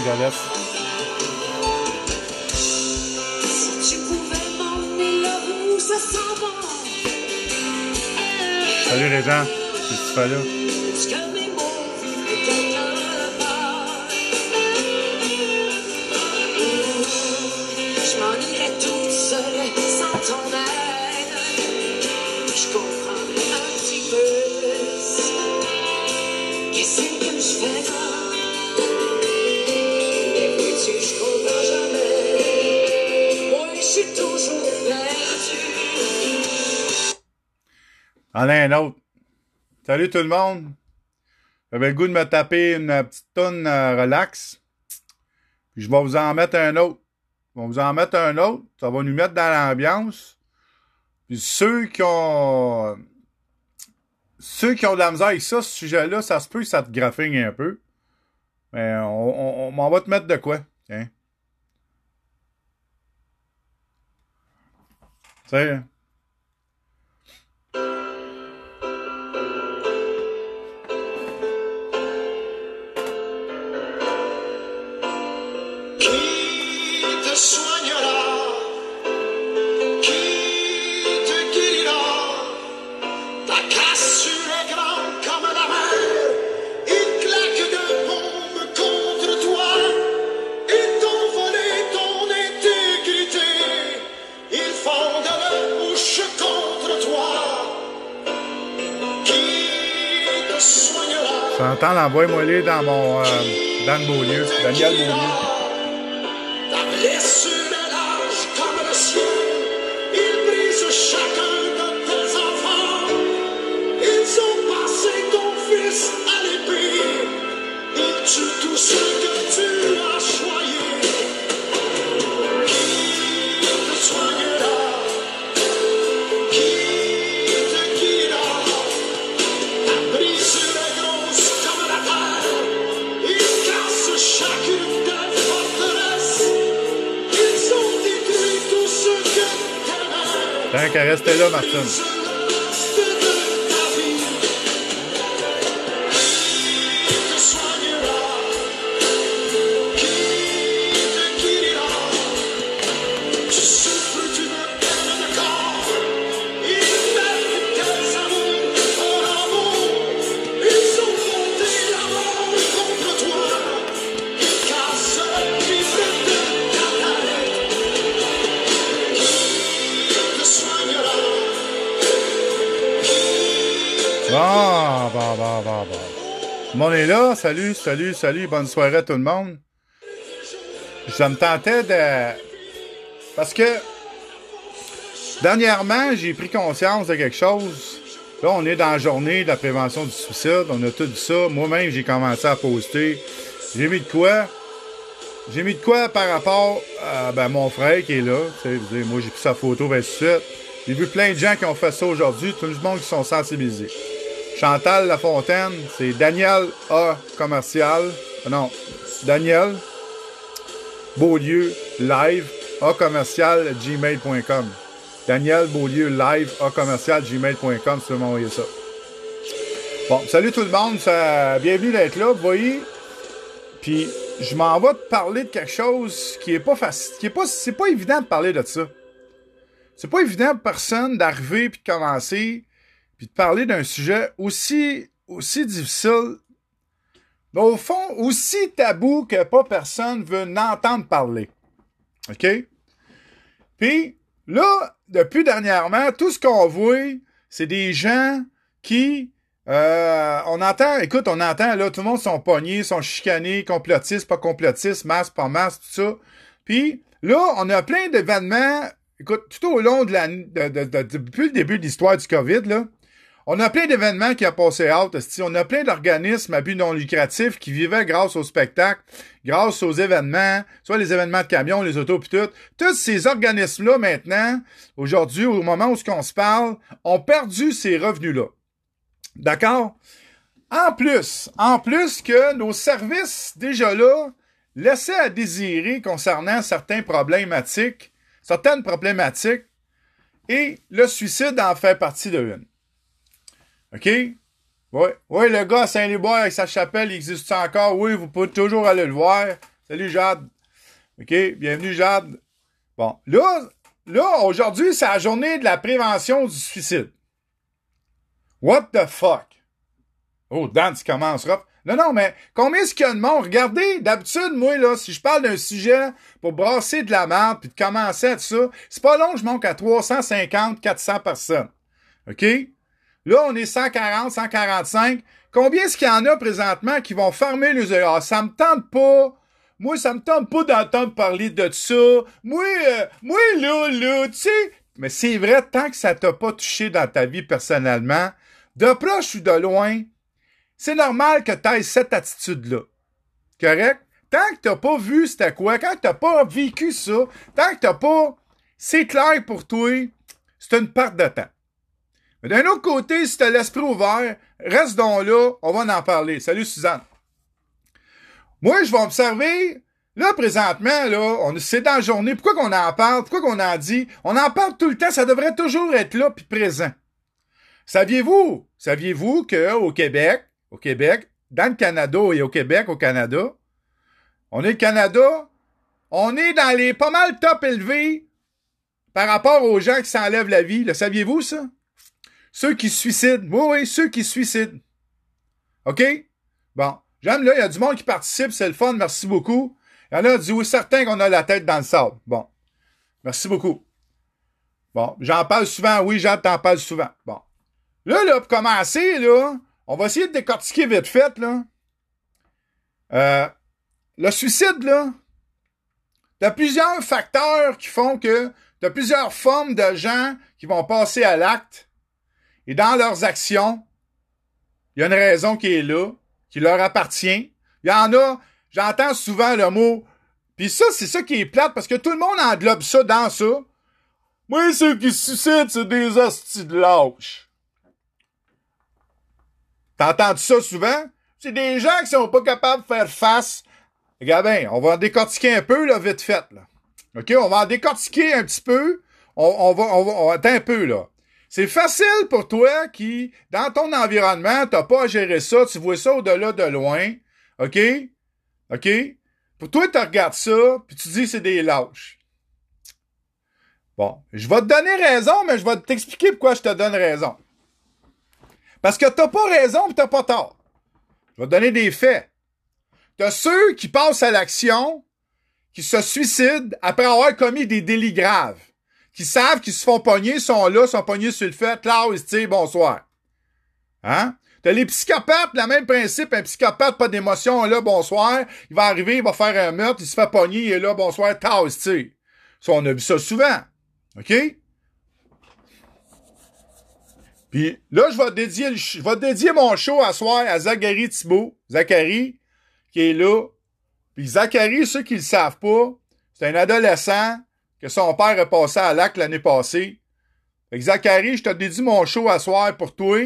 Manga, En a un autre. Salut tout le monde. J'avais le goût de me taper une euh, petite tonne euh, relax. Puis je vais vous en mettre un autre. On va vous en mettre un autre. Ça va nous mettre dans l'ambiance. Puis ceux qui ont. Ceux qui ont de la misère avec ça, ce sujet-là, ça se peut que ça te graffigne un peu. Mais on, on, on va te mettre de quoi. Tiens. Tu sais, J'entends l'envoi moi dans mon. Euh, dans Beaulieu. Daniel Beaulieu. Qu'elle restait là, Martine. Monde est là. Salut, salut, salut. Bonne soirée à tout le monde. Je me tentais de... Parce que... Dernièrement, j'ai pris conscience de quelque chose. Là, on est dans la journée de la prévention du suicide. On a tout ça. Moi-même, j'ai commencé à poster. J'ai mis de quoi? J'ai mis de quoi par rapport à ben, mon frère qui est là. moi, j'ai pris sa photo, ben, suite. J'ai vu plein de gens qui ont fait ça aujourd'hui. Tout le monde qui sont sensibilisés. Chantal Lafontaine, c'est Daniel A. Commercial. Non, Daniel Beaulieu Live A commercial gmail.com. Daniel Beaulieu Live A commercial gmail.com, si vous m'envoyer ça. Bon, salut tout le monde, ça, bienvenue d'être là, vous voyez? Puis je m'en vais te parler de quelque chose qui est pas facile, qui est pas, c'est pas évident de parler de ça. C'est pas évident pour personne d'arriver puis de commencer puis de parler d'un sujet aussi, aussi difficile, mais au fond, aussi tabou que pas personne veut n'entendre parler. OK? Puis, là, depuis dernièrement, tout ce qu'on voit, c'est des gens qui euh, on entend, écoute, on entend, là, tout le monde sont pognés, sont chicanés, complotistes, pas complotistes, masse, pas masse, tout ça. Puis là, on a plein d'événements, écoute, tout au long de la, depuis le début de l'histoire du COVID, là, on a plein d'événements qui ont passé out, on a plein d'organismes à but non lucratif qui vivaient grâce au spectacle, grâce aux événements, soit les événements de camions, les autos, puis tout. Tous ces organismes-là, maintenant, aujourd'hui, au moment où on se parle, ont perdu ces revenus-là. D'accord? En plus, en plus que nos services, déjà là, laissaient à désirer concernant certains problématiques, certaines problématiques, et le suicide en fait partie de une. OK? Oui, oui, le gars à Saint-Liboire avec sa chapelle, il existe encore? Oui, vous pouvez toujours aller le voir. Salut Jade. OK, bienvenue Jade. Bon, là, là, aujourd'hui, c'est la journée de la prévention du suicide. What the fuck? Oh, Dan, tu commences Non, non, mais combien est-ce qu'il y a de monde? Regardez, d'habitude, moi, là, si je parle d'un sujet pour brasser de la merde puis de commencer à tout ça, c'est pas long, je monte à 350, 400 personnes. OK? Là, on est 140, 145. Combien est-ce qu'il y en a présentement qui vont fermer les yeux? Ah, ça me tente pas. Moi, ça me tente pas d'entendre parler de ça. Moi, euh, moi, là, là, tu sais. Mais c'est vrai, tant que ça t'a pas touché dans ta vie personnellement, de proche ou de loin, c'est normal que tu aies cette attitude-là. Correct? Tant que t'as pas vu c'était quoi, quand t'as pas vécu ça, tant que t'as pas, c'est clair pour toi, c'est une perte de temps. Mais d'un autre côté, si t'as l'esprit ouvert, reste donc là, on va en parler. Salut Suzanne. Moi, je vais observer, là, présentement, là, on, c'est dans la journée, pourquoi qu'on en parle, pourquoi qu'on en dit, on en parle tout le temps, ça devrait toujours être là puis présent. Saviez-vous, saviez-vous qu'au Québec, au Québec, dans le Canada et au Québec, au Canada, on est le Canada, on est dans les pas mal top élevés par rapport aux gens qui s'enlèvent la vie. Le saviez-vous, ça? Ceux qui se suicident. Oui, oui, ceux qui se suicident. OK? Bon. J'aime là, il y a du monde qui participe, c'est le fun, merci beaucoup. Il y en a dit oui, certain qu'on a la tête dans le sable. Bon. Merci beaucoup. Bon, j'en parle souvent, oui, Jean t'en parle souvent. Bon. Là, là, pour commencer, là, on va essayer de décortiquer vite fait, là. Euh, le suicide, là, t'as plusieurs facteurs qui font que t'as plusieurs formes de gens qui vont passer à l'acte. Et dans leurs actions, il y a une raison qui est là, qui leur appartient. Il y en a, j'entends souvent le mot, puis ça, c'est ça qui est plate, parce que tout le monde englobe ça dans ça. Moi, ceux qui se suicident, c'est des hosties de lâches. T'entends ça souvent? C'est des gens qui sont pas capables de faire face. Regarde bien, on va en décortiquer un peu, là, vite fait, là. OK? On va en décortiquer un petit peu. On, va, on va, on un peu, là. C'est facile pour toi qui, dans ton environnement, t'as pas à gérer ça, tu vois ça au-delà de loin. OK? OK? Pour toi, tu regardes ça, puis tu dis c'est des lâches. Bon, je vais te donner raison, mais je vais t'expliquer pourquoi je te donne raison. Parce que t'as pas raison tu t'as pas tort. Je vais te donner des faits. T'as ceux qui passent à l'action, qui se suicident après avoir commis des délits graves, qui savent qu'ils se font pogner, sont là, sont pognés sur le fait, Klaus, tu bonsoir. Hein? T'as les psychopathes, le même principe. Un psychopathe, pas d'émotion, là, bonsoir. Il va arriver, il va faire un meurtre, il se fait pogner, et là, bonsoir, tasse, tu. Ça, on a vu ça souvent. OK? Puis là, je vais dédier, je vais dédier mon show à soir à Zachary Thibault. Zachary, qui est là. Puis Zachary, ceux qui le savent pas, c'est un adolescent que son père est passé à l'acte l'année passée. Fait que Zachary, je te dédie mon show à soir pour toi.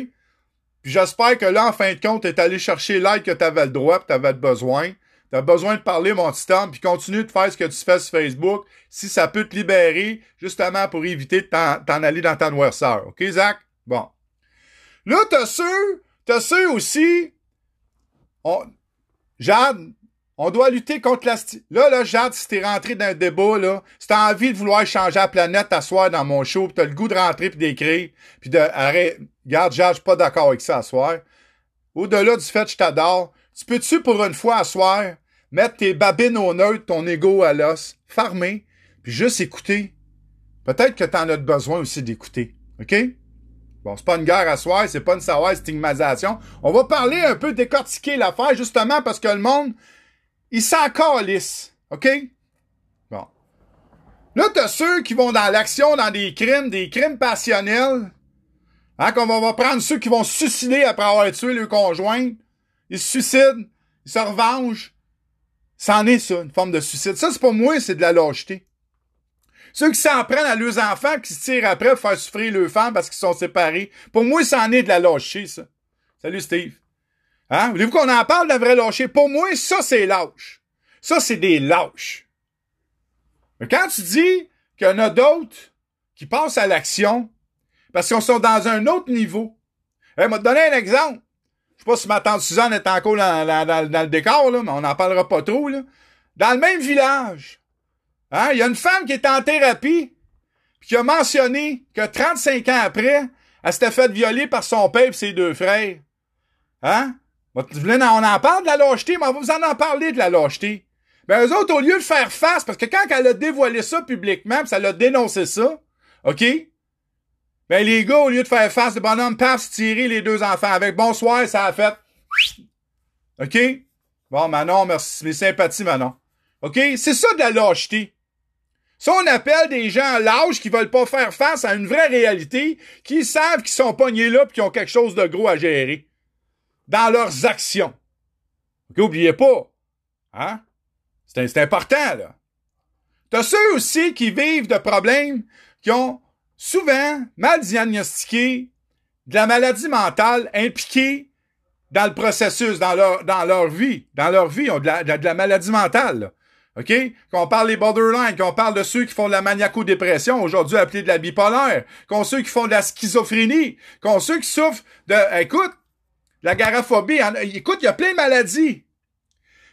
Puis j'espère que là, en fin de compte, t'es allé chercher l'aide que t'avais le droit tu t'avais besoin. T'as besoin de parler, mon petit homme, puis continue de faire ce que tu fais sur Facebook, si ça peut te libérer, justement pour éviter de t'en aller dans ta noirceur. OK, Zach? Bon. Là, t'as ceux, t'as ceux aussi, on, Jade, on doit lutter contre la... Là, là, Jade, si t'es rentré dans un débat, là, si t'as envie de vouloir changer la planète, t'asseoir dans mon show, pis t'as le goût de rentrer pis d'écrire, puis de... Arrête, garde, Jade, je suis pas d'accord avec ça, asseoir. Au-delà du fait que je t'adore, tu peux-tu, pour une fois, asseoir, mettre tes babines au neutre, ton ego à l'os, farmer, puis juste écouter? Peut-être que t'en as besoin aussi d'écouter. OK? Bon, c'est pas une guerre à soi, c'est pas une savoir stigmatisation. On va parler un peu, décortiquer l'affaire, justement, parce que le monde, il s'en calisse. OK? Bon. Là, t'as ceux qui vont dans l'action, dans des crimes, des crimes passionnels. Hein, comme on va prendre ceux qui vont se suicider après avoir tué le conjoint. Ils se suicident, ils se revengent. C'en est ça, une forme de suicide. Ça, c'est pas moi, c'est de la lâcheté. Ceux qui s'en prennent à leurs enfants qui se tirent après pour faire souffrir leurs femmes parce qu'ils sont séparés. Pour moi, c'en est de la lâcheté, ça. Salut, Steve. Hein? Voulez-vous qu'on en parle de la vraie lâcheté? Pour moi, ça, c'est lâche. Ça, c'est des lâches. Mais quand tu dis qu'il y en a d'autres qui passent à l'action parce qu'ils sont dans un autre niveau. Elle m'a donné un exemple. Je sais pas si ma tante Suzanne est encore dans, le décor, là, mais on n'en parlera pas trop. Là. Dans le même village, Hein? Il y a une femme qui est en thérapie, qui a mentionné que 35 ans après, elle s'était faite violer par son père et ses deux frères. Hein? On en parle de la lâcheté, mais on va vous en, parler de la lâcheté. Ben, eux autres, au lieu de faire face, parce que quand elle a dévoilé ça publiquement, pis ça l'a dénoncé ça, OK? Ben, les gars, au lieu de faire face, le bonhomme passe tirer les deux enfants avec bonsoir, ça a fait. OK? Bon, Manon, merci. Mes sympathies, Manon. OK? C'est ça de la lâcheté. Ça, on appelle des gens lâches qui veulent pas faire face à une vraie réalité, qui savent qu'ils sont pognés là et qui ont quelque chose de gros à gérer. Dans leurs actions. OK, oubliez pas. Hein? C'est important, là. T'as ceux aussi qui vivent de problèmes qui ont souvent mal diagnostiqué de la maladie mentale impliquée dans le processus, dans leur, dans leur vie. Dans leur vie, ont de la, de la maladie mentale. Là. OK? Qu'on parle des borderline, qu'on parle de ceux qui font de la maniaco-dépression, aujourd'hui appelée de la bipolaire, qu'on ceux qui font de la schizophrénie, qu'on ceux qui souffrent de, écoute, la garophobie, écoute, il y a plein de maladies.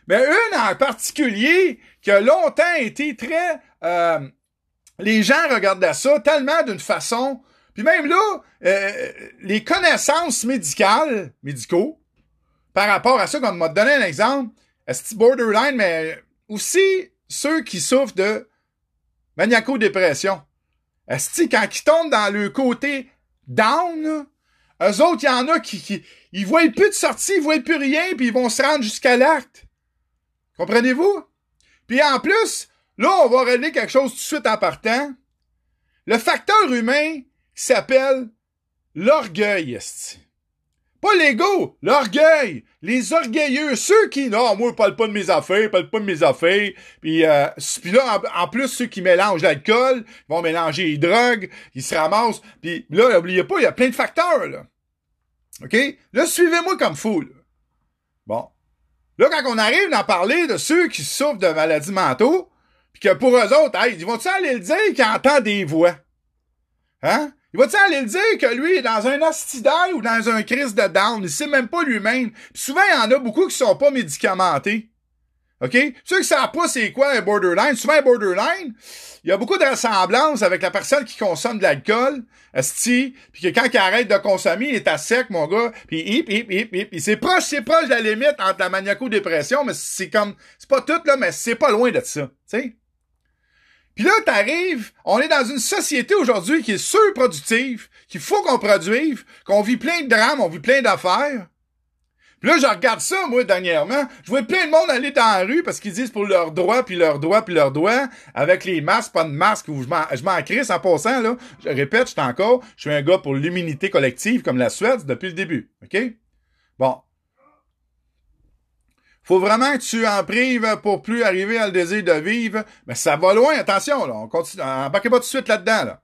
Mais une en particulier qui a longtemps été très, euh, les gens regardaient ça tellement d'une façon, puis même là, euh, les connaissances médicales, médicaux, par rapport à ça, comme m'a donné un exemple, est borderline, mais aussi ceux qui souffrent de maniaco-dépression. Est-ce quand ils tombent dans le côté down, eux autres, il y en a qui, qui ils voient plus de sortie, ils voient plus rien, puis ils vont se rendre jusqu'à l'acte. Comprenez-vous? Puis en plus, là, on va régler quelque chose tout de suite en partant. Le facteur humain s'appelle l'orgueil, pas l'ego, l'orgueil, les orgueilleux, ceux qui, non, moi, je parle pas de mes affaires, je parle pas de mes affaires. Puis, euh, là, en, plus, ceux qui mélangent l'alcool, vont mélanger les drogues, ils se ramassent. Puis là, n'oubliez pas, il y a plein de facteurs, là. OK? Là, suivez-moi comme fou, Bon. Là, quand on arrive à parler de ceux qui souffrent de maladies mentaux, puis que pour eux autres, ils vont-ils aller le dire qu'ils entendent des voix? Hein? Il va-tu aller le dire que lui est dans un astidaire ou dans un crise de down? Il sait même pas lui-même. souvent, il y en a beaucoup qui sont pas médicamentés. OK? Ceux qui savent pas c'est quoi un borderline, souvent un borderline, il y a beaucoup de ressemblances avec la personne qui consomme de l'alcool, asti, puis que quand il arrête de consommer, il est à sec, mon gars, puis hip, hip, hip, hip. C'est proche, c'est proche de la limite entre la maniaco-dépression, mais c'est comme, c'est pas tout, là, mais c'est pas loin de ça, tu sais? Puis là, t'arrives, on est dans une société aujourd'hui qui est surproductive, qu'il faut qu'on produise, qu'on vit plein de drames, on vit plein d'affaires. Puis là, je regarde ça, moi, dernièrement. Je vois plein de monde aller dans la rue parce qu'ils disent pour leurs droits, puis leurs droits, puis leurs droits, avec les masques, pas de masque, ou je m'en, crisse en passant, là. Je répète, je suis encore, je suis un gars pour l'immunité collective, comme la Suède, depuis le début. OK? Bon. Faut vraiment que tu en prives pour plus arriver à le désir de vivre. Mais ça va loin, attention, là. On continue. Embarquez pas tout de suite là-dedans, là.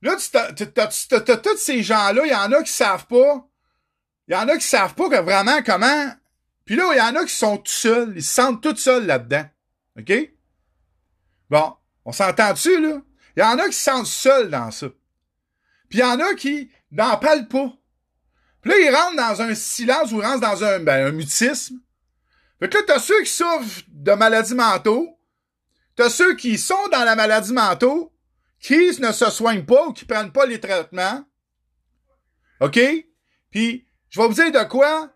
Là, tu t'as, tous ces gens-là, il y en a qui savent pas. Il y en a qui savent pas que vraiment comment. Puis là, il y en a qui sont tout seuls. Ils se sentent tout seuls là-dedans. OK? Bon, on s'entend dessus, là? Il y en a qui se sentent seuls dans ça. Puis il y en a qui n'en parlent pas. Puis là, ils rentrent dans un silence ou rentrent dans un, ben, un mutisme. Fait que là, t'as ceux qui souffrent de maladies mentaux. T'as ceux qui sont dans la maladie mentaux, qui ne se soignent pas ou qui prennent pas les traitements. OK? Puis, je vais vous dire de quoi.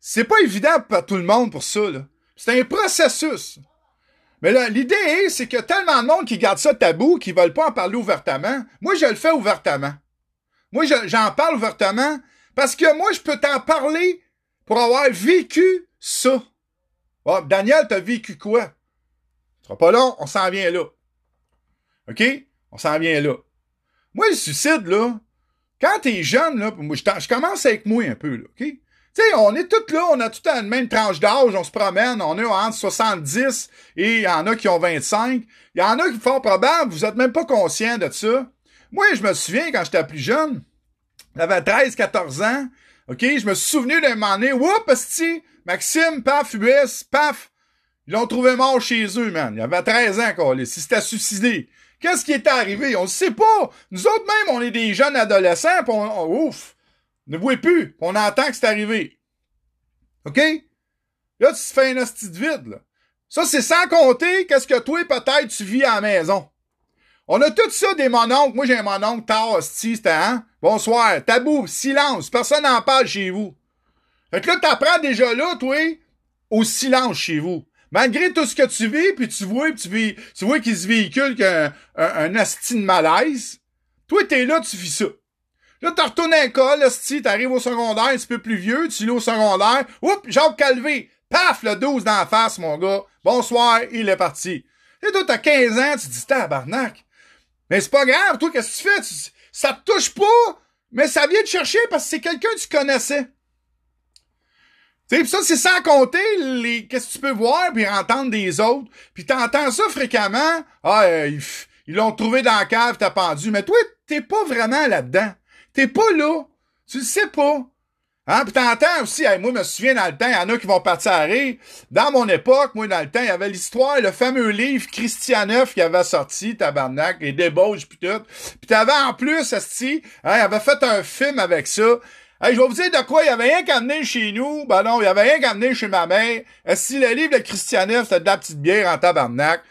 C'est pas évident pour tout le monde pour ça, là. C'est un processus. Mais là, l'idée, c'est que tellement de monde qui garde ça tabou, qui veulent pas en parler ouvertement. Moi, je le fais ouvertement. Moi, j'en parle ouvertement parce que moi, je peux t'en parler pour avoir vécu ça. Oh, Daniel, t'as vécu quoi? Ce sera pas long, on s'en vient là. OK? On s'en vient là. Moi, le suicide, là, quand t'es jeune, là, je, commence avec moi un peu, là, OK? Tu sais, on est tous là, on a tout la même tranche d'âge, on se promène, on est entre 70 et il y en a qui ont 25. Il y en a qui font probable, vous êtes même pas conscient de ça. Moi, je me souviens quand j'étais plus jeune, j'avais 13, 14 ans, OK? Je me suis souvenu d'un moment donné, whoop, Maxime, paf, US, paf, ils l'ont trouvé mort chez eux, man. Il avait 13 ans, quoi. Si c'était suicidé. Qu'est-ce qui était arrivé? On ne sait pas. Nous autres même, on est des jeunes adolescents, pis on, ouf, ne voit plus, on entend que c'est arrivé. OK? Là, tu te fais un hostie de vide, là. Ça, c'est sans compter qu'est-ce que toi, peut-être, tu vis à la maison. On a tout ça des mononcles. Moi, j'ai un mononcle tard, hostie, c'était, hein? Bonsoir. Tabou, silence. Personne n'en parle chez vous. Fait que là, t'apprends déjà là, toi, au silence chez vous. Malgré tout ce que tu vis, puis tu vois, puis tu, vis, tu vois qu'il se véhicule qu'un un, un de malaise, toi, t'es là, tu vis ça. Là, tu retournes à l'école, tu t'arrives au secondaire, un petit peu plus vieux, tu es au secondaire, oups, Jacques Calvé, paf, le 12 dans la face, mon gars. Bonsoir, il est parti. Et toi, t'as 15 ans, tu dis, tabarnak. Mais c'est pas grave, toi, qu'est-ce que tu fais? Ça te touche pas, mais ça vient te chercher parce que c'est quelqu'un que tu connaissais. Tu ça, c'est sans compter les qu'est-ce que tu peux voir puis entendre des autres. Puis t'entends ça fréquemment. Ah, euh, ils l'ont trouvé dans la cave, t'as pendu. Mais toi, t'es pas vraiment là-dedans. T'es pas là. Tu le sais pas. Hein? Puis t'entends aussi, moi, je me souviens dans le temps, il y en a qui vont partir à rire. Dans mon époque, moi, dans le temps, il y avait l'histoire, le fameux livre Christian Neuf qui avait sorti, tabarnak, les débauches pis tout. Puis t'avais en plus, Asti, hein, il avait fait un film avec ça. Hey, je vais vous dire de quoi, il y avait rien qu'à amener chez nous. Ben non, il y avait rien qu'à amener chez ma mère. Si le livre de Christian Neuf, c'était de la petite bière en tabarnak.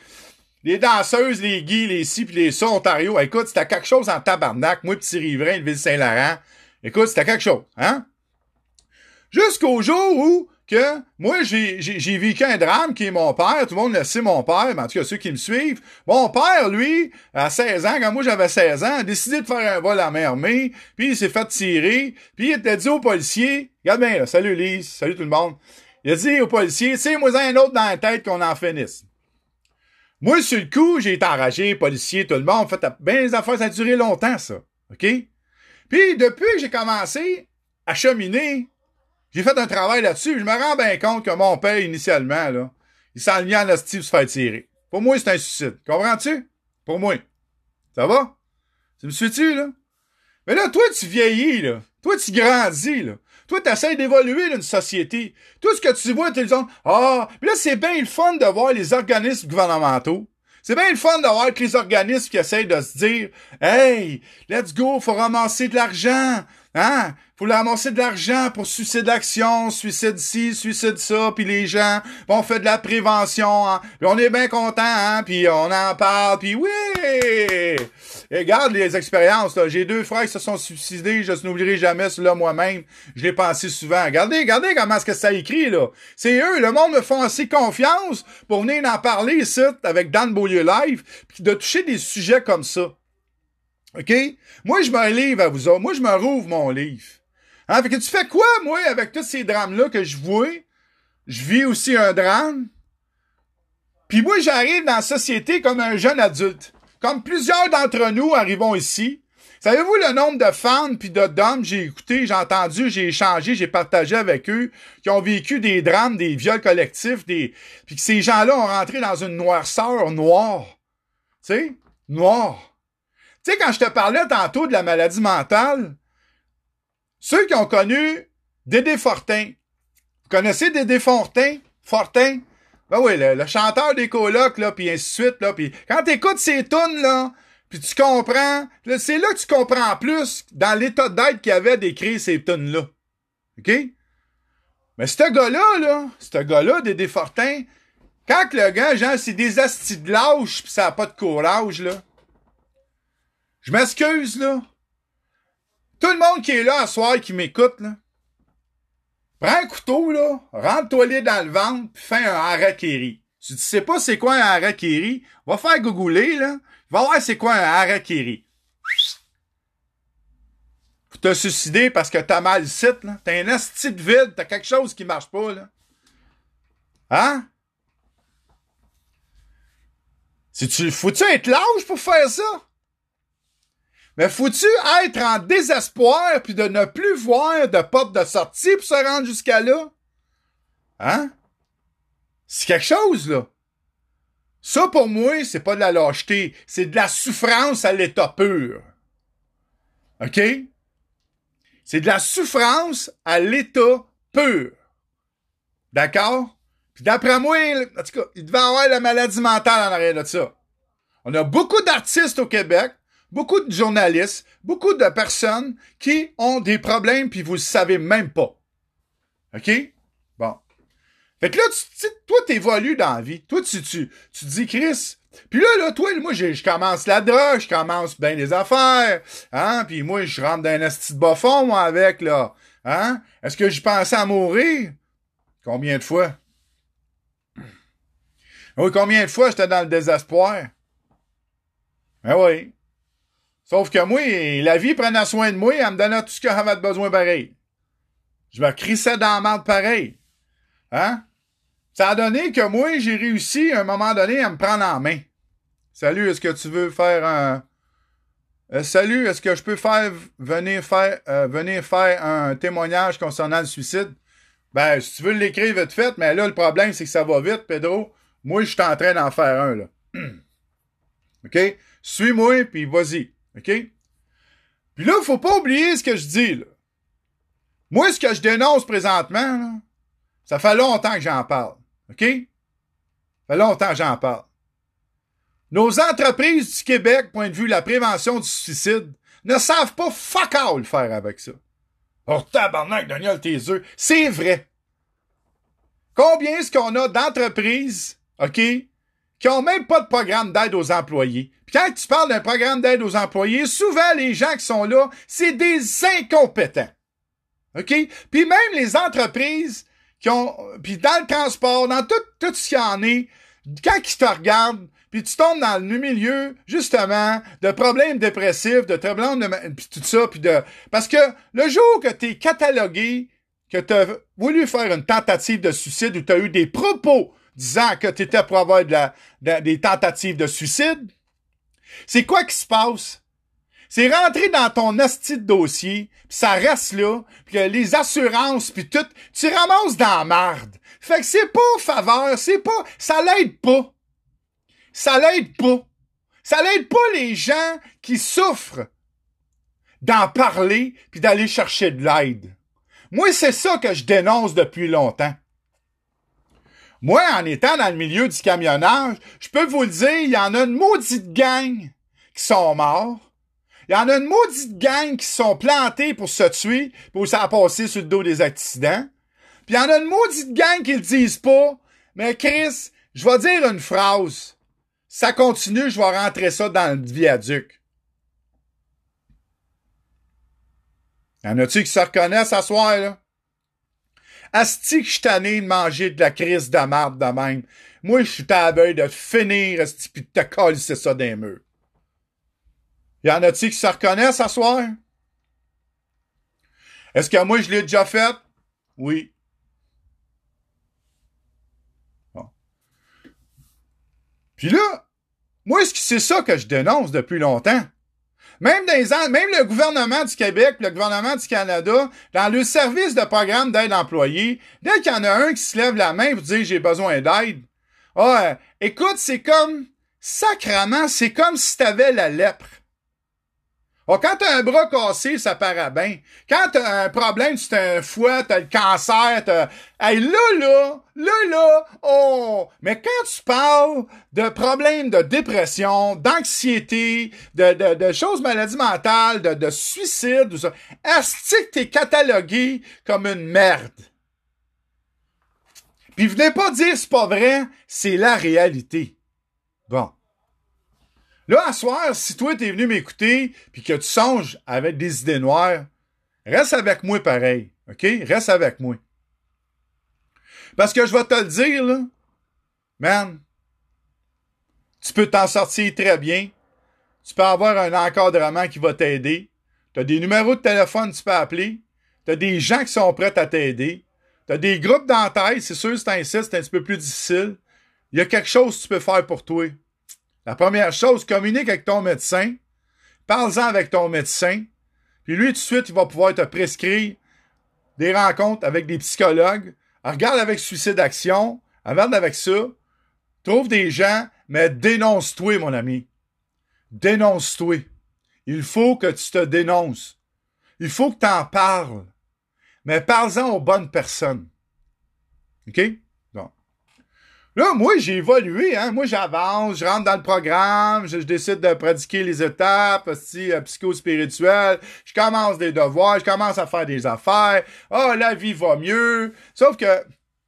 Les danseuses, les guis, les ci pis les ça, Ontario. Écoute, c'était quelque chose en tabarnak. Moi, petit riverain de Ville-Saint-Laurent. Écoute, c'était quelque chose, hein? Jusqu'au jour où que moi, j'ai vécu un drame qui est mon père. Tout le monde le sait, mon père, mais en tout cas, ceux qui me suivent. Mon père, lui, à 16 ans, quand moi j'avais 16 ans, a décidé de faire un vol à main armée, puis il s'est fait tirer, puis il a dit au policier, regarde bien là, salut Lise, salut tout le monde. Il a dit au policier, sais moi un autre dans la tête qu'on en finisse. Moi, sur le coup, j'ai été enragé, policier, tout le monde. Fait, bien les affaires, ça a duré longtemps, ça. OK? Puis, depuis que j'ai commencé à cheminer, j'ai fait un travail là-dessus. Je me rends bien compte que mon père, initialement, là, il s'enlignait en hostie pour se faire tirer. Pour moi, c'est un suicide. Comprends-tu? Pour moi. Ça va? Tu me suis-tu, là? Mais là, toi, tu vieillis, là. Toi, tu grandis, là. Toi, tu essaies d'évoluer dans une société. Tout ce que tu vois la télévision, ah, mais là, c'est bien le fun de voir les organismes gouvernementaux. C'est bien le fun de voir les organismes qui essayent de se dire, hey, let's go, faut ramasser de l'argent. Hein? Faut ramasser de l'argent pour suicide d'action, suicide ci, suicide ça, puis les gens, on fait de la prévention, hein? puis on est bien content, hein? puis on en parle, puis oui! Et regarde les expériences. J'ai deux frères qui se sont suicidés, je n'oublierai jamais cela moi-même. Je l'ai pensé souvent. Regardez, regardez comment est-ce que ça écrit, là. C'est eux, le monde me font assez confiance pour venir en parler ici, avec Dan Beaulieu Live, puis de toucher des sujets comme ça. OK? Moi, je me livre à vous. Moi, je me rouvre mon livre. Hein? Fait que tu fais quoi, moi, avec tous ces drames-là que je vois? Je vis aussi un drame. Puis moi, j'arrive dans la société comme un jeune adulte. Comme plusieurs d'entre nous arrivons ici. Savez-vous le nombre de femmes puis d'hommes j'ai écouté, j'ai entendu, j'ai échangé, j'ai partagé avec eux, qui ont vécu des drames, des viols collectifs, des puis que ces gens-là ont rentré dans une noirceur noire. Tu sais, noire. Tu sais quand je te parlais tantôt de la maladie mentale, ceux qui ont connu Dédé Fortin. Vous connaissez Dédé Fortin? Fortin? Ben oui, le, chanteur des colocs, là, puis ainsi de suite, là, puis quand t'écoutes ces tunes, là, puis tu comprends, c'est là que tu comprends plus dans l'état d'être qu'il avait d'écrire ces tunes-là. OK? Mais ce gars-là, là, ce gars-là, Dédé Fortin, quand le gars, genre, c'est des astis de lâche pis ça a pas de courage, là. Je m'excuse, là. Tout le monde qui est là à soir qui m'écoute, là. Prends un couteau, là, rentre-toi dans le ventre, puis fais un harakiri. Si tu sais pas c'est quoi un harakiri, va faire googler. Va voir c'est quoi un harakiri. Pour te suicider parce que t'as mal le site, là. T'as un asti de vide, t'as quelque chose qui marche pas. Hein? Si tu, faut-tu être lâche pour faire ça? Mais faut-tu être en désespoir puis de ne plus voir de porte de sortie pour se rendre jusqu'à là? Hein? C'est quelque chose, là. Ça, pour moi, c'est pas de la lâcheté. C'est de la souffrance à l'état pur. OK? C'est de la souffrance à l'état pur. D'accord? Puis d'après moi, en tout cas, il devait avoir la maladie mentale en arrière de ça. On a beaucoup d'artistes au Québec beaucoup de journalistes, beaucoup de personnes qui ont des problèmes puis vous le savez même pas. OK? Bon. Fait que là, tu, toi, t'évolues dans la vie. Toi, tu, tu, tu dis, Chris, puis là, là, toi, moi, je, commence la drogue, je commence bien les affaires, hein, puis moi, je rentre dans un esti de bas fond, moi, avec, là, hein? Est-ce que je pensais à mourir? Combien de fois? Oui, combien de fois j'étais dans le désespoir? Ben oui. Sauf que moi, la vie prenait soin de moi, elle me donnait tout ce que j'avais besoin pareil. Je me crissais dans la merde pareil. Hein? Ça a donné que moi, j'ai réussi à un moment donné à me prendre en main. Salut, est-ce que tu veux faire un. Euh, salut, est-ce que je peux faire venir faire euh, venir faire un témoignage concernant le suicide? Ben, si tu veux l'écrire vite fait, mais là, le problème, c'est que ça va vite, Pedro. Moi, je suis en train d'en faire un, là. OK? Suis-moi, puis vas-y. OK? Puis là, faut pas oublier ce que je dis, là. Moi, ce que je dénonce présentement, ça fait longtemps que j'en parle. OK? Ça fait longtemps que j'en parle. Nos entreprises du Québec, point de vue de la prévention du suicide, ne savent pas fuck all faire avec ça. Oh, tabarnak, Daniel, tes œufs. C'est vrai. Combien est-ce qu'on a d'entreprises, OK, qui ont même pas de programme d'aide aux employés. Puis quand tu parles d'un programme d'aide aux employés, souvent les gens qui sont là, c'est des incompétents. OK? Puis même les entreprises qui ont puis dans le transport, dans tout, tout ce qu'il y en est, quand ils te regardent, puis tu tombes dans le milieu justement de problèmes dépressifs, de problèmes de puis tout ça puis de parce que le jour que tu es catalogué que tu as voulu faire une tentative de suicide ou tu as eu des propos disant que tu étais pour avoir des tentatives de suicide. C'est quoi qui se passe? C'est rentrer dans ton asti dossier, puis ça reste là, puis les assurances, puis tout, tu ramasses dans la marde. Fait que c'est pas faveur, c'est pas, ça l'aide pas. Ça l'aide pas. Ça l'aide pas les gens qui souffrent d'en parler puis d'aller chercher de l'aide. Moi, c'est ça que je dénonce depuis longtemps. Moi, en étant dans le milieu du camionnage, je peux vous le dire, il y en a une maudite gang qui sont morts. Il y en a une maudite gang qui sont plantés pour se tuer, pour ça passer sur le dos des accidents. Puis il y en a une maudite gang qui le disent pas. Mais Chris, je vais dire une phrase. Ça continue, je vais rentrer ça dans le viaduc. Y en a-tu qui se reconnaissent à soir, là? Asti que je suis tanné de manger de la crise de marde de même. Moi, je suis à la de finir, asti, pis de te coller ça des murs. Y en a-t-il qui se reconnaissent ce soir? Est-ce que moi, je l'ai déjà fait? Oui. Bon. Puis là, moi, c'est ça que je dénonce depuis longtemps? Même, des, même le gouvernement du Québec, le gouvernement du Canada, dans le service de programme d'aide employée, dès qu'il y en a un qui se lève la main pour dire j'ai besoin d'aide, ah, écoute, c'est comme, sacrament, c'est comme si t'avais la lèpre. Oh, quand t'as un bras cassé, ça paraît bien. Quand t'as un problème, t'as un foie, t'as le cancer, t'as... Hey, là, là, là, là, oh! Mais quand tu parles de problèmes de dépression, d'anxiété, de, de, de choses maladies mentales, de, de suicide, tout ça, est-ce que t'es catalogué comme une merde? Puis venez pas dire c'est pas vrai, c'est la réalité. Bon. Là, à soir, si toi t'es venu m'écouter puis que tu songes avec des idées noires, reste avec moi pareil. OK? Reste avec moi. Parce que je vais te le dire, là, man, tu peux t'en sortir très bien. Tu peux avoir un encadrement qui va t'aider. Tu as des numéros de téléphone que tu peux appeler. Tu as des gens qui sont prêts à t'aider. Tu as des groupes d'entaille. C'est sûr, c'est un c'est un petit peu plus difficile. Il y a quelque chose que tu peux faire pour toi. La première chose, communique avec ton médecin. Parle-en avec ton médecin. Puis lui, tout de suite, il va pouvoir te prescrire des rencontres avec des psychologues. regarde avec Suicide Action. Regarde avec ça. Trouve des gens, mais dénonce-toi, mon ami. Dénonce-toi. Il faut que tu te dénonces. Il faut que tu en parles. Mais parle-en aux bonnes personnes. OK? Là, moi, j'ai évolué, hein. Moi, j'avance, je rentre dans le programme, je, décide de pratiquer les étapes, aussi, euh, psycho-spirituelles, je commence des devoirs, je commence à faire des affaires. Ah, la vie va mieux. Sauf que,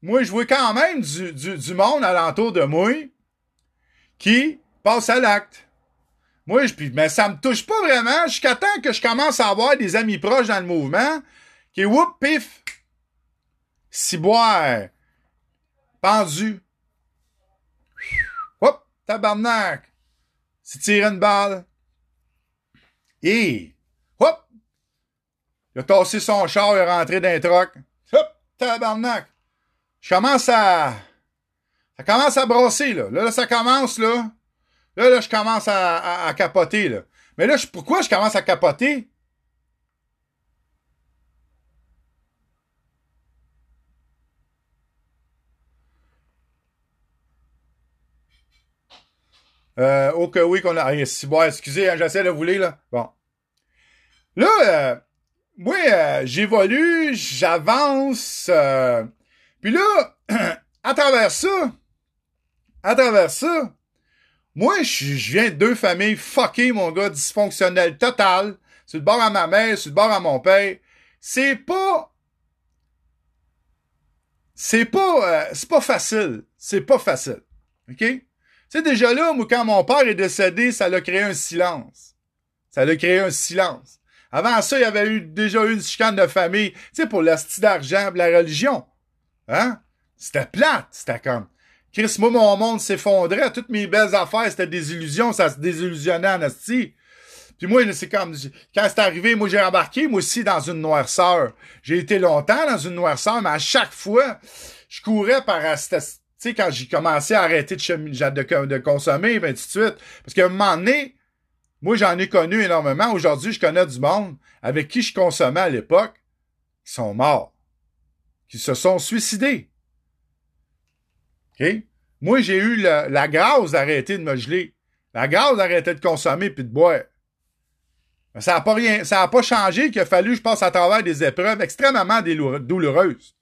moi, je vois quand même du, du, du monde alentour de moi qui passe à l'acte. Moi, je, mais ça me touche pas vraiment jusqu'à temps que je commence à avoir des amis proches dans le mouvement qui, whoop, pif, ciboire, pendu, Tabarnak! C'est tiré une balle. Et, hop! Il a tassé son char, il est rentré dans un troc. Hop! Tabarnak! Je commence à... Ça commence à brasser, là. Là, ça commence, là. Là, là, je commence à, capoter, là. Mais là, pourquoi je commence à capoter? Euh, oui qu'on a. Ah, si, bon, excusez, hein, j'essaie de vous lire, là. Bon. Là, euh, moi, euh, j'évolue, j'avance. Euh, puis là, à travers ça, à travers ça, moi, je viens de deux familles fuckées, mon gars, dysfonctionnelles total. Sur le bord à ma mère, sur le bord à mon père. C'est pas. C'est pas. Euh, c'est pas facile. C'est pas facile. OK? Sais, déjà là, moi, quand mon père est décédé, ça l'a créé un silence. Ça l'a créé un silence. Avant ça, il y avait eu, déjà eu une chicane de famille, tu sais, pour l'hostie d'argent, la religion. Hein? C'était plate. C'était comme, Chris, moi, mon monde s'effondrait. Toutes mes belles affaires, c'était des illusions. Ça se désillusionnait en hostie. Puis moi, c'est comme, quand c'est arrivé, moi, j'ai embarqué, moi aussi, dans une noirceur. J'ai été longtemps dans une noirceur, mais à chaque fois, je courais par cette, tu sais, quand j'ai commencé à arrêter de, de, consommer, ben, tout de suite. Parce qu'à un moment donné, moi, j'en ai connu énormément. Aujourd'hui, je connais du monde avec qui je consommais à l'époque, qui sont morts, qui se sont suicidés. OK? Moi, j'ai eu la, grâce d'arrêter de me geler. La grâce d'arrêter de consommer puis de boire. ça n'a pas rien, ça a pas changé qu'il a fallu que je passe à travers des épreuves extrêmement douloureuses.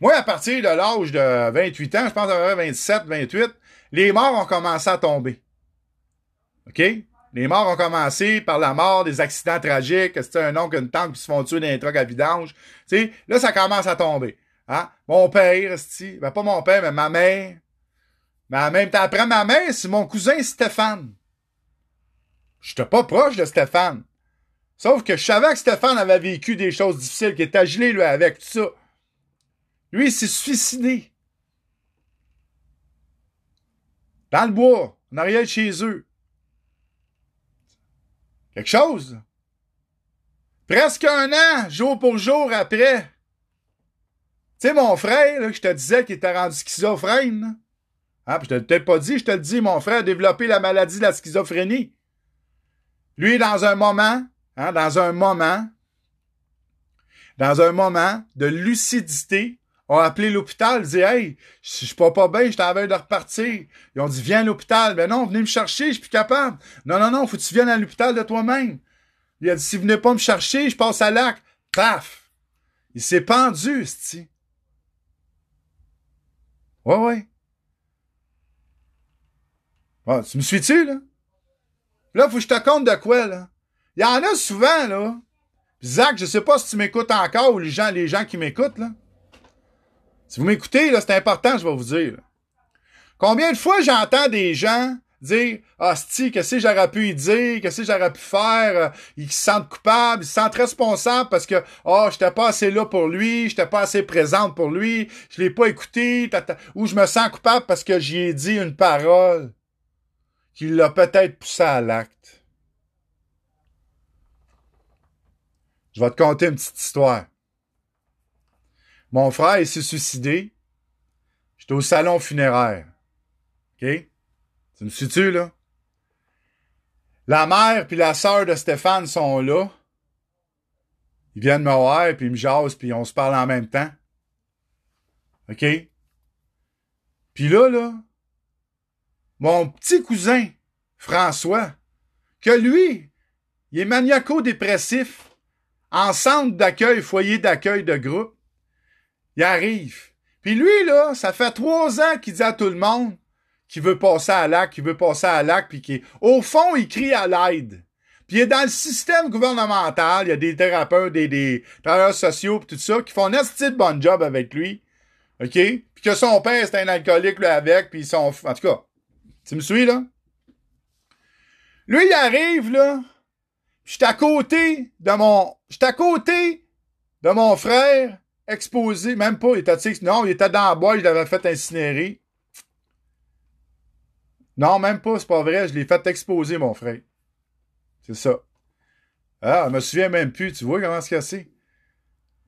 Moi, à partir de l'âge de 28 ans, je pense à 27, 28, les morts ont commencé à tomber. OK? Les morts ont commencé par la mort, des accidents tragiques, c'était un oncle, une tante qui se font tuer dans un truc à vidange. Sais, là, ça commence à tomber. Hein? Mon père, ben pas mon père, mais ma mère. Même temps, après ma mère, c'est mon cousin Stéphane. J'étais pas proche de Stéphane. Sauf que je savais que Stéphane avait vécu des choses difficiles, qu'il était gelé, lui, avec tout ça. Lui, il s'est suicidé. Dans le bois, en arrière de chez eux. Quelque chose? Presque un an, jour pour jour après. Tu sais, mon frère, là, je te disais qu'il était rendu schizophrène. Ah, puis je te peut-être pas dit, je te le dis, mon frère a développé la maladie de la schizophrénie. Lui, dans un moment, hein, dans un moment, dans un moment de lucidité, a appelé l'hôpital, dit Hey, je suis pas pas bien, je t'avais de repartir. Ils ont dit Viens à l'hôpital. Ben non, venez me chercher, je suis plus capable. Non, non, non, faut que tu viennes à l'hôpital de toi-même. Il a dit Si vous venez pas me chercher, je passe à l'acte. Paf! Il s'est pendu, c'ti. Ouais, ouais. Ah, tu me suis-tu, là? Là, faut que je te compte de quoi, là? Il y en a souvent, là. Zach, je sais pas si tu m'écoutes encore ou les gens, les gens qui m'écoutent, là. Si vous m'écoutez, là, c'est important, je vais vous dire. Combien de fois j'entends des gens dire Ah, qu'est-ce que j'aurais pu y dire, qu'est-ce que j'aurais pu faire, euh, ils se sentent coupables, ils se sentent responsables parce que Ah, j'étais pas assez là pour lui, j'étais pas assez présente pour lui, je l'ai pas écouté, ou je me sens coupable parce que j'y ai dit une parole qui l'a peut-être poussé à l'acte. Je vais te conter une petite histoire. Mon frère, il s'est suicidé. J'étais au salon funéraire. OK? Tu me suis-tu, là? La mère puis la sœur de Stéphane sont là. Ils viennent me voir, puis ils me jasent, puis on se parle en même temps. OK? Puis là, là, mon petit cousin, François, que lui, il est maniaco-dépressif, en centre d'accueil, foyer d'accueil de groupe. Il arrive. Puis lui, là, ça fait trois ans qu'il dit à tout le monde qu'il veut passer à l'acte, qu'il veut passer à l'acte, puis qu'il, au fond, il crie à l'aide. Puis il est dans le système gouvernemental, il y a des thérapeutes, des, des travailleurs sociaux, pis tout ça, qui font un petit bon job avec lui. OK? Puis que son père, c'est un alcoolique, lui, avec, puis sont... En tout cas, tu me suis, là? Lui, il arrive, là, je suis à côté de mon... Je suis à côté de mon frère, exposé, même pas, il était, non, il était dans la boîte, je l'avais fait incinérer. Non, même pas, c'est pas vrai, je l'ai fait exposer, mon frère. C'est ça. Ah, je me souviens même plus, tu vois comment c'est c'est.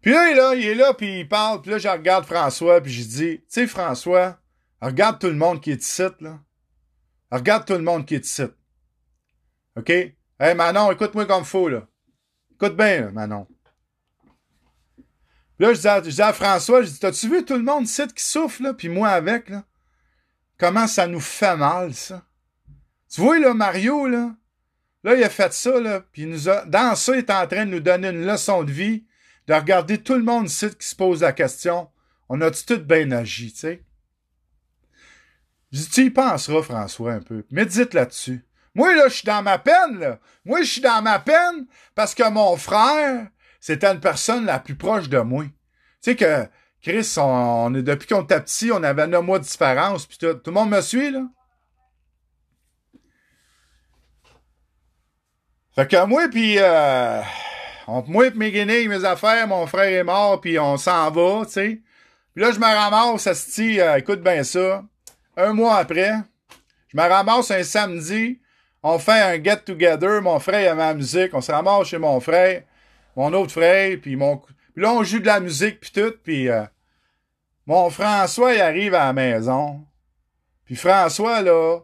Puis là, il est là, puis il parle, puis là, je regarde François, puis je dis, tu sais, François, regarde tout le monde qui est ici, là. Regarde tout le monde qui est ici. OK? Hey, Manon, écoute-moi comme faut, là. Écoute bien, Manon. Là, je dis, à, François, je dis, t'as-tu vu tout le monde ici qui souffle, là, puis moi avec, là? Comment ça nous fait mal, ça? Tu vois, là, Mario, là? Là, il a fait ça, là, puis il nous a, dans ça, il est en train de nous donner une leçon de vie, de regarder tout le monde ici qui se pose la question, on a-tu tout bien agi, tu sais? Je dis, tu y penseras, François, un peu. Médite là-dessus. Moi, là, je suis dans ma peine, là. Moi, je suis dans ma peine parce que mon frère, c'était une personne la plus proche de moi. Tu sais que Chris, on, est depuis qu'on était petit, on avait neuf mois de différence, puis tout, tout le monde me suit, là? Fait que moi, puis euh, moi et mes guinées, mes affaires, mon frère est mort, puis on s'en va, tu sais. Puis là, je me ramasse, ça se euh, écoute bien ça. Un mois après, je me ramasse un samedi, on fait un get-together, mon frère a ma musique, on se ramasse chez mon frère mon autre frère, puis mon... Puis là, on joue de la musique, puis tout, puis euh, mon François, il arrive à la maison. Puis François, là,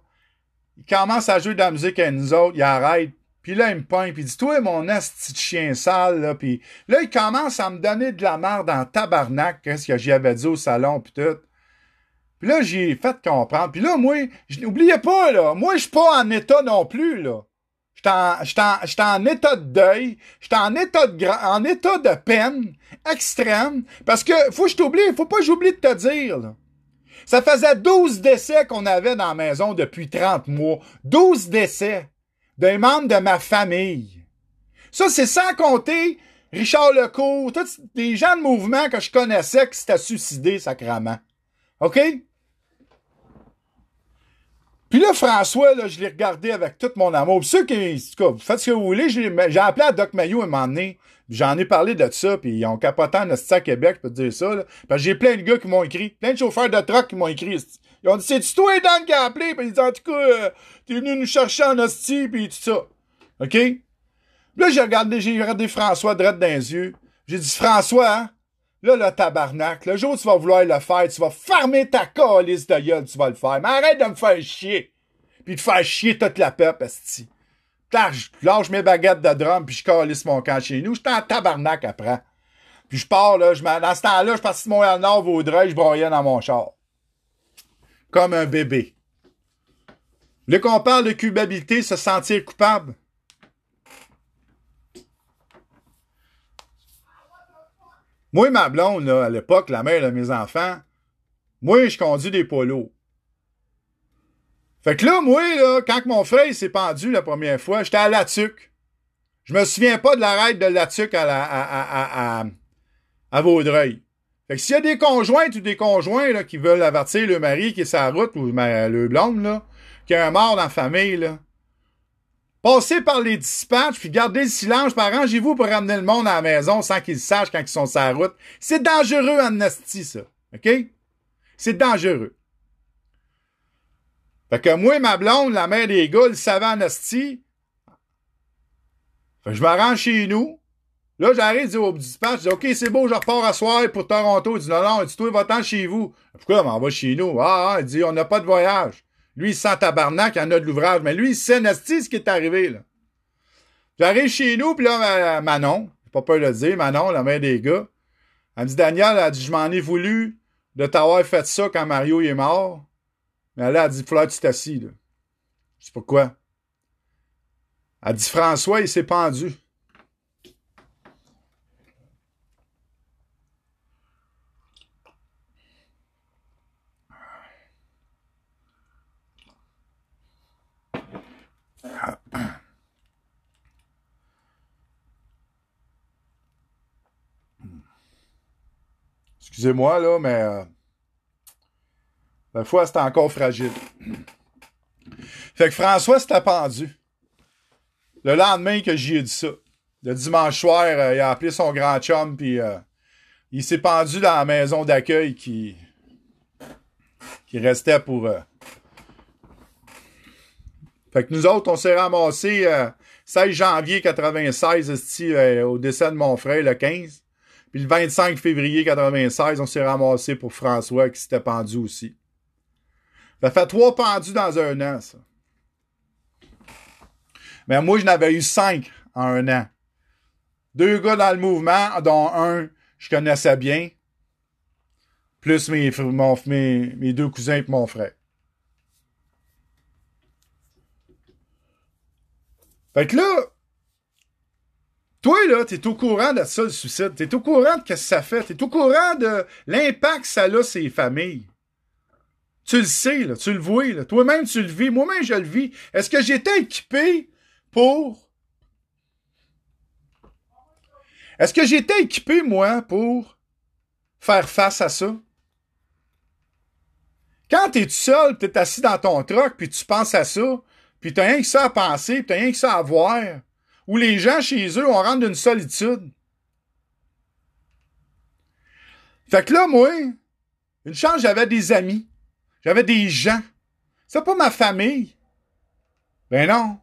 il commence à jouer de la musique à nous autres, il arrête. Puis là, il me pointe, puis il dit, toi, mon asti de chien sale, là. Puis là, il commence à me donner de la merde en tabarnak, qu'est-ce que j'y avais dit au salon, puis tout. Puis là, j'ai fait comprendre. Puis là, moi, n'oubliez pas, là, moi, je suis pas en état non plus, là. J'étais en, en, état de deuil, j'étais en état de en état de peine extrême, parce que faut que je t'oublie, faut pas que j'oublie de te dire, là. Ça faisait 12 décès qu'on avait dans la maison depuis 30 mois. 12 décès d'un membre de ma famille. Ça, c'est sans compter Richard Lecourt, tous les gens de mouvement que je connaissais qui s'étaient suicidés sacrément. OK? Puis là, François, là, je l'ai regardé avec tout mon amour. Puis ceux qui, en faites ce que vous voulez, j'ai appelé à Doc Mayo un moment donné. J'en ai parlé de ça, puis ils ont capoté en à Québec, je peux te dire ça. Là. J'ai plein de gars qui m'ont écrit, plein de chauffeurs de truck qui m'ont écrit. Ils ont dit, c'est-tu toi, Dan, qui a appelé? Puis ils dit, en tout cas, euh, t'es venu nous chercher en hostie, puis tout ça. OK? Là, j'ai regardé, j'ai regardé François droit dans les yeux. J'ai dit, François, hein? Là, le tabarnak, le jour où tu vas vouloir le faire, tu vas fermer ta calice de gueule, tu vas le faire. Mais arrête de me faire chier. Puis de faire chier toute la peuple, esti. Je lâche mes baguettes de drum, puis je calisse mon camp chez nous. J'étais en tabarnak après. Puis je pars, là, je dans ce temps-là, je parti de Montréal-Nord, Vaudreuil, je broyais dans mon char. Comme un bébé. Là qu'on parle de culpabilité, se sentir coupable. Moi, ma blonde, là, à l'époque, la mère de mes enfants, moi, je conduis des polos. Fait que là, moi, là, quand mon frère s'est pendu la première fois, j'étais à Latuc. Je me souviens pas de l'arrêt de Latuc à, la, à, à, à, Vaudreuil. Fait que s'il y a des conjointes ou des conjoints là, qui veulent avertir le mari qui est la route ou le blonde, là, qui a un mort dans la famille, là, passez par les dispatchs, puis gardez le silence, puis arrangez-vous pour ramener le monde à la maison sans qu'ils sachent quand ils sont sur la route. C'est dangereux, Amnesty, ça. OK? C'est dangereux. Fait que moi ma blonde, la mère des gars, le savait Amnesty. Fait que je m'arrange chez nous. Là, j'arrive, dis au dispatch, je dis, OK, c'est beau, je repars à soir pour Toronto. Il dit, non, non, il dit, toi, va-t'en chez vous. Pourquoi, on va chez nous? Ah, ah, il dit, on n'a pas de voyage. Lui, il sent tabarnak, il en a de l'ouvrage. Mais lui, il sait Nasty ce qui est arrivé, là. J'arrive chez nous, puis là, Manon, pas peur de le dire, Manon, la mère des gars, elle dit, Daniel, elle dit, je m'en ai voulu de t'avoir fait ça quand Mario est mort. Mais là, elle dit, que tu t'assis, là. Je sais pas quoi. Elle dit, François, il s'est pendu. Excusez-moi, là, mais euh, la foi, c'était encore fragile. Fait que François s'était pendu. Le lendemain que j'y ai dit ça. Le dimanche soir, euh, il a appelé son grand chum, puis euh, il s'est pendu dans la maison d'accueil qui, qui restait pour... Fait que nous autres, on s'est ramassés 16 janvier 96, au décès de mon frère, le 15. Puis le 25 février 96, on s'est ramassé pour François qui s'était pendu aussi. Ça fait trois pendus dans un an, ça. Mais moi, je n'avais eu cinq en un an. Deux gars dans le mouvement, dont un, je connaissais bien. Plus mes, mes, mes deux cousins et mon frère. Fait que là, toi, là, t'es au courant de ça, le suicide. T'es au courant de ce que ça fait. T'es au courant de l'impact que ça a sur les familles. Tu le sais, là, tu le vois, là. Toi-même, tu le vis. Moi-même, je le vis. Est-ce que j'étais équipé pour... Est-ce que j'étais équipé, moi, pour faire face à ça? Quand t'es tout seul, t'es assis dans ton truck, puis tu penses à ça, puis t'as rien que ça à penser, puis t'as rien que ça à voir, où les gens chez eux, on rentre d'une solitude. Fait que là, moi, une chance, j'avais des amis. J'avais des gens. C'est pas ma famille. Ben non.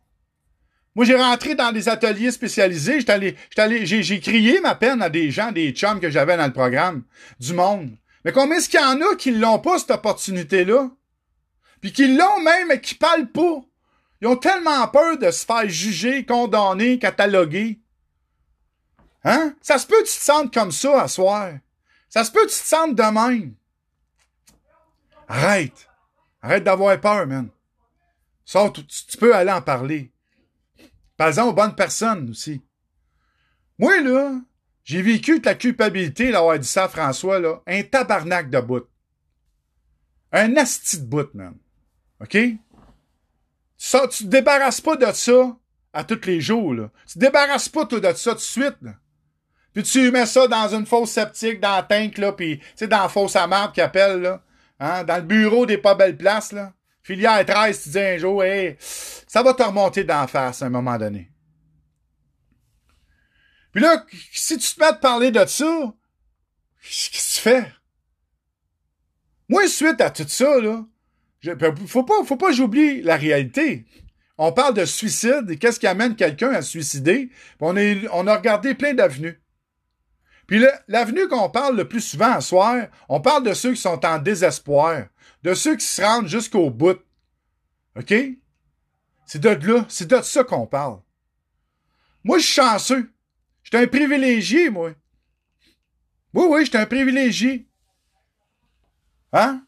Moi, j'ai rentré dans des ateliers spécialisés. J'ai crié ma peine à des gens, des chums que j'avais dans le programme, du monde. Mais combien est-ce qu'il y en a qui l'ont pas, cette opportunité-là? Puis qui l'ont même, mais qui parlent pas? Ils ont tellement peur de se faire juger, condamner, cataloguer. Hein? Ça se peut que tu te sentes comme ça à soir. Ça se peut que tu te sentes de même. Arrête. Arrête d'avoir peur, man. Ça, tu, peux aller en parler. Parle-en aux bonnes personnes aussi. Moi, là, j'ai vécu la culpabilité d'avoir dit ça à François, là. Un tabarnak de bout. Un asti de bout, man. OK? Ça, tu te débarrasses pas de ça à tous les jours. Là. Tu te débarrasses pas toi, de ça tout de suite. Là. Puis tu mets ça dans une fausse sceptique, dans la tank, là, puis tu sais, dans la fausse amarte qui appelle, là. Hein, dans le bureau des pas belles places, là. Filière 13, tu dis un jour, hey, ça va te remonter d'en face à un moment donné. Puis là, si tu te mets à parler de ça, qu'est-ce que tu fais? Moi, suite à tout ça, là, ben, faut pas, faut pas j'oublie la réalité. on parle de suicide qu'est-ce qui amène quelqu'un à se suicider? Puis on, est, on a regardé plein d'avenues. Puis l'avenue qu'on parle le plus souvent à soir, on parle de ceux qui sont en désespoir, de ceux qui se rendent jusqu'au bout. OK? C'est de là, c'est de ça qu'on parle. Moi, je suis chanceux. Je suis un privilégié, moi. Oui, oui, je suis un privilégié. Hein?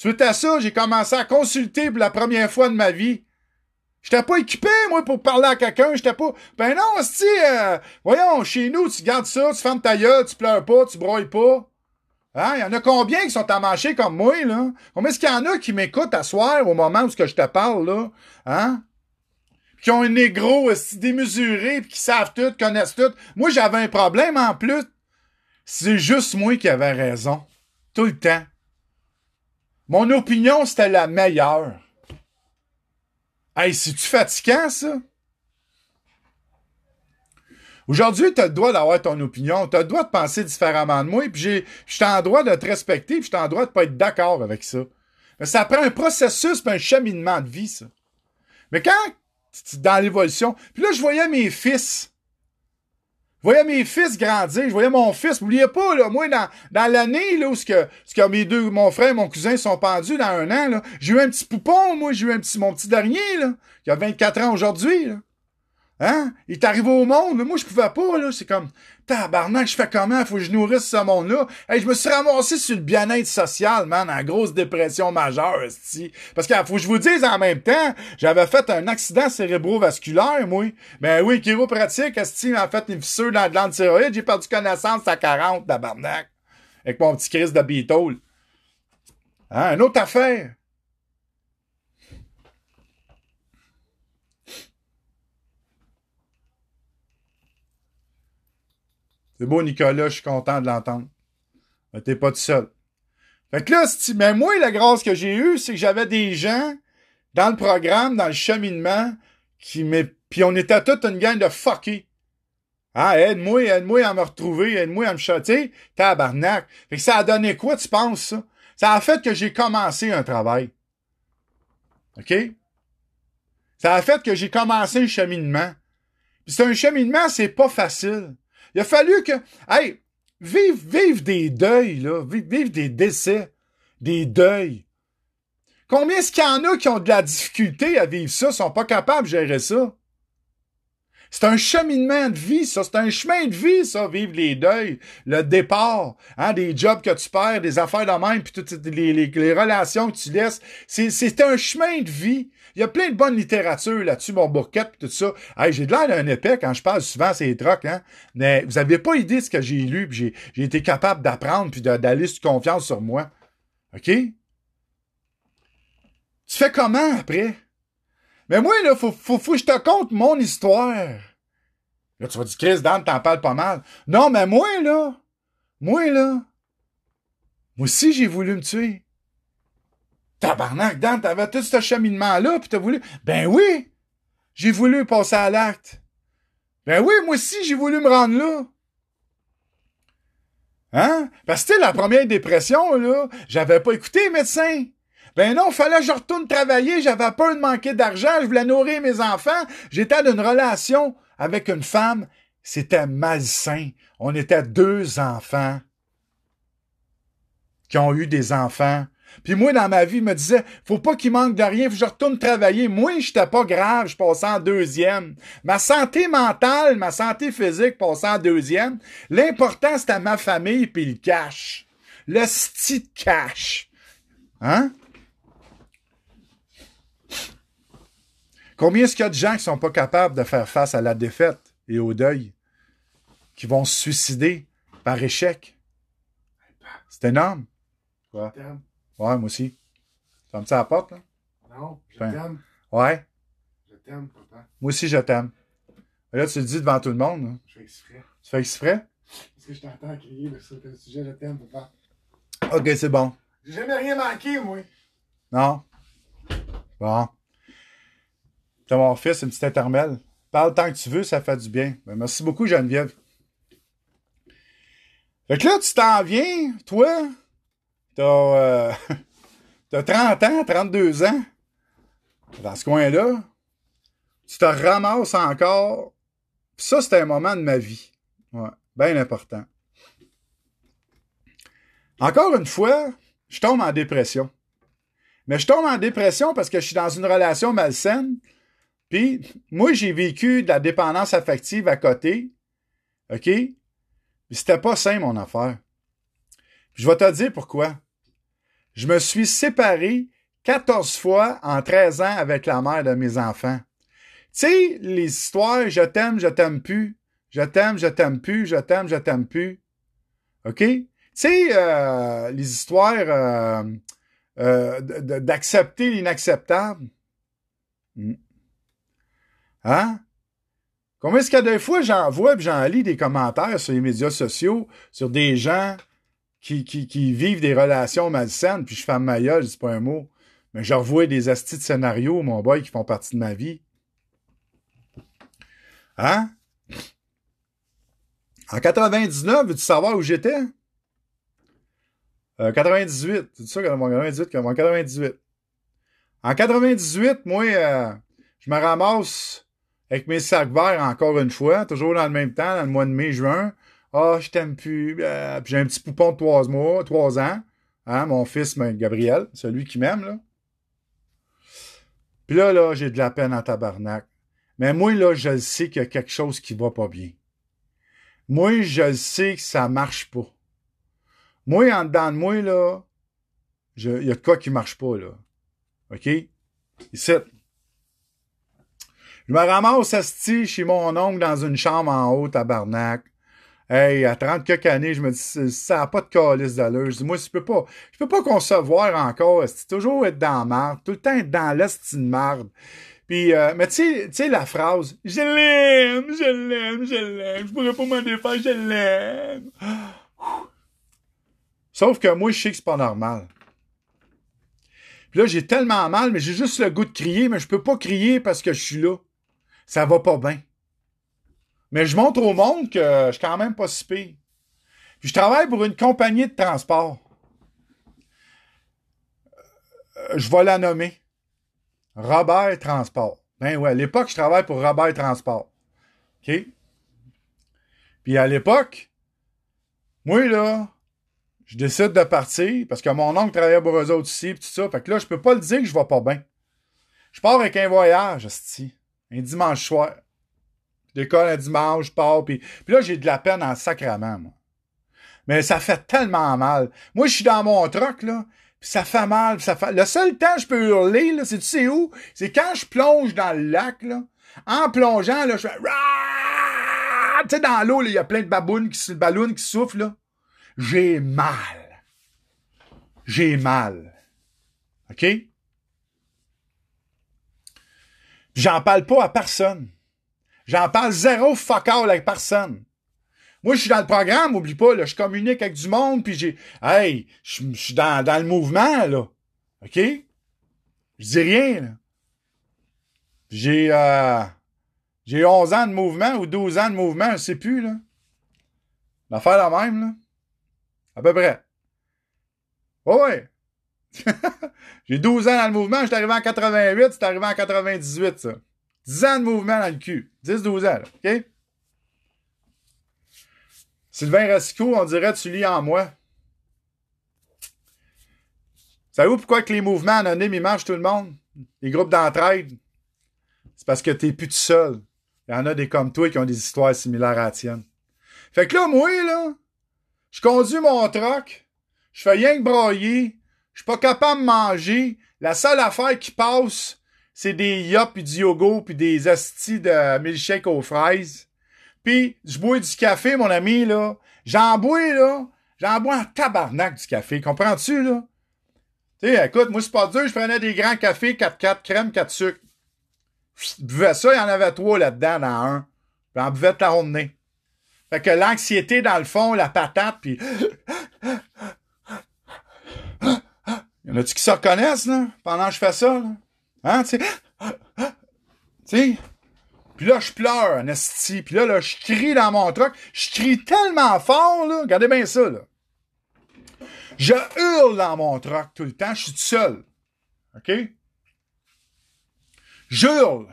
Suite à ça, j'ai commencé à consulter pour la première fois de ma vie. J'étais pas équipé, moi, pour parler à quelqu'un. J'étais pas. Ben non, si, euh, voyons, chez nous, tu gardes ça, tu fermes ta gueule, tu pleures pas, tu broyes pas. Hein? Il y en a combien qui sont à marcher comme moi, là? Combien est-ce qu'il y en a qui m'écoutent à soir au moment où ce que je te parle, là? Hein? Qui ont un négro esti, démesuré, puis qui savent tout, connaissent tout. Moi, j'avais un problème en plus. C'est juste moi qui avais raison. Tout le temps. Mon opinion, c'était la meilleure. Hey, c'est-tu fatigant, ça? Aujourd'hui, tu as le droit d'avoir ton opinion, tu as le droit de penser différemment de moi, puis je suis en droit de te respecter, puis je suis en droit de pas être d'accord avec ça. Mais ça prend un processus, un cheminement de vie, ça. Mais quand, dans l'évolution, puis là, je voyais mes fils. Je voyais mes fils grandir, je voyais mon fils. N'oubliez pas, là, moi, dans, dans l'année, là, où ce que, ce que mes deux, mon frère et mon cousin sont pendus dans un an, là, j'ai eu un petit poupon, moi, j'ai eu un petit, mon petit dernier, là, qui a 24 ans aujourd'hui, là. Hein? Il est arrivé au monde, là. moi je pouvais pas, là. C'est comme, tabarnak, je fais comment? Faut que je nourrisse ce monde-là. Hey, je me suis ramassé sur le bien-être social, man, en grosse dépression majeure, esti. Parce que, faut que je vous dise en même temps, j'avais fait un accident cérébrovasculaire, moi. Ben oui, chiropratique, esti, m'a fait une fissure dans la glande thyroïde, j'ai perdu connaissance à 40, tabarnak. Avec mon petit Chris de Beetle. Hein? Une autre affaire. C'est beau, Nicolas, je suis content de l'entendre. Mais t'es pas tout seul. Fait que là, si- mais moi, la grâce que j'ai eue, c'est que j'avais des gens dans le programme, dans le cheminement, qui m'est, puis on était toute une gang de fuckés. Ah, aide-moi, aide-moi à me retrouver, aide-moi à me choter. Tabarnak. Fait que ça a donné quoi, tu penses, ça? Ça a fait que j'ai commencé un travail. OK? Ça a fait que j'ai commencé un cheminement. Puis c'est un cheminement, c'est pas facile. Il a fallu que, hey, vive, vive des deuils, là, vive, vive des décès, des deuils. Combien est-ce qu'il y en a qui ont de la difficulté à vivre ça, sont pas capables de gérer ça? C'est un cheminement de vie, ça. C'est un chemin de vie, ça, vivre les deuils, le départ, hein, des jobs que tu perds, des affaires de même, puis toutes les, les, les relations que tu laisses. C'est, c'est un chemin de vie. Il y a plein de bonnes littératures là-dessus, mon bourquette, tout ça. Hey, j'ai de l'air d'un épais quand je parle souvent ces trocs, hein. Mais vous avez pas idée de ce que j'ai lu, puis j'ai, été capable d'apprendre, puis d'aller sur confiance sur moi. OK? Tu fais comment après? Mais moi, là, faut, faut, faut que je te conte mon histoire. Là, tu vas dire, Chris, Dan, t'en parles pas mal. Non, mais moi, là, moi, là, moi aussi, j'ai voulu me tuer. Tabarnak, Dan, t'avais tout ce cheminement-là, puis t'as voulu... Ben oui, j'ai voulu passer à l'acte. Ben oui, moi aussi, j'ai voulu me rendre là. Hein? Parce que, la première dépression, là, j'avais pas écouté les médecins. Ben non, fallait que je retourne travailler, j'avais peur de manquer d'argent, je voulais nourrir mes enfants. J'étais dans une relation avec une femme, c'était malsain. On était deux enfants qui ont eu des enfants. Puis moi, dans ma vie, je me disais, faut pas qu'il manque de rien, faut que je retourne travailler. Moi, j'étais pas grave, je passais en deuxième. Ma santé mentale, ma santé physique passait en deuxième. L'important, c'était ma famille puis le cash. Le style cash. Hein? Combien est-ce qu'il y a de gens qui sont pas capables de faire face à la défaite et au deuil? Qui vont se suicider par échec? C'est énorme. Quoi? Ouais, moi aussi. Ça me tient à la porte, là? Non, je t'aime. Ouais. Je t'aime, papa. Moi aussi, je t'aime. Là, tu le dis devant tout le monde. là. Je fais exprès. Tu fais exprès? Parce que je t'entends crier sur le sujet, je t'aime, papa. OK, c'est bon. J'ai jamais rien manqué, moi. Non? Bon. T'as mon fils, une petite intermelle. Parle tant que tu veux, ça fait du bien. Ben, merci beaucoup, Geneviève. Fait que là, tu t'en viens, toi? T'as, euh, t'as 30 ans, 32 ans. Dans ce coin-là. tu te ramasses encore. Ça, c'était un moment de ma vie. Ouais, bien important. Encore une fois, je tombe en dépression. Mais je tombe en dépression parce que je suis dans une relation malsaine. Puis, moi, j'ai vécu de la dépendance affective à côté. OK? C'était pas sain, mon affaire. Je vais te dire pourquoi. Je me suis séparé 14 fois en 13 ans avec la mère de mes enfants. Tu sais, les histoires, je t'aime, je t'aime plus. Je t'aime, je t'aime plus, je t'aime, je t'aime plus. OK? Tu sais, euh, les histoires euh, euh, d'accepter l'inacceptable. Hmm. Hein? Combien est-ce que des fois j'en vois et j'en lis des commentaires sur les médias sociaux sur des gens qui, qui, qui vivent des relations malsaines, puis je fais ma gueule, c'est pas un mot. Mais je revois des astis de scénarios, mon boy, qui font partie de ma vie. Hein? En 99, veux-tu savoir où j'étais? Euh, 98. C'est ça, 98, 98. En 98, moi, euh, je me ramasse avec mes sacs verts encore une fois, toujours dans le même temps, dans le mois de mai-juin. Ah, je t'aime plus. Euh, j'ai un petit poupon de trois mois, trois ans. Hein, mon fils, ben, Gabriel, celui qui m'aime, là. Puis là, là, j'ai de la peine en tabarnak. Mais moi, là, je sais qu'il y a quelque chose qui va pas bien. Moi, je sais que ça marche pas. Moi, en dedans de moi, là, il y a de quoi qui marche pas, là. OK? Ici. Je me ramasse asti chez mon oncle dans une chambre en haut, tabarnak. Hey, à 30 quelques années, je me dis, ça n'a pas de calice d'allure. Je dis, moi, je peux pas, je peux pas concevoir encore, c'est toujours être dans la marde, tout le temps être dans l'esti de marde. Puis, euh, mais tu sais, la phrase, je l'aime, je l'aime, je l'aime, je pourrais pas m'en défaire, je l'aime. Sauf que moi, je sais que c'est pas normal. Puis là, j'ai tellement mal, mais j'ai juste le goût de crier, mais je peux pas crier parce que je suis là. Ça va pas bien. Mais je montre au monde que je suis quand même pas si pire. Puis je travaille pour une compagnie de transport. Euh, je vais la nommer. Robert Transport. Ben ouais, à l'époque, je travaille pour Robert Transport. OK? Puis à l'époque, moi, là, je décide de partir parce que mon oncle travaillait pour eux autres ici, pis tout ça. Fait que là, je peux pas le dire que je vais pas bien. Je pars avec un voyage, un dimanche soir. Décolle un dimanche, je pars, puis, puis là, j'ai de la peine en sacrament, moi. Mais ça fait tellement mal. Moi, je suis dans mon truck, là, puis ça fait mal, ça fait... Le seul temps que je peux hurler, là, c'est tu sais où? C'est quand je plonge dans le lac, là. En plongeant, là, je fais... Tu sais, dans l'eau, il y a plein de babounes qui, ballons qui soufflent, là. J'ai mal. J'ai mal. OK? J'en parle pas à personne. J'en parle zéro fuck all avec personne. Moi, je suis dans le programme, oublie pas, je communique avec du monde, puis j'ai... Hey, je suis dans, dans le mouvement, là. OK? Je dis rien, là. J'ai... Euh, j'ai 11 ans de mouvement ou 12 ans de mouvement, je sais plus, là. L'affaire la même, là. À peu près. Oh ouais. j'ai 12 ans dans le mouvement, je suis arrivé en 88, c'est arrivé en 98, ça. 10 ans de mouvement dans le cul. 10-12 ans, là, OK? Sylvain Racicot, on dirait tu lis en moi. Savez-vous pourquoi que les mouvements anonymes, ils marchent tout le monde? Les groupes d'entraide? C'est parce que t'es plus tout seul. Il y en a des comme toi qui ont des histoires similaires à la tienne. Fait que là, moi, là, je conduis mon truck, je fais rien que broyer, je suis pas capable de manger. La seule affaire qui passe, c'est des yaps pis du yogourt puis des astis de milkshake aux fraises. Puis je bois du café, mon ami, là. J'en bois, là. J'en bois en tabarnak du café. Comprends-tu, là? Tu sais, écoute, moi, c'est pas dur. Je prenais des grands cafés, 4-4, crème, 4 sucres. Je buvais ça, il y en avait trois là-dedans, dans un. Puis en buvais de la nez. Fait que l'anxiété, dans le fond, la patate, puis... Y en a-tu qui se reconnaissent, là, pendant que je fais ça, là? Hein, tu sais? Puis là, je pleure, esti. Puis là, là, je crie dans mon truck. Je crie tellement fort, là. Regardez bien ça, là. Je hurle dans mon truck tout le temps. Je suis tout seul. OK? J'hurle.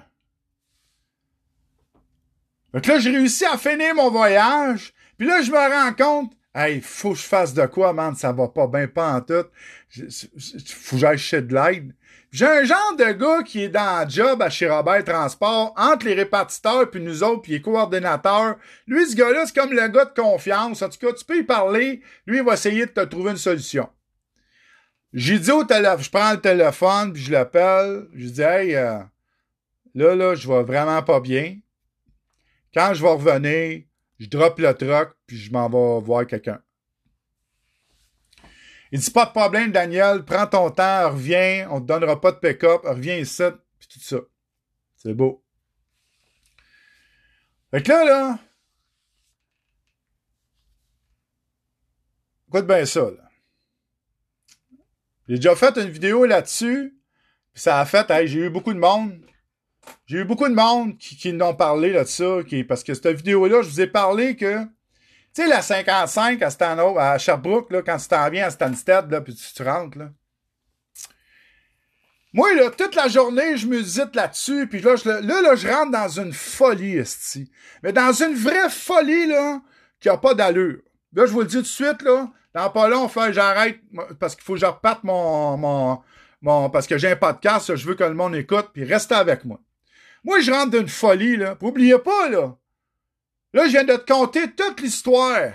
Que là, j'ai réussi à finir mon voyage. Puis là, je me rends compte, hey, faut que je fasse de quoi, man, ça va pas bien pas en tout. Faut que j'aille de l'aide. J'ai un genre de gars qui est dans le job à chez Robert Transport, entre les répartiteurs puis nous autres, puis il est coordonnateur. Lui, ce gars-là, c'est comme le gars de confiance. En tout cas, tu peux y parler. Lui, il va essayer de te trouver une solution. J'ai dit au téléphone, je prends le téléphone, puis je l'appelle. Je dis, hey, euh, là, là, je vais vraiment pas bien. Quand je vais revenir, je drop le truck, puis je m'en vais voir quelqu'un. Il dit, pas de problème, Daniel, prends ton temps, reviens, on te donnera pas de pick-up, reviens ici, puis tout ça. C'est beau. Fait que là, là, écoute bien ça, là. J'ai déjà fait une vidéo là-dessus, puis ça a fait, hey, j'ai eu beaucoup de monde. J'ai eu beaucoup de monde qui, qui n'ont parlé là, de ça, qui, parce que cette vidéo-là, je vous ai parlé que, tu sais, la 55 à, Stanhope, à Sherbrooke, là, quand tu t'en viens à Stansted, là, puis tu, rentres, là. Moi, là, toute la journée, je musite là-dessus, puis là, je, là, là, je rentre dans une folie, esti. Mais dans une vraie folie, là, qui a pas d'allure. Là, je vous le dis tout de suite, là, dans pas long, que j'arrête, parce qu'il faut que je reparte mon, mon, mon, parce que j'ai un podcast, je veux que le monde écoute, puis restez avec moi. Moi, je rentre d'une folie, là. Puis oubliez pas, là. Là, je viens de te conter toute l'histoire.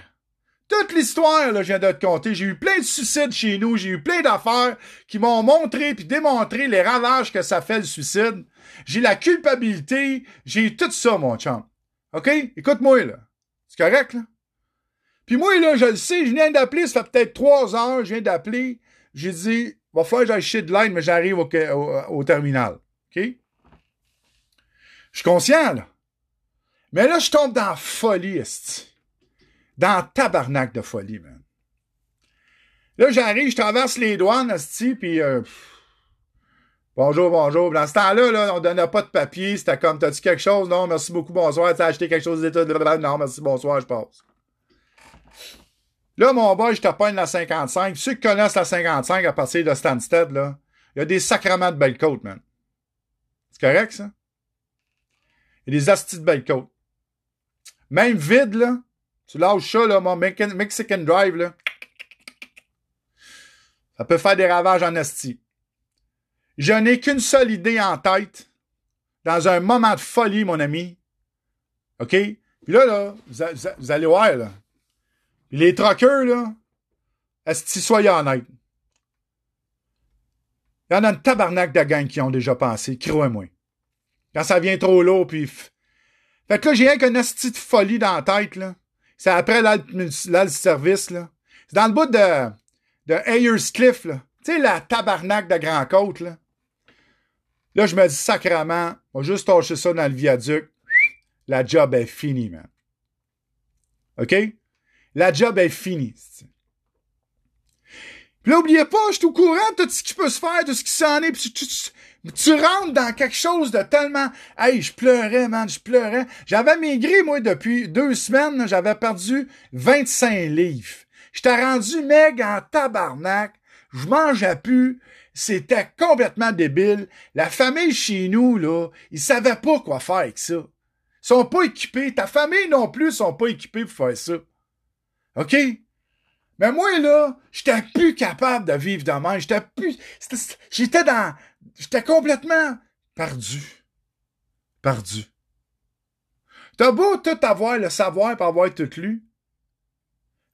Toute l'histoire, là, je viens de te conter. J'ai eu plein de suicides chez nous. J'ai eu plein d'affaires qui m'ont montré puis démontré les ravages que ça fait le suicide. J'ai la culpabilité. J'ai eu tout ça, mon chum. OK? Écoute-moi, là. C'est correct, là? Puis moi, là, je le sais, je viens d'appeler, ça fait peut-être trois heures, je viens d'appeler. J'ai dit, va falloir que j'aille chez de l'aide, mais j'arrive au, terminal. OK? Je suis conscient, là. Mais là, je tombe dans folie, esti. Dans tabarnak de folie, man. Là, j'arrive, je traverse les douanes, esti, puis euh, bonjour, bonjour. Dans ce temps-là, là, on donnait pas de papier. C'était comme, t'as-tu quelque chose? Non, merci beaucoup, bonsoir. T'as acheté quelque chose? Non, merci, bonsoir, je passe. Là, mon boy, je te la 55. Ceux qui connaissent la 55 à partir de Stansted, là, il y a des sacrements de belles côtes, man. C'est correct, ça? Il y a des astis de belles côtes. Même vide, là. Tu lâches ça, là, mon Mexican Drive, là. Ça peut faire des ravages en asti. Je n'ai qu'une seule idée en tête. Dans un moment de folie, mon ami. OK? Puis là, là, vous, allez voir, là. Les truckers, là, asti, soyez honnêtes. Il y en a une tabarnak de gang qui ont déjà pensé, croyez-moi. Quand ça vient trop lourd, puis... Fait que là, j'ai rien qu'un asti de folie dans la tête, là. C'est après l'alt-service, là. C'est dans le bout de, de Ayers Cliff, là. Tu sais, la tabarnak de Grand Côte, là. Là, je me dis sacrement, on va juste torcher ça dans le viaduc. La job est finie, man. OK? La job est finie. Puis là, oubliez pas, je suis au courant de tout ce qui peut se faire, de ce qui s'en est. Puis tu, tu, tu, rentres dans quelque chose de tellement... Hey, je pleurais, man, je pleurais. J'avais maigri, moi, depuis deux semaines. J'avais perdu 25 livres. J'étais rendu meg en tabarnak. Je mangeais plus. C'était complètement débile. La famille chez nous, là, ils savaient pas quoi faire avec ça. Ils sont pas équipés. Ta famille non plus sont pas équipés pour faire ça. OK? Mais moi, là, j'étais plus capable de vivre de même. J'étais plus. J'étais dans. J'étais complètement perdu. Perdu. T'as beau tout avoir le savoir pour avoir tout lu.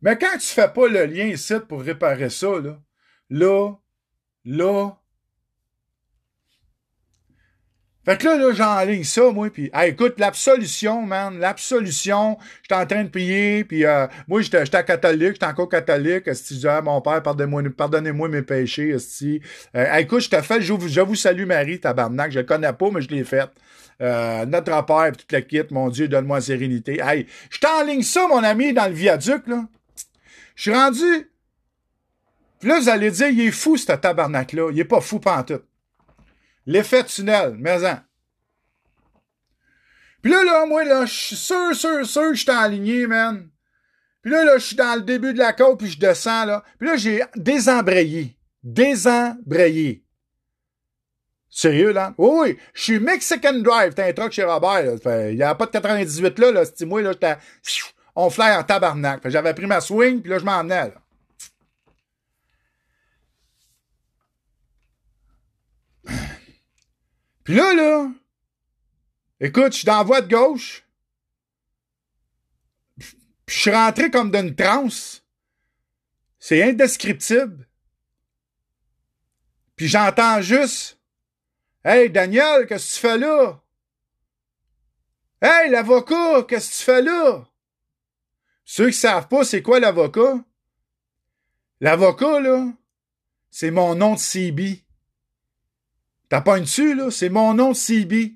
Mais quand tu fais pas le lien ici pour réparer ça, là, là, là. Fait que là, là, j'enligne ça, moi, puis hey, écoute, l'absolution, man, l'absolution, j'étais en train de prier, puis euh, moi, j'étais catholique, j'étais encore catholique, si disais, mon père, pardonnez-moi pardonnez mes péchés, si euh, écoute, je te fais, je, je vous salue Marie, tabarnak, je le connais pas, mais je l'ai faite. Euh, notre père, toute la kit, mon Dieu, donne-moi sérénité. Hey, je t'enligne ça, mon ami, dans le viaduc, là. Je suis rendu. Puis là, vous allez dire, il est fou, ce tabarnak-là. Il est pas fou pantoute. L'effet tunnel, mais en. Puis là, là, moi, là, je suis sûr, sûr, sûr que je suis aligné, man. Puis là, là, je suis dans le début de la côte, puis je descends, là. Puis là, j'ai désembrayé. Désembrayé. Sérieux, là? Oui, oui. Je suis Mexican Drive. T'as un truck chez Robert, là. Fait, il y a pas de 98 là, là. C'est moi, là, j'étais, on fly en tabarnak. J'avais pris ma swing, puis là, je m'en venais, là. Puis là, là, écoute, je suis dans la voie de gauche. Je suis rentré comme d'une transe. C'est indescriptible. Puis j'entends juste Hey Daniel, qu'est-ce que tu fais là? Hey l'avocat, qu'est-ce que tu fais là? Ceux qui savent pas c'est quoi l'avocat? L'avocat, là, c'est mon nom de CB. T'as pas dessus, là? C'est mon nom CB.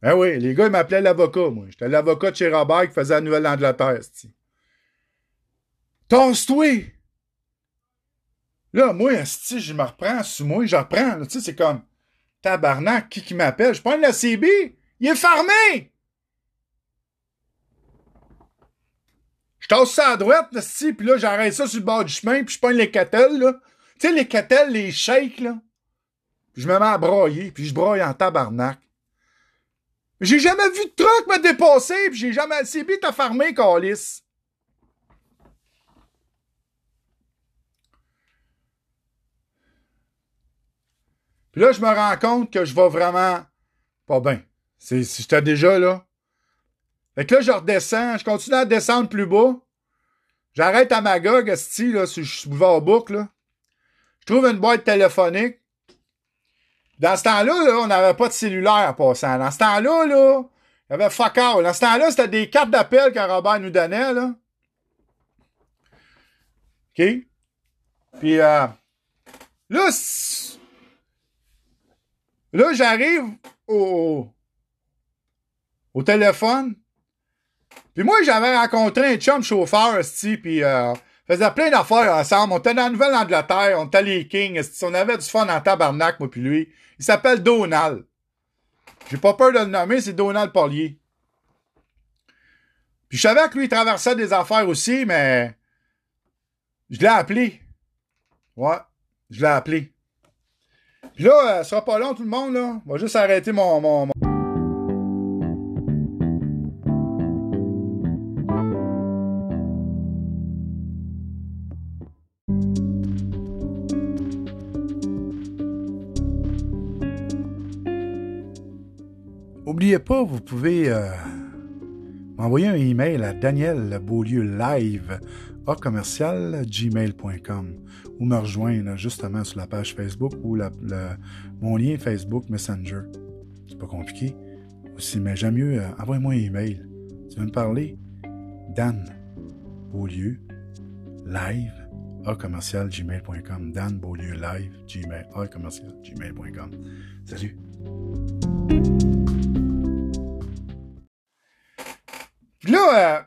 Ben oui, les gars, ils m'appelaient l'avocat, moi. J'étais l'avocat de chez Robert qui faisait la Nouvelle-Angleterre. Tasse-toi! Là, moi, si je me reprends sur moi, je reprends. Tu sais, c'est comme tabarnak, qui qui m'appelle? Je prends le CB. Il est fermé! Je tasse ça à droite, là, puis là, j'arrête ça sur le bord du chemin, puis je prends les catelles, là. Tu sais, les catelles, les shakes, là. Puis je me mets à broyer, puis je broye en tabarnak. J'ai jamais vu de truck me dépasser, puis j'ai jamais... Le CB t'a fermé, calice. Puis là, je me rends compte que je vais vraiment pas bien. C'est, si j'étais déjà là. Fait que là, je redescends, je continue à descendre plus bas. J'arrête à Magog, esti, là, je vais au boucle, là. Je trouve une boîte téléphonique. Dans ce temps-là, là, on n'avait pas de cellulaire en passant. Dans ce temps-là, là, il y avait fuck all. Dans ce temps-là, c'était des cartes d'appel que Robert nous donnait, là. OK? Puis, euh, là, là, j'arrive au, au téléphone. Puis moi, j'avais rencontré un chum chauffeur, esti, puis euh, faisait plein d'affaires ensemble. On était dans la Nouvelle-Angleterre, on était les Kings, on avait du fun en tabarnak, moi puis lui? Il s'appelle Donald. J'ai pas peur de le nommer, c'est Donald Porlier. Puis je savais que lui, il traversait des affaires aussi, mais je l'ai appelé. Ouais, je l'ai appelé. Puis là, euh, ce sera pas long tout le monde, là. On va juste arrêter mon... mon, mon- Oubliez pas, vous pouvez euh, m'envoyer un email à Daniel Beaulieu Live gmail.com ou me rejoindre justement sur la page Facebook ou mon lien Facebook Messenger. C'est pas compliqué. Aussi, mais j'aime mieux, euh, envoie-moi un email. Tu veux me parler? Dan Beaulieu Live gmail.com. Dan Beaulieu Live. Salut! Puis là, euh,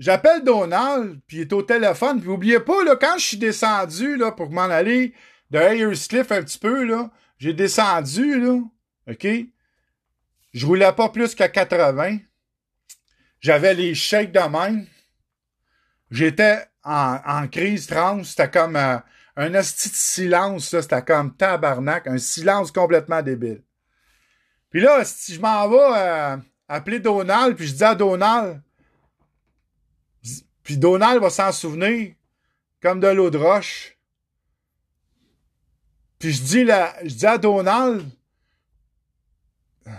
j'appelle Donald, puis il est au téléphone. Puis oubliez pas, là, quand je suis descendu là, pour m'en aller de Ayerscliff un petit peu, là, j'ai descendu, là, OK? Je roulais pas plus qu'à 80. J'avais les shakes de même. J'étais en, crise trans. C'était comme euh, un asti de silence. C'était comme tabarnak. Un silence complètement débile. Puis là, si je m'en vais euh, appeler Donald, puis je dis à Donald, puis Donald va s'en souvenir comme de l'eau de roche. Puis je dis, je dis à Donald, tu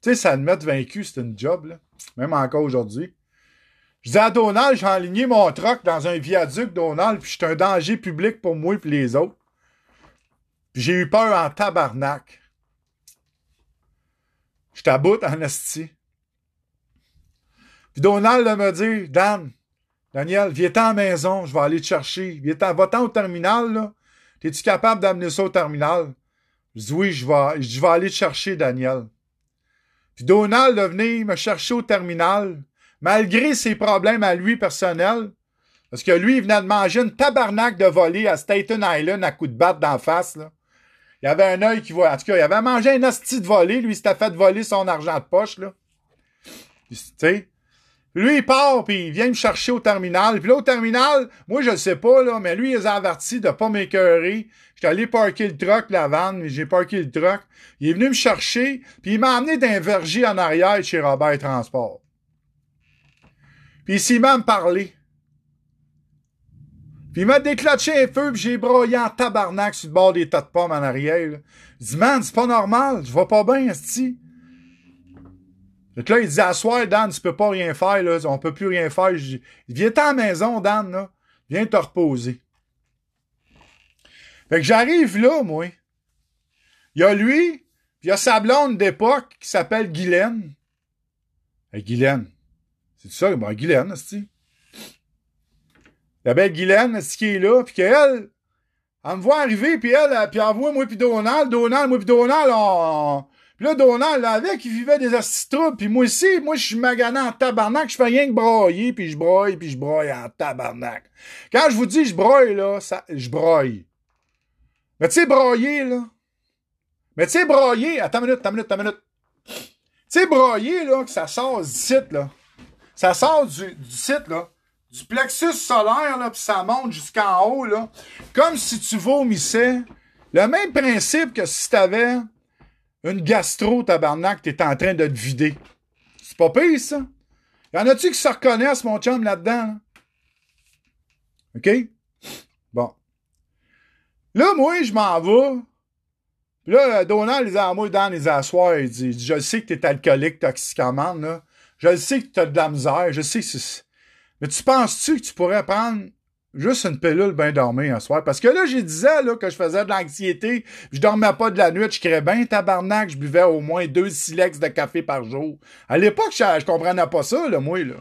sais, ça le mettre vaincu, c'est une job, là. Même encore aujourd'hui. Je dis à Donald, j'ai enligné mon truck dans un viaduc, Donald, puis c'est un danger public pour moi et les autres. Puis j'ai eu peur en tabarnak. Je t'aboute en esti. Puis Donald me dit, Dan, Daniel, viens-t'en à la maison, je vais aller te chercher. Viens-t'en, va-t'en au terminal, là. T'es-tu capable d'amener ça au terminal? Je dis oui, je vais, je vais aller te chercher, Daniel. Puis Donald est venu me chercher au terminal, malgré ses problèmes à lui personnels. Parce que lui, il venait de manger une tabarnak de volée à Staten Island à coup de batte d'en face, là. Il avait un œil qui voit. En tout cas, il avait mangé un hostie de volée. Lui, il s'était fait voler son argent de poche, là. Tu sais? Lui, il part, puis il vient me chercher au terminal. Puis là, au terminal, moi, je le sais pas, là, mais lui, il a avertis de pas m'écœurer. J'étais allé parker le truck, la vanne, mais j'ai parké le truck. Il est venu me chercher, puis il m'a amené d'un verger en arrière chez Robert Transport. Puis il s'est mis à me parler. Puis il m'a déclenché un feu, puis j'ai broyé en tabarnak sur le bord des tas de pommes en arrière. Là. Je dis, man, c'est pas normal, je vais pas bien, esti. Fait que là, il dit, à soir, Dan, tu peux pas rien faire, là, on peut plus rien faire. Je dis, viens à la maison, Dan, là. Viens te reposer. Fait que j'arrive là, moi. Il y a lui, puis il y a sa blonde d'époque qui s'appelle Guylaine. Hey, Guylaine. C'est ça, ben, Guylaine, esti. La belle Guylaine, esti, qui est là, puis qu'elle, elle me voit arriver, puis elle, puis elle voit moi puis Donald, Donald, moi puis Donald, on... Là, Donald, là, avec, il vivait des astis troubles, puis moi aussi, moi, je suis magané en tabarnak, je fais rien que broyer, puis je broye, puis je broye en tabarnak. Quand je vous dis je broye, là, ça, je broye. Mais tu sais, broyer, là. Mais tu sais, broyer, attends une minute, attends une minute, attends une minute. Tu sais, broyer, là, que ça sort du site, là. Ça sort du, du site, là. Du plexus solaire, là, puis ça monte jusqu'en haut, là. Comme si tu vomissais. Le même principe que si t'avais une gastro, tabarnak, t'es en train de te vider. C'est pas pire, ça. Y en a-tu qui se reconnaissent, mon chum, là-dedans? là? OK? Bon. Là, moi, je m'en vais. Puis là, Donald, il dit à moi, dans les assoirs, il dit, je sais que t'es alcoolique, toxicomane, là. Je sais que t'as de la misère, je sais que c'est... Mais tu penses-tu que tu pourrais prendre juste une pilule bien dormir un soir? Parce que là, j'ai disais, là, que je faisais de l'anxiété, je dormais pas de la nuit, je créais bien tabarnak, je buvais au moins deux silex de café par jour. À l'époque, je, je comprenais pas ça, là, moi, là.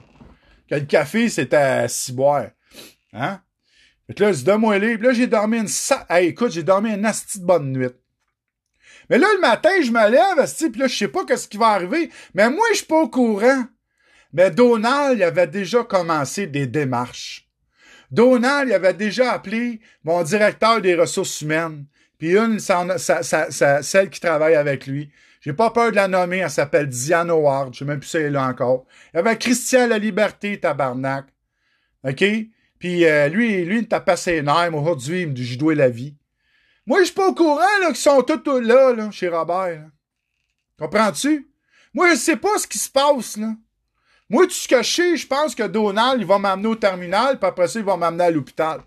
Que le café, c'était à six boire. Hein? Fait là, dis, donne-moi les. Puis là, j'ai dormi une sa... Hey, écoute, j'ai dormi une asti de bonne nuit. Mais là, le matin, je me lève, puis là, je sais pas qu'est-ce qui va arriver. Mais moi, je suis pas au courant. Mais Donald, avait déjà commencé des démarches. Donald, il avait déjà appelé mon directeur des ressources humaines. Puis une, celle qui travaille avec lui. J'ai pas peur de la nommer, elle s'appelle Diane Howard. Je sais même plus si elle est là encore. Il y avait Christian La Liberté, tabarnak. OK? Puis euh, lui, lui, il me tapait ses nerfs. Aujourd'hui, il me dit, j'ai doué la vie. Moi, je suis pas au courant là, qu'ils sont tous là, là, chez Robert. Comprends-tu? Moi, je sais pas ce qui se passe, là. Moi, tout ce que je sais, je pense que Donald, il va m'amener au terminal, puis après ça, il va m'amener à l'hôpital.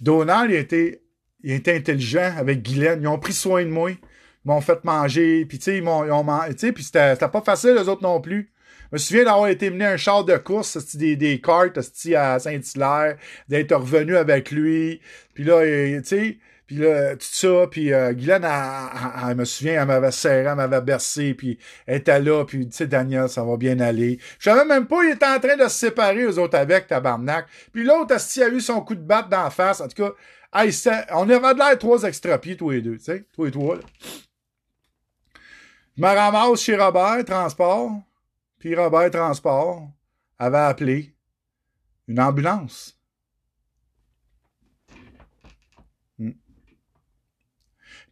Donald, il était, il était intelligent avec Guylaine. Ils ont pris soin de moi. Ils m'ont fait manger, puis tu sais, ils m'ont, puis c'était, pas facile, les autres non plus. Je me souviens d'avoir été mené un char de course, des, des cartes, à Saint-Hilaire, d'être revenu avec lui. Puis là, tu sais, puis là, tout ça, puis euh, Guylaine, elle, elle- elle- elle me souviens, elle m'avait serré, elle m'avait bercé, puis elle était là, puis tu sais, Daniel, ça va bien aller. Je savais même pas, il était en train de se séparer, eux autres, avec, tabarnak. Puis l'autre, asti, a eu son coup de batte la face, en tout cas, c'était- on avait de l'air trois extrapiés, tous les deux, tu sais, tous les trois. Je me ramasse chez Robert Transport, puis Robert Transport avait appelé une ambulance.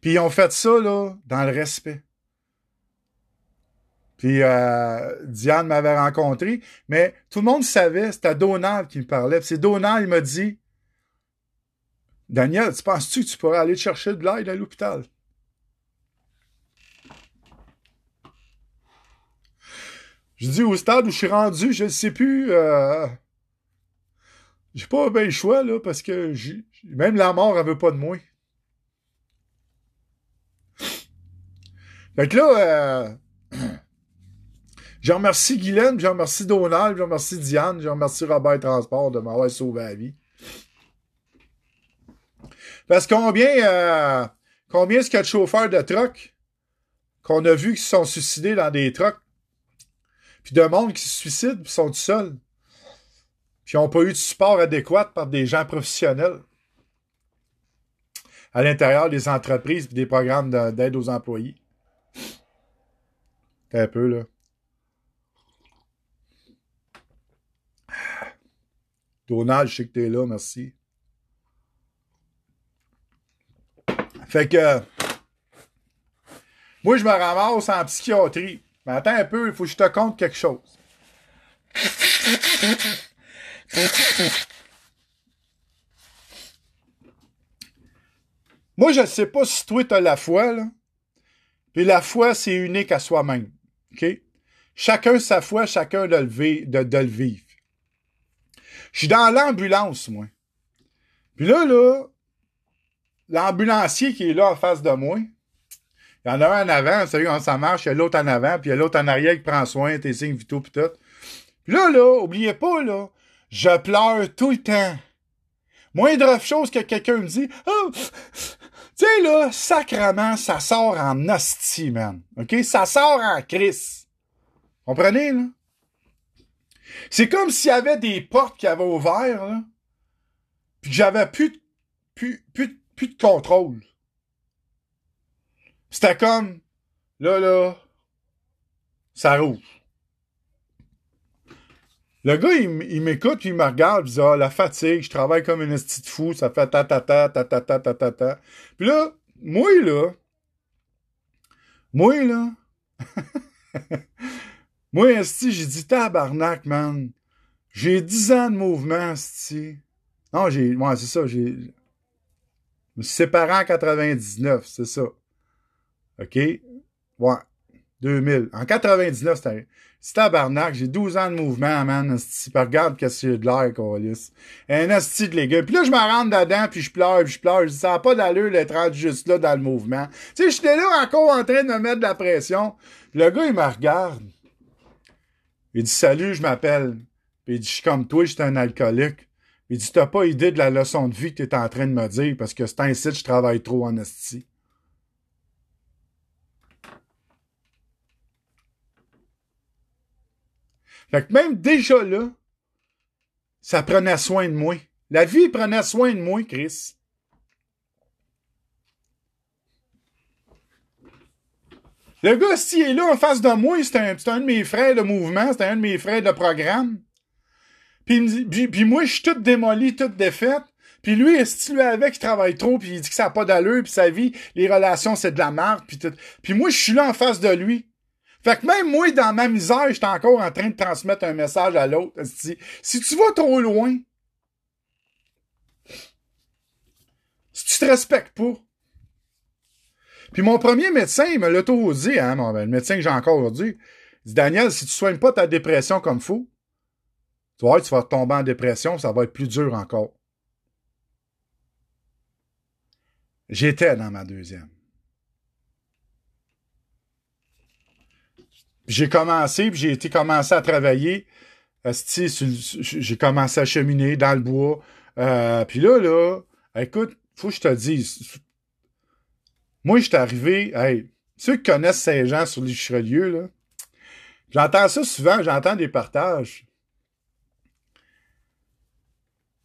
Puis ils ont fait ça, là, dans le respect. Puis euh, Diane m'avait rencontré, mais tout le monde savait, c'était Donald qui me parlait. C'est Donald, il m'a dit Daniel, tu penses-tu que tu pourrais aller chercher de l'aide à l'hôpital? Je dis au stade où je suis rendu, je ne sais plus. Euh, j'ai pas bien le choix, là, parce que même la mort, elle veut pas de moi. Fait que là, euh, je remercie Guylaine, je remercie Donald, je remercie Diane, je remercie Robert Transport de m'avoir sauvé la vie. Parce combien, euh, combien est-ce qu'il y a de chauffeurs de truck qu'on a vu qui se sont suicidés dans des trucks? Puis de monde qui se suicident puis sont tout seuls. Puis n'ont pas eu de support adéquat par des gens professionnels à l'intérieur des entreprises et des programmes de- d'aide aux employés? T'as un peu, là. Donald, je sais que t'es là, merci. Fait que, moi, je me ramasse en psychiatrie. Mais attends un peu, il faut que je te compte quelque chose. Moi, je ne sais pas si toi, tu as la foi, là. Puis la foi, c'est unique à soi-même. OK? Chacun sa foi, chacun de le, vivre. Je suis dans l'ambulance, moi. Puis là, là, l'ambulancier qui est là en face de moi, il y en a un en avant, vous savez comment ça marche, il y a l'autre en avant, puis il y a l'autre en arrière qui prend soin, tes signes vitaux, puis tout. Puis là, là, oubliez pas, là, je pleure tout le temps. Moindre chose que quelqu'un me dit, oh, tu sais, là, sacrement, ça sort en hostie, man. OK? Ça sort en crise. Comprenez, là? C'est comme s'il y avait des portes qui avaient ouvert, là, puis que j'avais plus, de- plus, plus de contrôle. C'était comme, là, là, ça roule. Le gars, il, il m'écoute, il me regarde, il dit, ah, la fatigue, je travaille comme une esti de fou, ça fait ta ta ta ta ta ta ta ta ta. Puis là, moi, là, moi, là, moi, esti, j'ai dit, tabarnak, man, j'ai 10 ans de mouvement, esti. Non, j'ai, ouais, c'est ça, j'ai, je me suis séparé en 99, c'est ça. OK? Ouais. 2000. En 99, c'était... C'est tabarnak, j'ai 12 ans de mouvement, man. Puis regarde qu'est-ce que j'ai de l'air, câlisse. Un esti de légumes. Puis là, je me rentre dedans, puis je pleure, puis je pleure. Je dis, ça n'a pas d'allure d'être juste là dans le mouvement. Tu sais, j'étais là encore en train de me mettre de la pression. Le gars, il me regarde. Il dit, salut, je m'appelle. Puis il dit, je suis comme toi, j'étais un alcoolique. Il dit, t'as pas idée de la leçon de vie que t'es en train de me dire, parce que c'est ainsi que je travaille trop en esti. Fait que même déjà là, ça prenait soin de moi. La vie prenait soin de moi, Chris. Le gars, s'il est là en face de moi, c'est un, de mes frères de mouvement, c'est un de mes frères de programme. Puis, moi, je suis toute démolie, toute défaite. Puis lui, est-ce lui avec, il travaille trop, puis il dit que ça n'a pas d'allure, puis sa vie, les relations, c'est de la merde, puis tout. Puis moi, je suis là en face de lui. Fait que même moi, dans ma misère, j'étais encore en train de transmettre un message à l'autre. Si tu vas trop loin, si tu te respectes pas. Puis mon premier médecin, il me l'a tout dit, hein, mon, le médecin que j'ai encore aujourd'hui. Il dit, Daniel, si tu soignes pas ta dépression comme faut, tu vas tu vas tomber en dépression, ça va être plus dur encore. J'étais dans ma deuxième. J'ai commencé, puis j'ai été commencé à travailler. j'ai commencé à cheminer dans le bois. Euh, puis là, là, écoute, faut que je te dise. Moi, je suis arrivé, hey, ceux qui connaissent gens sur les Richelieu, là, j'entends ça souvent, j'entends des partages.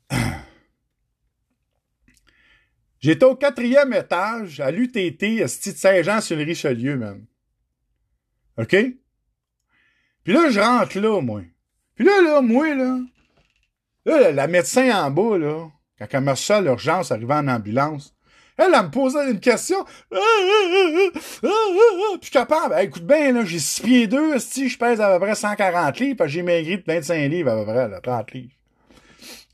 J'étais au quatrième étage à l'UTT, esti de Saint-Jean sur le Richelieu, même. OK? Puis là, je rentre là, moi. Puis là, là, moi, là, là, la, médecin en bas, là, quand elle me reçoit l'urgence, arrivant en ambulance, elle, elle me posait une question. Ah, ah, ah. Puis je capable. Hey, écoute bien, là, j'ai 6 pieds 2, si je pèse à peu près 140 livres, que j'ai maigri de 25 livres à peu près, là, 30 livres.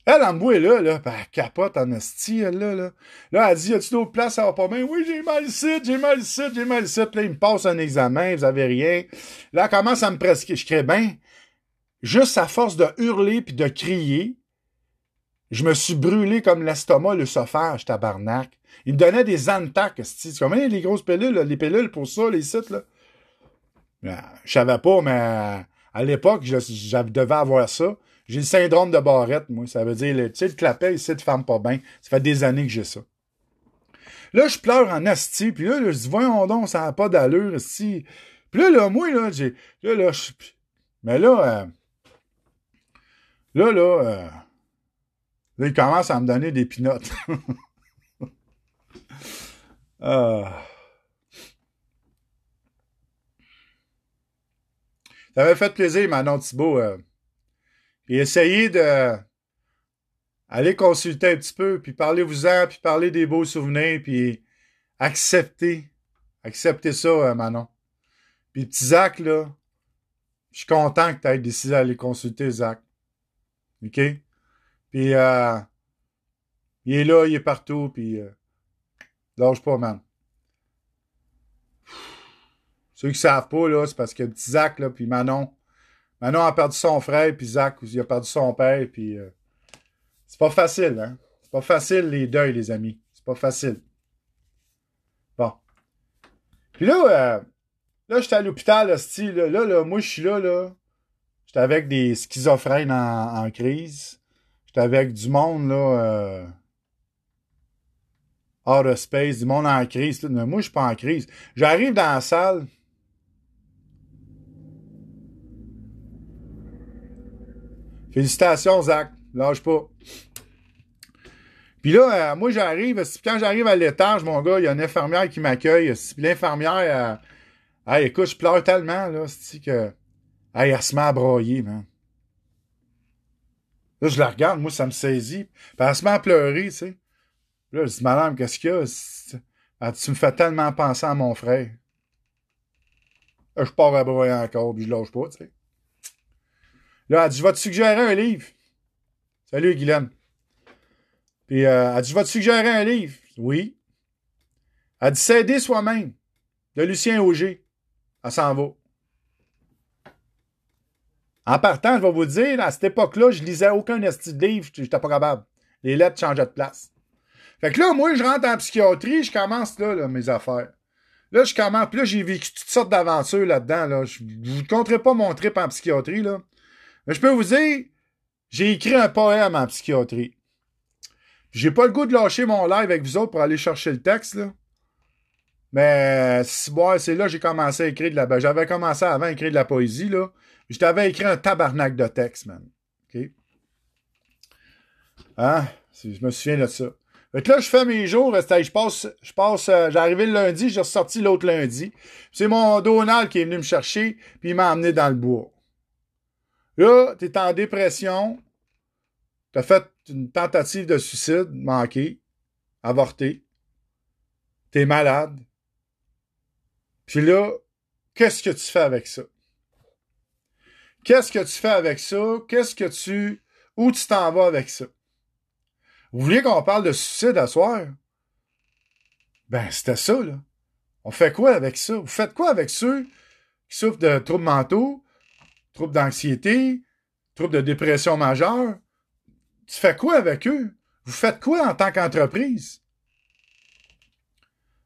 Elle, en bout, là, là, ben, capote en esti, elle, là, là. Là, elle dit, y a-tu d'autres places, ça va pas bien? Oui, j'ai mal ici, j'ai mal ici, j'ai mal ici. Puis là, il me passe un examen, vous avez rien. Là, elle commence à me prescrire. Je crée bien. Juste à force de hurler puis de crier, je me suis brûlé comme l'estomac, l'œsophage, tabarnak. Il me donnait des Zantac, esti. Tu connais les grosses pilules, les pilules pour ça, les sites, là? Ben, Je savais pas, mais à l'époque, je, je devais avoir ça. J'ai le syndrome de Barrette, moi. Ça veut dire, tu sais, le clapet ici de femme pas bien. Ça fait des années que j'ai ça. Là, je pleure en asti, puis là, je dis, voyons donc, ça n'a pas d'allure, asti. Puis là, là, moi, là, j'ai, là, là, je, mais là, euh, là, là, euh, là, il commence à me donner des pinottes. ah. Ça m'a fait plaisir, Manon Thibault. Puis essayez de aller consulter un petit peu, puis parlez-vous-en, puis parlez des beaux souvenirs, puis acceptez. Acceptez ça, euh, Manon. Puis petit Zach, là, Je suis content que tu aies décidé d'aller consulter Zach. OK? Puis, euh, il est là, il est partout, puis euh, lâche pas, man. Ceux qui savent pas, là, c'est parce que petit Zach, là, puis Manon, Manon a perdu son frère, puis Zach, il a perdu son père, puis euh, c'est pas facile, hein? C'est pas facile, les deuils, les amis. C'est pas facile. Bon. Puis là, euh, là, j'étais à l'hôpital, là, style, là, là, là, moi, je suis là, là. J'étais avec des schizophrènes en, crise. J'étais avec du monde, là, euh, out of space, du monde en crise. Moi, je suis pas en crise. J'arrive dans la salle. Félicitations, Zach. Lâche pas. Puis là, euh, moi, j'arrive. Quand j'arrive à l'étage, mon gars, il y a une infirmière qui m'accueille. L'infirmière, euh, hey, écoute, je pleure tellement, là, c'est que. Hey, elle se met à broyer, man. Là, je la regarde, moi, ça me saisit. Puis elle se met à pleurer, tu sais. Là, je dis, madame, qu'est-ce qu'il y a? Tu me fais tellement penser à mon frère. Je pars à broyer encore, puis je lâche pas, tu sais. Là, elle dit, je vais te suggérer un livre. Salut, Guylaine. Puis, euh, elle dit, je vais te suggérer un livre. Oui. Elle dit, S'aider soi-même, de Lucien Auger. Elle s'en va. En partant, je vais vous dire, à cette époque-là, je lisais aucun esti de livre, j'étais pas capable. Les lettres changeaient de place. Fait que là, moi, je rentre en psychiatrie, je commence là, mes affaires. Là, je commence, puis là, j'ai vécu toutes sortes d'aventures là-dedans. Là. Je ne vous compterai pas mon trip en psychiatrie, là. Mais je peux vous dire, j'ai écrit un poème en psychiatrie. J'ai pas le goût de lâcher mon live avec vous autres pour aller chercher le texte, là. Mais ouais, c'est là que j'ai commencé à écrire de la... Ben, j'avais commencé avant à écrire de la poésie, là. Je t'avais écrit un tabarnak de texte, man. OK? Hein? Je me souviens de ça. Fait que là, je fais mes jours, je passe, je passe, euh, j'ai arrivé le lundi, j'ai ressorti l'autre lundi. C'est mon Donald qui est venu me chercher, puis il m'a emmené dans le bois. Là, t'es en dépression, t'as fait une tentative de suicide manquée, avortée, t'es malade. Puis là, qu'est-ce que tu fais avec ça? Qu'est-ce que tu fais avec ça? Qu'est-ce que tu... Où tu t'en vas avec ça? Vous vouliez qu'on parle de suicide à soir? Ben, c'était ça, là. On fait quoi avec ça? Vous faites quoi avec ceux qui souffrent de troubles mentaux, troubles d'anxiété, troubles de dépression majeure? Tu fais quoi avec eux? Vous faites quoi en tant qu'entreprise?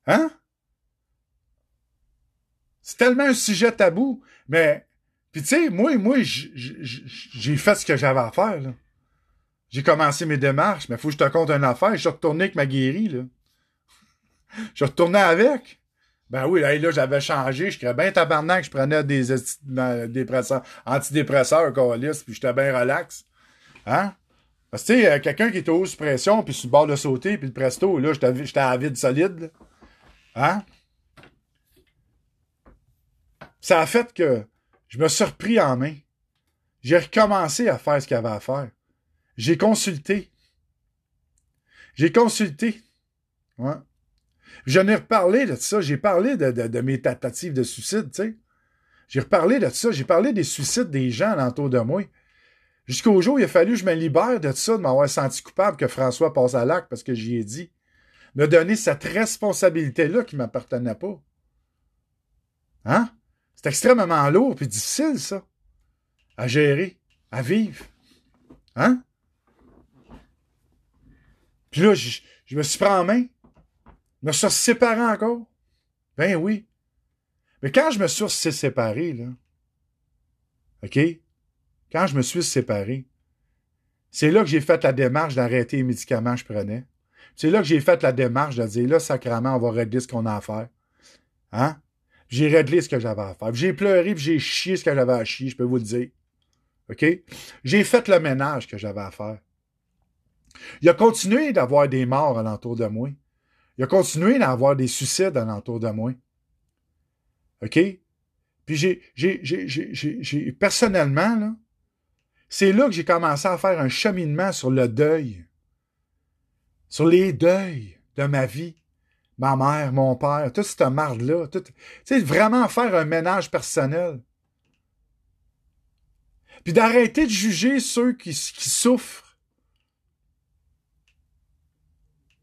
Hein? C'est tellement un sujet tabou, mais puis tu sais, moi, moi, j'ai fait ce que j'avais à faire. J'ai commencé mes démarches, mais faut que je te compte une affaire. Je suis retourné avec ma guérie, là. Je suis retourné avec. Ben oui, là, là j'avais changé. Je bien tabarnak je prenais des dépresseurs, antidépresseurs, colis, puis j'étais bien relax. Hein? Parce que, tu sais, quelqu'un qui était haut sous pression, puis sur le bord de sauter, puis le presto, là, j'étais à vide solide. Hein? Ça a fait que je me suis repris en main. J'ai recommencé à faire ce qu'il y avait à faire. J'ai consulté. J'ai consulté. Ouais. J'en ai reparlé de ça. J'ai parlé de, mes tentatives de suicide, tu sais. J'ai reparlé de ça. J'ai parlé des suicides des gens alentour de moi. Jusqu'au jour où il a fallu que je me libère de ça, de m'avoir senti coupable que François passe à l'acte parce que j'y ai dit. Me donner cette responsabilité-là qui ne m'appartenait pas. Hein? C'est extrêmement lourd et difficile, ça. À gérer, à vivre. Hein? Puis là, je, me suis pris en main. Me suis séparé encore. Ben oui. Mais quand je me suis séparé, là, OK? Quand je me suis séparé, c'est là que j'ai fait la démarche d'arrêter les médicaments que je prenais. C'est là que j'ai fait la démarche de dire, là, sacrément, on va régler ce qu'on a à faire. Hein? J'ai réglé ce que j'avais à faire. J'ai pleuré, puis j'ai chié ce que j'avais à chier, je peux vous le dire. OK? J'ai fait le ménage que j'avais à faire. Il a continué d'avoir des morts alentour de moi. Il a continué d'avoir des suicides alentour de moi. OK? Puis j'ai, j'ai, j'ai, personnellement, là, c'est là que j'ai commencé à faire un cheminement sur le deuil. Sur les deuils de ma vie ma mère, mon père, toute cette marde-là. Tu sais, vraiment faire un ménage personnel. Puis d'arrêter de juger ceux qui, qui souffrent.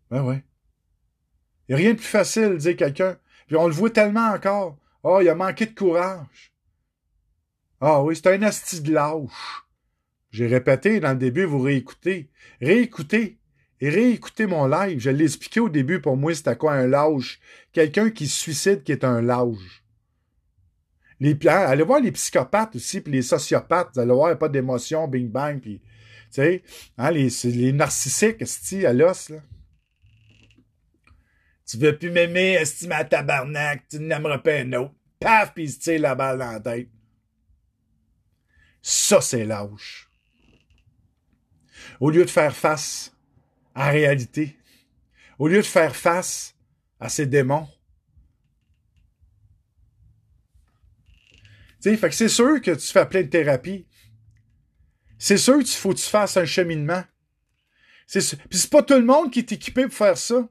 Ben ouais. Il n'y a rien de plus facile de dire quelqu'un. Puis on le voit tellement encore. Oh, il a manqué de courage. Ah oui, c'est un asti de lâche. J'ai répété dans le début, vous réécoutez. Réécoutez. Et réécoutez mon live. Je l'ai expliqué au début, pour moi, c'était quoi un lâche? Quelqu'un qui se suicide qui est un lâche. Les, hein, allez voir les psychopathes aussi, puis les sociopathes. Vous allez voir, il n'y a pas d'émotion, bing bang, puis, tu sais, hein, les, les narcissiques, à l'os, là. Tu veux plus m'aimer, estime à tabarnak, tu n'aimeras pas un autre. Paf, puis il se tire la balle dans la tête. Ça, c'est lâche. Au lieu de faire face à la réalité, au lieu de faire face à ces démons, tu sais, fait que c'est sûr que tu fais plein de thérapie. C'est sûr qu'il faut que tu fasses un cheminement. C'est Puis c'est pas tout le monde qui est équipé pour faire ça.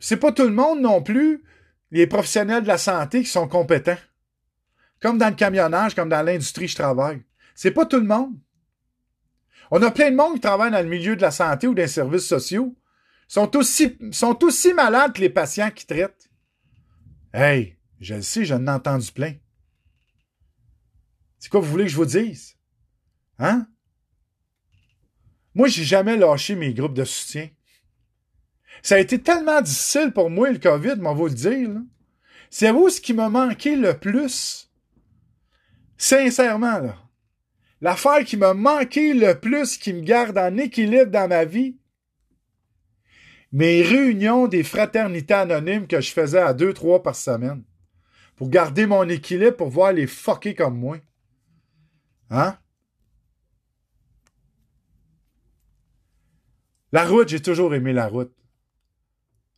C'est pas tout le monde non plus, les professionnels de la santé qui sont compétents. Comme dans le camionnage, comme dans l'industrie je travaille. C'est pas tout le monde. On a plein de monde qui travaille dans le milieu de la santé ou des services sociaux. Sont aussi, sont aussi malades que les patients qui traitent. Hey, je le sais, j'en ai entendu plein. C'est quoi vous voulez que je vous dise? Hein? Moi, j'ai jamais lâché mes groupes de soutien. Ça a été tellement difficile pour moi, le COVID, m'en vous le dire. C'est vous ce qui m'a manqué le plus? Sincèrement, là. L'affaire qui m'a manqué le plus, qui me garde en équilibre dans ma vie, mes réunions des fraternités anonymes que je faisais à deux, trois par semaine. Pour garder mon équilibre, pour voir les fucker comme moi. Hein? La route, j'ai toujours aimé la route.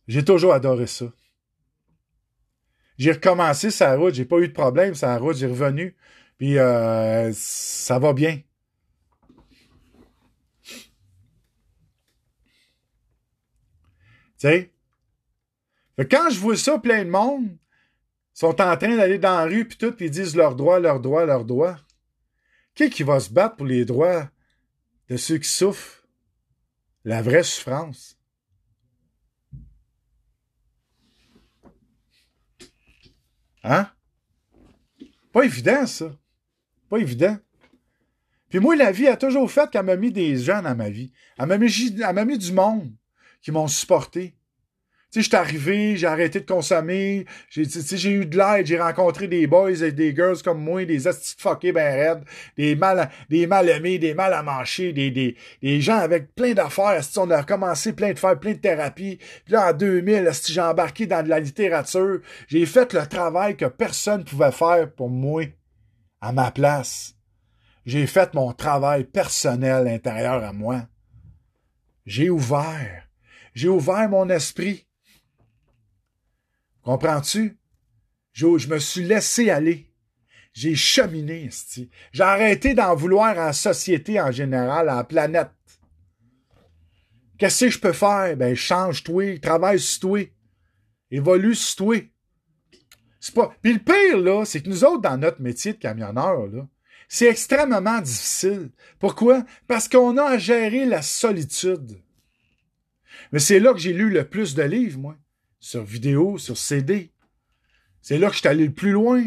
J'ai toujours adoré ça. J'ai recommencé sa route, j'ai pas eu de problème sa route, j'ai revenu, puis euh, ça va bien. Tu sais? Quand je vois ça, plein de monde sont en train d'aller dans la rue, puis tout, puis ils disent leurs droits, leurs droits, leurs droits. Qui qui va se battre pour les droits de ceux qui souffrent? La vraie souffrance. Hein? Pas évident, ça. Pas évident. Puis moi, la vie a toujours fait qu'elle m'a mis des gens dans ma vie. Elle m'a mis, du monde qui m'ont supporté. Sais, je suis arrivé, j'ai arrêté de consommer, j'ai, j'ai eu de l'aide, j'ai rencontré des boys et des girls comme moi, des astis fuckés ben raides, des mal, des mal aimés, des mal à manger, des, des, des gens avec plein d'affaires, on a recommencé plein de faire plein de thérapies. Puis là, en 2000, j'ai embarqué dans de la littérature, j'ai fait le travail que personne pouvait faire pour moi, à ma place. J'ai fait mon travail personnel intérieur à moi. J'ai ouvert. J'ai ouvert mon esprit. Comprends-tu? Je, je me suis laissé aller. J'ai cheminé, J'ai arrêté d'en vouloir à la société en général, à la planète. Qu'est-ce que je peux faire? Ben, change-toi, travaille sur toi. Évolue sur toi. C'est pas. Puis le pire, là, c'est que nous autres, dans notre métier de camionneur, là, c'est extrêmement difficile. Pourquoi? Parce qu'on a à gérer la solitude. Mais c'est là que j'ai lu le plus de livres, moi sur vidéo, sur CD. C'est là que je suis allé le plus loin.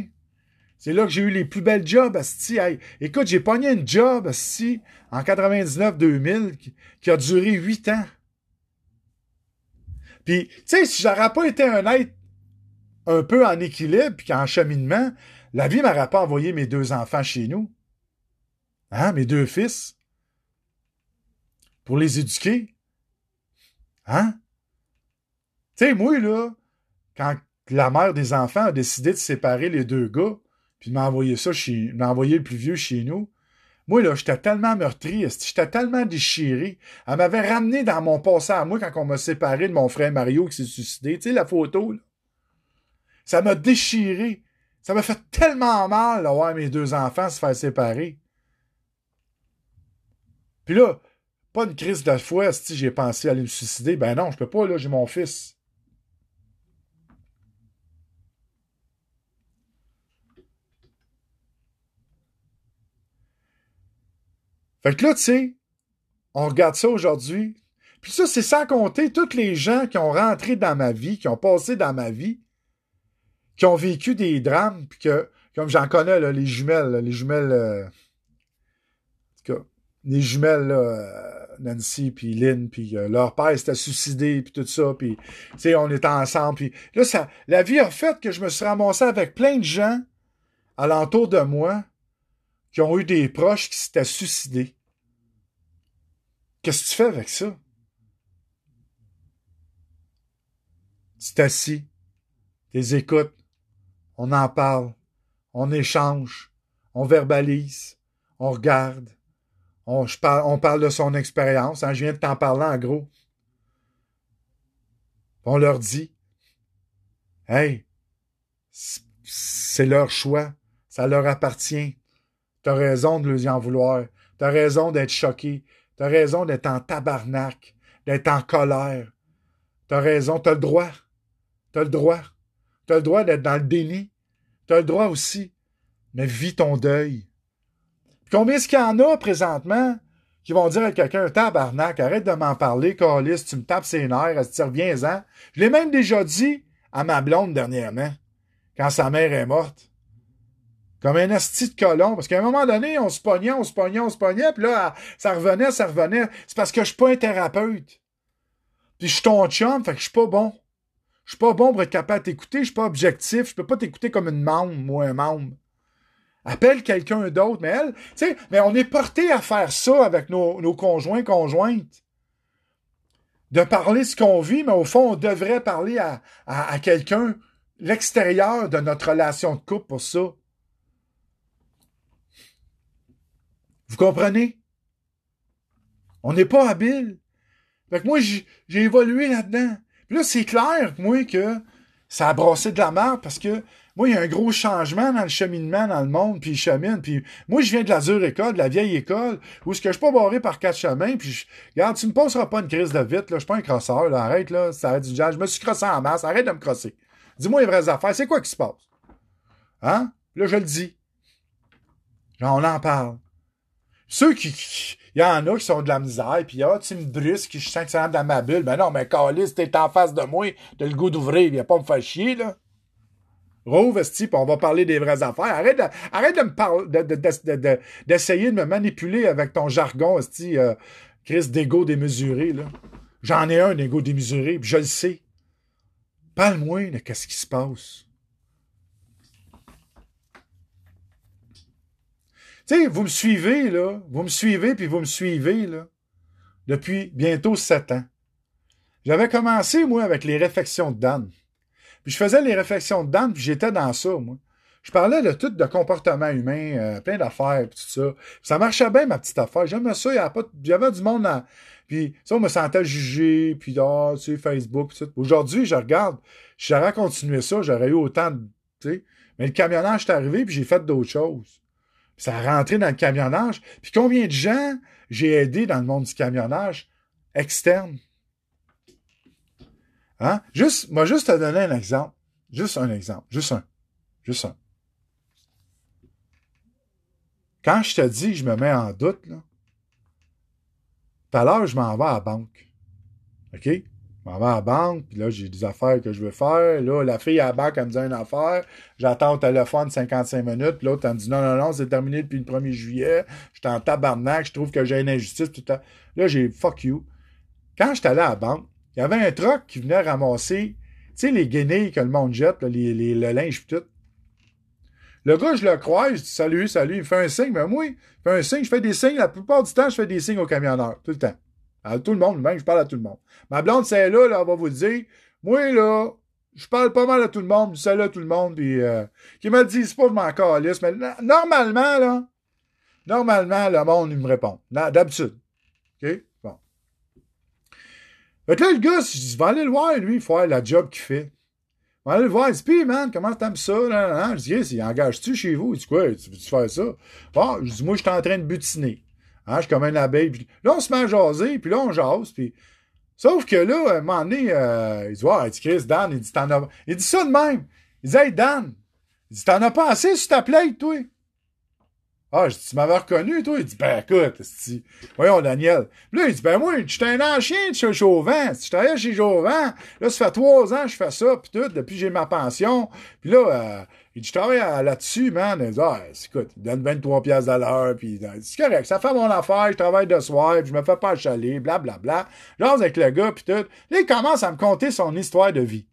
C'est là que j'ai eu les plus belles jobs, asti. écoute, j'ai pogné une job, asti, en 99-2000, qui, a duré huit ans. Puis, tu sais, si j'aurais pas été un être un peu en équilibre, puis en cheminement, la vie m'aurait pas envoyé mes deux enfants chez nous. Hein, mes deux fils. Pour les éduquer. Hein? Tu sais, moi, là, quand la mère des enfants a décidé de séparer les deux gars, puis de m'envoyer ça chez, m'envoyer le plus vieux chez nous, moi, là, j'étais tellement meurtri, j'étais tellement déchiré. Elle m'avait ramené dans mon passé à moi quand on m'a séparé de mon frère Mario qui s'est suicidé. Tu sais, la photo, là. Ça m'a déchiré. Ça m'a fait tellement mal d'avoir mes deux enfants se faire séparer. Puis là, pas une crise de foi, si j'ai pensé aller me suicider. Ben non, je peux pas, là, j'ai mon fils. Fait que là, tu sais, on regarde ça aujourd'hui. Puis ça, c'est sans compter tous les gens qui ont rentré dans ma vie, qui ont passé dans ma vie, qui ont vécu des drames, puis que, comme j'en connais, là, les jumelles, les jumelles, euh, les jumelles, euh, Nancy puis Lynn, puis euh, leur père s'était suicidé, puis tout ça, puis, tu sais, on était ensemble, puis là, ça, la vie a fait que je me suis ramassé avec plein de gens alentour de moi qui ont eu des proches qui s'étaient suicidés. Qu'est-ce que tu fais avec ça? Tu t'assis, tu écoutes, on en parle, on échange, on verbalise, on regarde, on, je parle, on parle de son expérience. Hein, je viens de t'en parler en gros. On leur dit, hey, c'est leur choix, ça leur appartient. T'as raison de les en vouloir. T'as raison d'être choqué. T'as raison d'être en tabarnak, d'être en colère. T'as raison, t'as le droit. T'as le droit. T'as le droit d'être dans le déni. T'as le droit aussi. Mais vis ton deuil. Combien est-ce qu'il y en a présentement qui vont dire à quelqu'un, tabarnak, arrête de m'en parler, Carlis, tu me tapes ses nerfs, tu reviens-en? Je l'ai même déjà dit à ma blonde dernièrement, quand sa mère est morte. Comme un asti de colon. Parce qu'à un moment donné, on se pognait, on se pognait, on se pognait, puis là, ça revenait, ça revenait. C'est parce que je suis pas un thérapeute. Puis je suis ton chum, fait que je suis pas bon. Je suis pas bon pour être capable de t'écouter, je suis pas objectif, je peux pas t'écouter comme une membre ou un membre. Appelle quelqu'un d'autre, mais elle, tu sais, mais on est porté à faire ça avec nos, conjoints, conjointes. De parler ce qu'on vit, mais au fond, on devrait parler à, à quelqu'un, l'extérieur de notre relation de couple pour ça. Vous comprenez? On n'est pas habile. Fait que moi, j'ai évolué là-dedans. Puis là, c'est clair, moi, que ça a brassé de la merde parce que moi, il y a un gros changement dans le cheminement dans le monde, puis il chemine. Puis moi, je viens de la dure école, de la vieille école, où ce que je suis pas barré par quatre chemins, puis je, regarde, tu me passeras pas une crise de vite, là, je suis pas un crosseur, là, arrête, là, ça arrête du Je me suis crossé en masse, arrête de me crosser. Dis-moi les vraies affaires, c'est quoi qui se passe? Hein? Là, je le dis. Genre, on en parle. Ceux qui, il y en a qui sont de la misère, puis ah, tu me brusques, je sens que ça rentre dans ma bulle. Ben non, mais Calis, t'es en face de moi, t'as le goût d'ouvrir, viens pas me faire chier, là. Rouve, type, on va parler des vraies affaires. Arrête de, arrête de me parler, d'essayer de, me manipuler avec ton jargon, esti, euh, Chris d'égo démesuré, là. J'en ai un d'égo démesuré, puis je le sais. Parle-moi de qu'est-ce qui se passe. Tu sais, vous me suivez, là. Vous me suivez, puis vous me suivez, là. Depuis bientôt sept ans. J'avais commencé, moi, avec les réflexions de Dan. Puis je faisais les réflexions de Dan, puis j'étais dans ça, moi. Je parlais de tout, de comportement humain, euh, plein d'affaires, puis tout ça. ça marchait bien, ma petite affaire. J'aimais ça, il y avait, pas, il du monde dans... Puis ça, on me sentait jugé, puis ah, tu sais, Facebook, tout. Aujourd'hui, je regarde, j'aurais continué ça, j'aurais eu autant de... Tu sais, mais le camionnage est arrivé, puis j'ai fait d'autres choses. Ça a rentré dans le camionnage. Puis combien de gens j'ai aidé dans le monde du camionnage externe? Hein? Juste, moi, juste te donner un exemple. Juste un exemple. Juste un. Juste un. Quand je te dis, je me mets en doute, là, tout à l'heure, je m'en vais à la banque. OK? M'en vais à la banque, puis là, j'ai des affaires que je veux faire. Là, la fille à la banque, elle me dit une affaire. J'attends au téléphone 55 minutes, puis l'autre, elle me dit non, non, non, c'est terminé depuis le 1er juillet. Je suis en tabarnak, je trouve que j'ai une injustice. Tout Là, j'ai fuck you. Quand j'étais allé à la banque, il y avait un truck qui venait ramasser, tu sais, les guenilles que le monde jette, les, les, le linge tout. Le gars, je le crois, je dis salut, salut, il fait un signe, mais moi, il fait un signe, je fais des signes, la plupart du temps, je fais des signes aux camionneurs, tout le temps. À tout le monde, même, je parle à tout le monde. Ma blonde, c'est là, là, elle va vous dire, moi, là, je parle pas mal à tout le monde, je salut à tout le monde, puis euh, qui me disent pas, je m'en calisse, mais normalement, là, normalement, le monde, il me répond. D'habitude. OK? Fait que là, le gars, je dis, va aller le voir, lui, faire la job qu'il fait. Va aller le voir, il dit, puis, man, comment t'aimes ça, là, là? Je dis, hey, engage-tu chez vous? Il dit, quoi, tu veux-tu faire ça? Bon, je dis, moi, je suis en train de butiner. Hein, je suis comme un. Puis là, on se met à jaser, puis là, on jase, puis... Sauf que là, à un moment donné, euh, il dit, ouais, dit, Chris, Dan, il dit, t'en as... Il dit ça de même. Il dit, hey, Dan, il dit, t'en as pas assez sur ta plate, toi? Ah, je dis, tu m'avais reconnu, toi? Il dit, ben, écoute, esti. voyons, Daniel. Puis là, il dit, ben, moi, j'étais un ancien de chez Chauvin. Je travaillais chez Chauvin. Là, ça fait trois ans que je fais ça, puis tout, depuis j'ai ma pension. Puis là, euh, il dit, je travaille là-dessus, man. Il dit, ah, écoute, il donne 23 piastres à l'heure, puis c'est correct, ça fait mon affaire, je travaille de soir, puis je me fais pas chaler, blablabla. J'ose avec le gars, puis tout. Là, il commence à me conter son histoire de vie.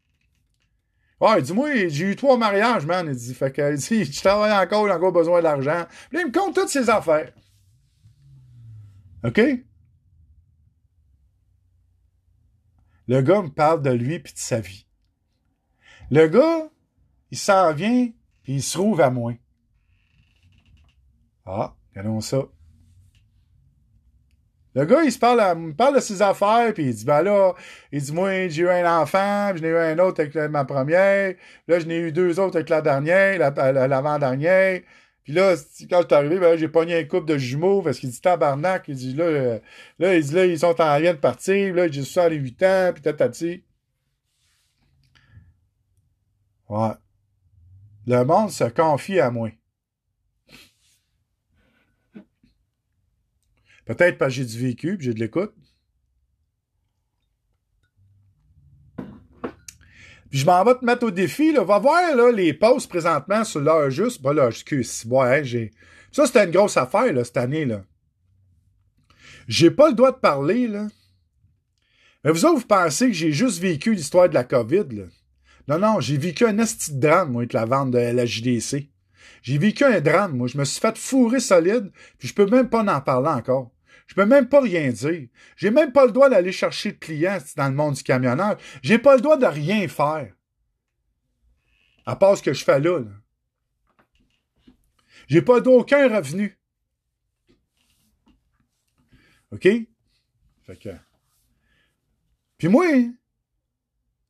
Ouais, il dit, moi, j'ai eu trois mariages, man. Il dit, fait que, il dit, je travaille encore, j'ai encore besoin d'argent. Puis là, il me compte toutes ses affaires. OK? Le gars me parle de lui puis de sa vie. Le gars, il s'en vient puis il se trouve à moi. Ah, regardons ça. Le gars, il se parle, parle de ses affaires, puis il dit, ben là, il dit, moi, j'ai eu un enfant, j'en ai eu un autre avec ma première, là, j'en ai eu deux autres avec la dernière, la- la- l'avant-dernière, puis là, quand je suis arrivé, ben j'ai pogné un couple de jumeaux, parce qu'il dit, tabarnak, il dit, là, là, il dit, là, ils sont en lien de partir, là, j'ai 68 ans, puis tatati. Ouais. Le monde se confie à moi. Peut-être parce que j'ai du vécu, puis j'ai de l'écoute. Puis je m'en vais te mettre au défi, là. Va voir, les posts présentement sur l'heure juste. Bah, là, excuse, ouais, hein, j'ai... Ça, c'était une grosse affaire, cette année, là. J'ai pas le droit de parler. Mais vous autres, vous pensez que j'ai juste vécu l'histoire de la COVID. Non, non, j'ai vécu un esti de drame, avec la vente de la JDC. J'ai vécu un drame, moi. Je me suis fait fourrer solide, puis je peux même pas en parler encore. Je peux même pas rien dire. J'ai même pas le droit d'aller chercher de clients dans le monde du camionneur. J'ai pas le droit de rien faire. À part ce que je fais là. là. J'ai pas d'aucun revenu. OK? Fait que. Puis moi,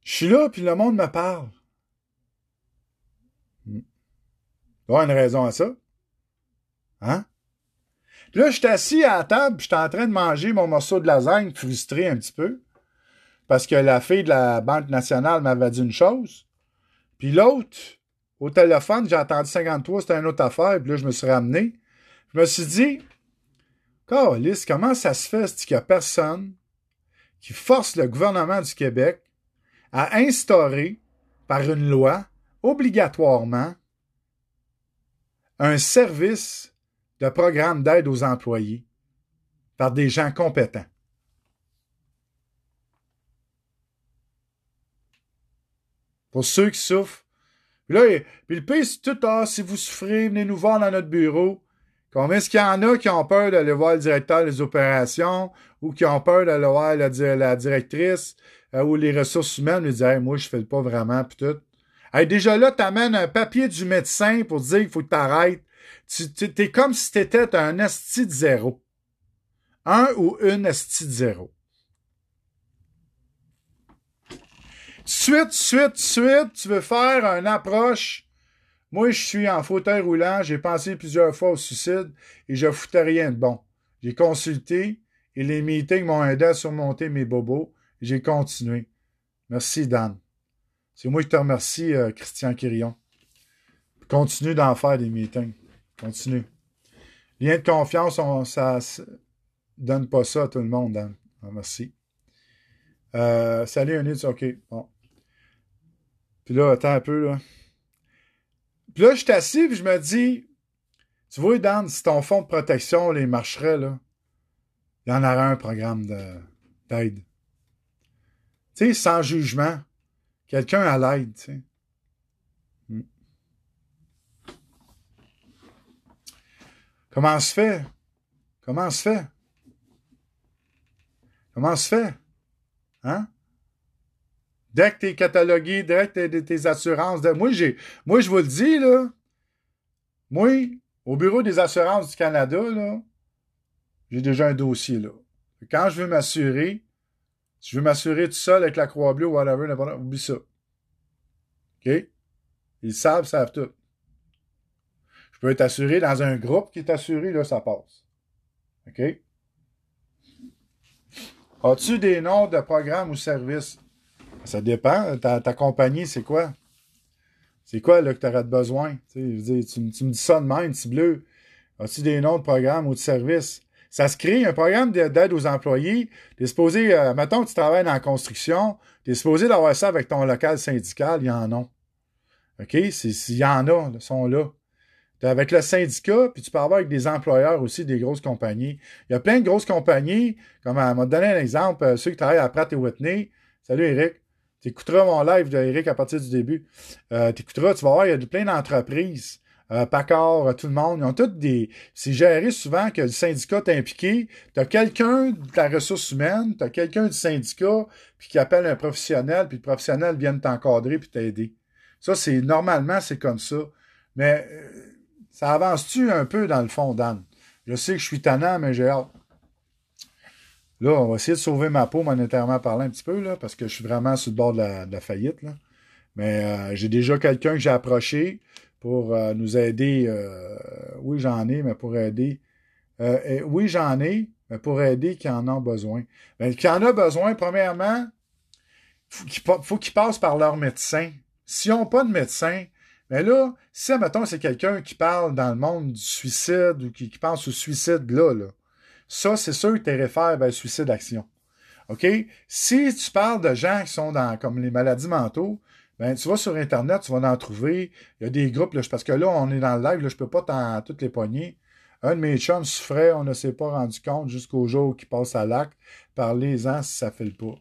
je suis là, puis le monde me parle. Il y a une raison à ça. Hein? Là, j'étais assis à la table, puis j'étais en train de manger mon morceau de lasagne, frustré un petit peu. Parce que la fille de la Banque nationale m'avait dit une chose. Puis l'autre, au téléphone, j'ai entendu 53, c'était une autre affaire, puis là, je me suis ramené. Je me suis dit, Carlis, comment ça se fait qu'il n'y a personne qui force le gouvernement du Québec à instaurer, par une loi, obligatoirement, un service de programme d'aide aux employés par des gens compétents. Pour ceux qui souffrent. Là, puis le pire, c'est tout, ah, si vous souffrez, venez nous voir dans notre bureau. Combien est-ce qu'il y en a qui ont peur d'aller voir le directeur des opérations ou qui ont peur d'aller voir la, di- la directrice euh, ou les ressources humaines lui dire Hey, moi je fais pas vraiment puis tout. Hey, déjà là, t'amènes un papier du médecin pour dire qu'il faut que t'arrêtes. Tu tu- t'es comme si t'étais un esti de zéro. Un ou une esti de zéro. Suite, suite, suite, tu veux faire une approche. Moi, je suis en fauteuil roulant, j'ai pensé plusieurs fois au suicide et je foutais rien de bon. J'ai consulté et les meetings m'ont aidé à surmonter mes bobos j'ai continué. Merci, Dan. C'est moi qui te remercie, euh, Christian Quirion. Continue d'en faire des meetings. Continue. Lien de confiance, on, ça, donne pas ça à tout le monde, Dan. Ah, merci. Euh, salut, Unit, OK. Bon. Puis là, attends un peu, là. Puis là, je suis assis, je me dis, tu vois, Dan, si ton fonds de protection les marcherait, là, il y en aurait un programme de- d'aide. Tu sais, sans jugement. Quelqu'un à l'aide, tu sais. Hmm. Comment se fait? Comment se fait? Comment se fait? Hein? Dès que t'es catalogué, dès que t'as tes assurances, de... moi, j'ai, moi, je vous le dis, là, moi, au Bureau des assurances du Canada, là, j'ai déjà un dossier, là. Quand je veux m'assurer, si je veux m'assurer tout seul avec la Croix-Bleue ou whatever, oublie ça. OK? Ils savent, savent tout. Je peux être assuré dans un groupe qui est assuré, là, ça passe. OK? As-tu des noms de programmes ou services? Ça dépend. Ta, ta compagnie, c'est quoi? C'est quoi là, que tu aurais besoin? Je dire, tu, tu me dis ça de même, petit bleu. As-tu des noms de programmes ou de services? Ça se crée un programme de- d'aide aux employés. Tu es supposé, euh, mettons que tu travailles dans la construction, tu es supposé d'avoir ça avec ton local syndical, il y en a. OK? S'il y en a, ils sont là. T'es avec le syndicat, puis tu peux avoir avec des employeurs aussi, des grosses compagnies. Il y a plein de grosses compagnies, comme elle m'a donné un exemple, euh, ceux qui travaillent à Pratt et Whitney. Salut Eric. Tu écouteras mon live de Eric à partir du début. Euh, tu écouteras, tu vas voir, il y a plein d'entreprises. Euh, euh, tout le monde, ils ont toutes des. C'est géré souvent que le syndicat est impliqué. Tu as quelqu'un de la ressource humaine, tu as quelqu'un du syndicat, puis qui appelle un professionnel, puis le professionnel vient t'encadrer puis t'aider. Ça, c'est normalement, c'est comme ça. Mais euh, ça avance-tu un peu dans le fond, Dan? Je sais que je suis tannant, mais j'ai hâte. Là, on va essayer de sauver ma peau monétairement parlant un petit peu, là, parce que je suis vraiment sur le bord de la, faillite. Là. Mais euh, j'ai déjà quelqu'un que j'ai approché pour euh, nous aider. euh, oui, j'en ai, mais pour aider. Et oui, j'en ai, mais pour aider qui en ont besoin. Ben, qui en a besoin, premièrement, faut faut qu'ils passent par leur médecin. S'ils n'ont pas de médecin, mais là, si, mettons, c'est quelqu'un qui parle dans le monde du suicide ou qui, qui pense au suicide là, là, ça, c'est sûr que tu réfères vers Suicide Action. OK? Si tu parles de gens qui sont dans comme les maladies mentaux, ben, tu vas sur Internet, tu vas en trouver. Il y a des groupes, parce que là, on est dans le live, là, je peux pas t'en toutes les poignées. Un de mes chums souffrait, on ne s'est pas rendu compte jusqu'au jour qu'il passe à l'acte. Parlez-en si ça fait le pas.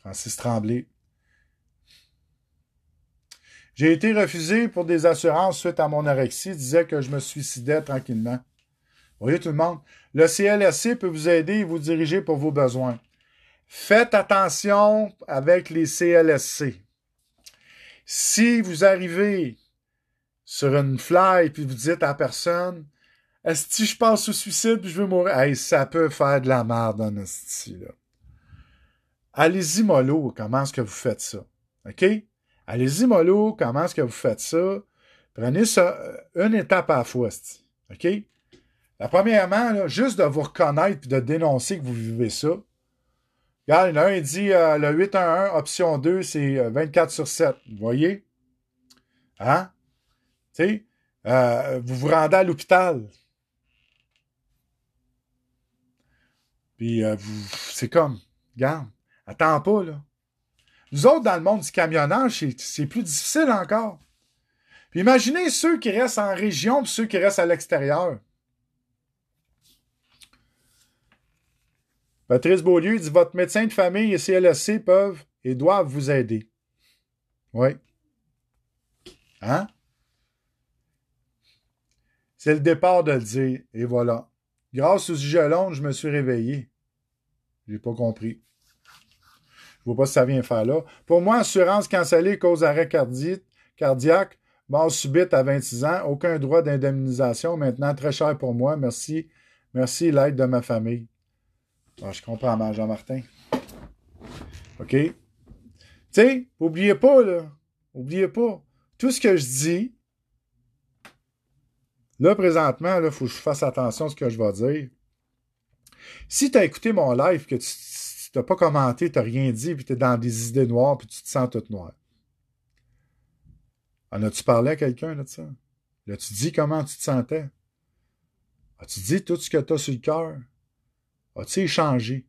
Francis Tremblay. J'ai été refusé pour des assurances suite à mon anorexie, disait que je me suicidais tranquillement. Vous voyez tout le monde? Le CLSC peut vous aider et vous diriger pour vos besoins. Faites attention avec les CLSC. Si vous arrivez sur une fly puis vous dites à la personne Est-ce que je pense au suicide je veux mourir? Hey, ça peut faire de la merde en esti, là. Allez-y mollo, comment est-ce que vous faites ça? OK? Allez-y mollo, comment est-ce que vous faites ça? Prenez ça euh, une étape à la fois, esti. OK? La premièrement, là, juste de vous reconnaître et de dénoncer que vous vivez ça. Regarde, un, il dit euh, le 811, option 2, c'est euh, 24 sur 7. Vous voyez? Hein? Tu sais, euh, vous vous rendez à l'hôpital. Puis euh, c'est comme, regarde, attends pas, là. Nous autres, dans le monde du camionnage, c'est, c'est plus difficile encore. Puis imaginez ceux qui restent en région et ceux qui restent à l'extérieur. Patrice Beaulieu dit Votre médecin de famille et CLSC peuvent et doivent vous aider. Oui. Hein? C'est le départ de le dire. Et voilà. Grâce au sujet long, je me suis réveillé. J'ai pas compris. Je vois pas si ça vient faire là. Pour moi, assurance cancellée cause arrêt cardiaque, mort subite à 26 ans, aucun droit d'indemnisation. Maintenant, très cher pour moi. Merci. Merci l'aide de ma famille. Ah, je comprends Jean-Martin. OK? Tu sais, oubliez pas, là. Oubliez pas. Tout ce que je dis, là, présentement, il faut que je fasse attention à ce que je vais dire. Si tu as écouté mon live, que tu n'as pas commenté, tu n'as rien dit, puis tu es dans des idées noires, puis tu te sens toute noire. En as-tu parlé à quelqu'un de ça? L'as-tu dit comment tu te sentais? As-tu dit tout ce que tu as sur le cœur? As-tu échangé?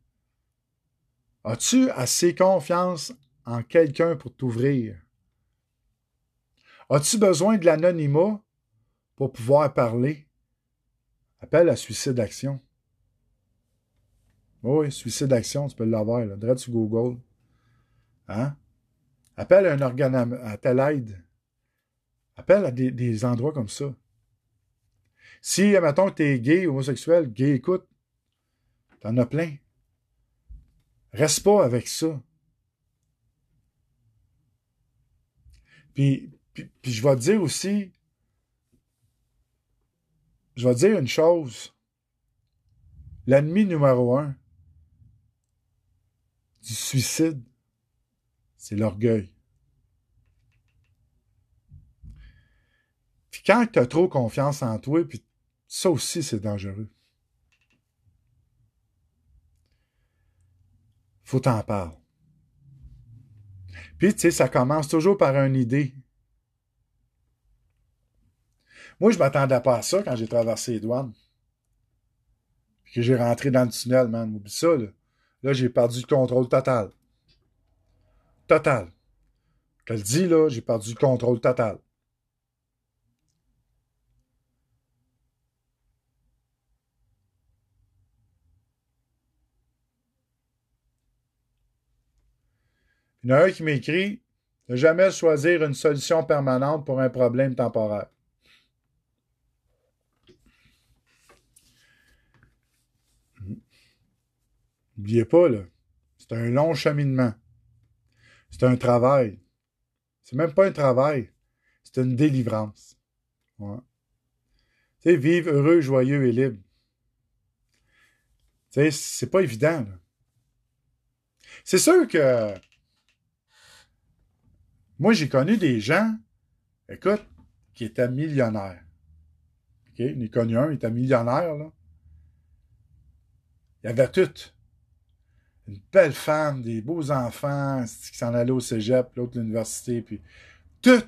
As-tu assez confiance en quelqu'un pour t'ouvrir? As-tu besoin de l'anonymat pour pouvoir parler? Appelle à Suicide Action. Oui, Suicide Action, tu peux l'avoir, là, direct sur Google. Hein? Appelle à un organe à telle aide. Appelle à des, endroits comme ça. Si, mettons, que tu es gay, homosexuel, gay, écoute, T'en as plein. Reste pas avec ça. Puis, je vais te dire aussi, je vais te dire une chose. L'ennemi numéro un du suicide, c'est l'orgueil. Puis quand tu as trop confiance en toi, puis ça aussi, c'est dangereux. Faut t'en parler. Puis, tu sais, ça commence toujours par une idée. Moi, je m'attendais pas à ça quand j'ai traversé les douanes. Puis que j'ai rentré dans le tunnel, man. Oublie ça, là. Là, j'ai perdu le contrôle total. Total. Je le dis, là, j'ai perdu le contrôle total. Il y en a un qui m'écrit Ne jamais choisir une solution permanente pour un problème temporaire. N'oubliez pas, là, c'est un long cheminement. C'est un travail. C'est même pas un travail. C'est une délivrance. Tu sais, vivre heureux, joyeux et libre. Tu sais, c'est pas évident. là. C'est sûr que moi, j'ai connu des gens, écoute, qui étaient millionnaires. OK? J'en ai connu un, il était millionnaire, là. Il avait tout. Une belle femme, des beaux enfants, qui s'en allaient au cégep, l'autre l'université, puis tout.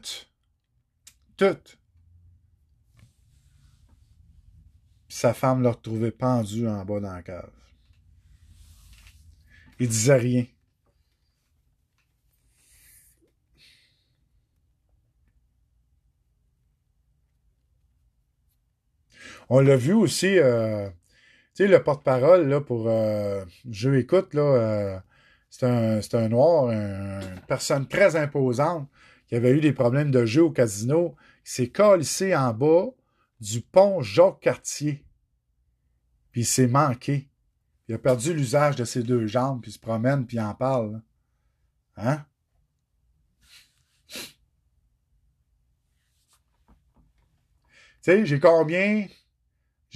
Tout. Puis sa femme l'a retrouvé pendu en bas dans la cave. Il disait rien. On l'a vu aussi, euh, tu sais, le porte-parole là, pour euh, écoute, là, euh, c'est un, un noir, un- une personne très imposante qui avait eu des problèmes de jeu au casino, qui s'est calissé en bas du pont Jacques-Cartier. Puis il s'est manqué. Il a perdu l'usage de ses deux jambes, puis il se promène, puis il en parle. Hein? Tu sais, j'ai combien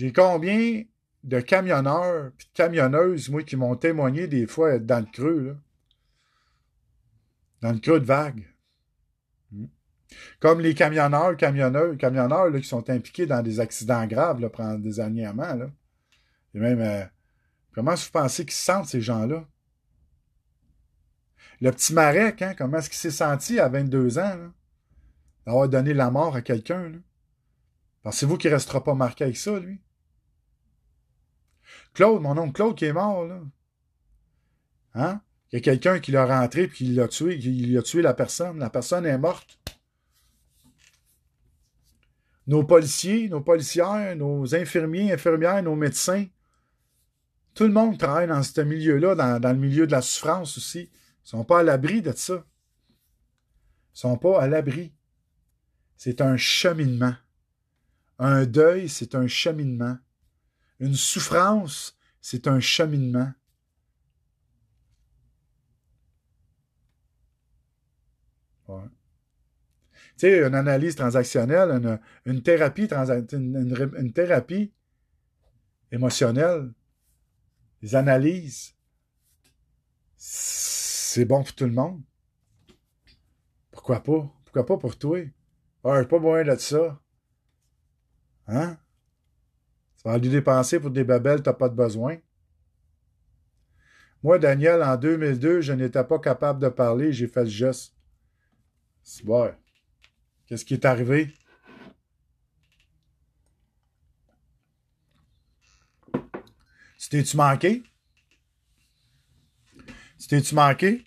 j'ai combien de camionneurs puis de camionneuses, moi, qui m'ont témoigné des fois être dans le creux, là? Dans le creux de vague. Hmm. Comme les camionneurs, camionneurs, camionneurs là, qui sont impliqués dans des accidents graves là, pendant des dernièrement. Là. Et même, euh, comment vous pensez qu'ils se sentent, ces gens-là? Le petit Marek, hein, comment est-ce qu'il s'est senti à 22 ans, d'avoir donné la mort à quelqu'un? Là? Pensez-vous qu'il ne restera pas marqué avec ça, lui? Claude, mon oncle Claude qui est mort, là. Hein? Il y a quelqu'un qui l'a rentré puis qui l'a tué, qui a tué la personne. La personne est morte. Nos policiers, nos policières, nos infirmiers, infirmières, nos médecins, tout le monde travaille dans ce milieu-là, dans, le milieu de la souffrance aussi. Ils sont pas à l'abri de ça. Ils sont pas à l'abri. C'est un cheminement. Un deuil, c'est un cheminement. Une souffrance, c'est un cheminement. Ouais. Tu sais, une analyse transactionnelle, une, thérapie, une, thérapie émotionnelle, des analyses, c'est bon pour tout le monde. Pourquoi pas? Pourquoi pas pour toi? Ah, j'ai pas besoin de ça. Hein? Tu vas aller dépenser pour des babelles, t'as pas de besoin. Moi, Daniel, en 2002, je n'étais pas capable de parler, j'ai fait le geste. C'est bon. Qu'est-ce qui est arrivé? Tu t'es-tu manqué? Tu t'es-tu manqué?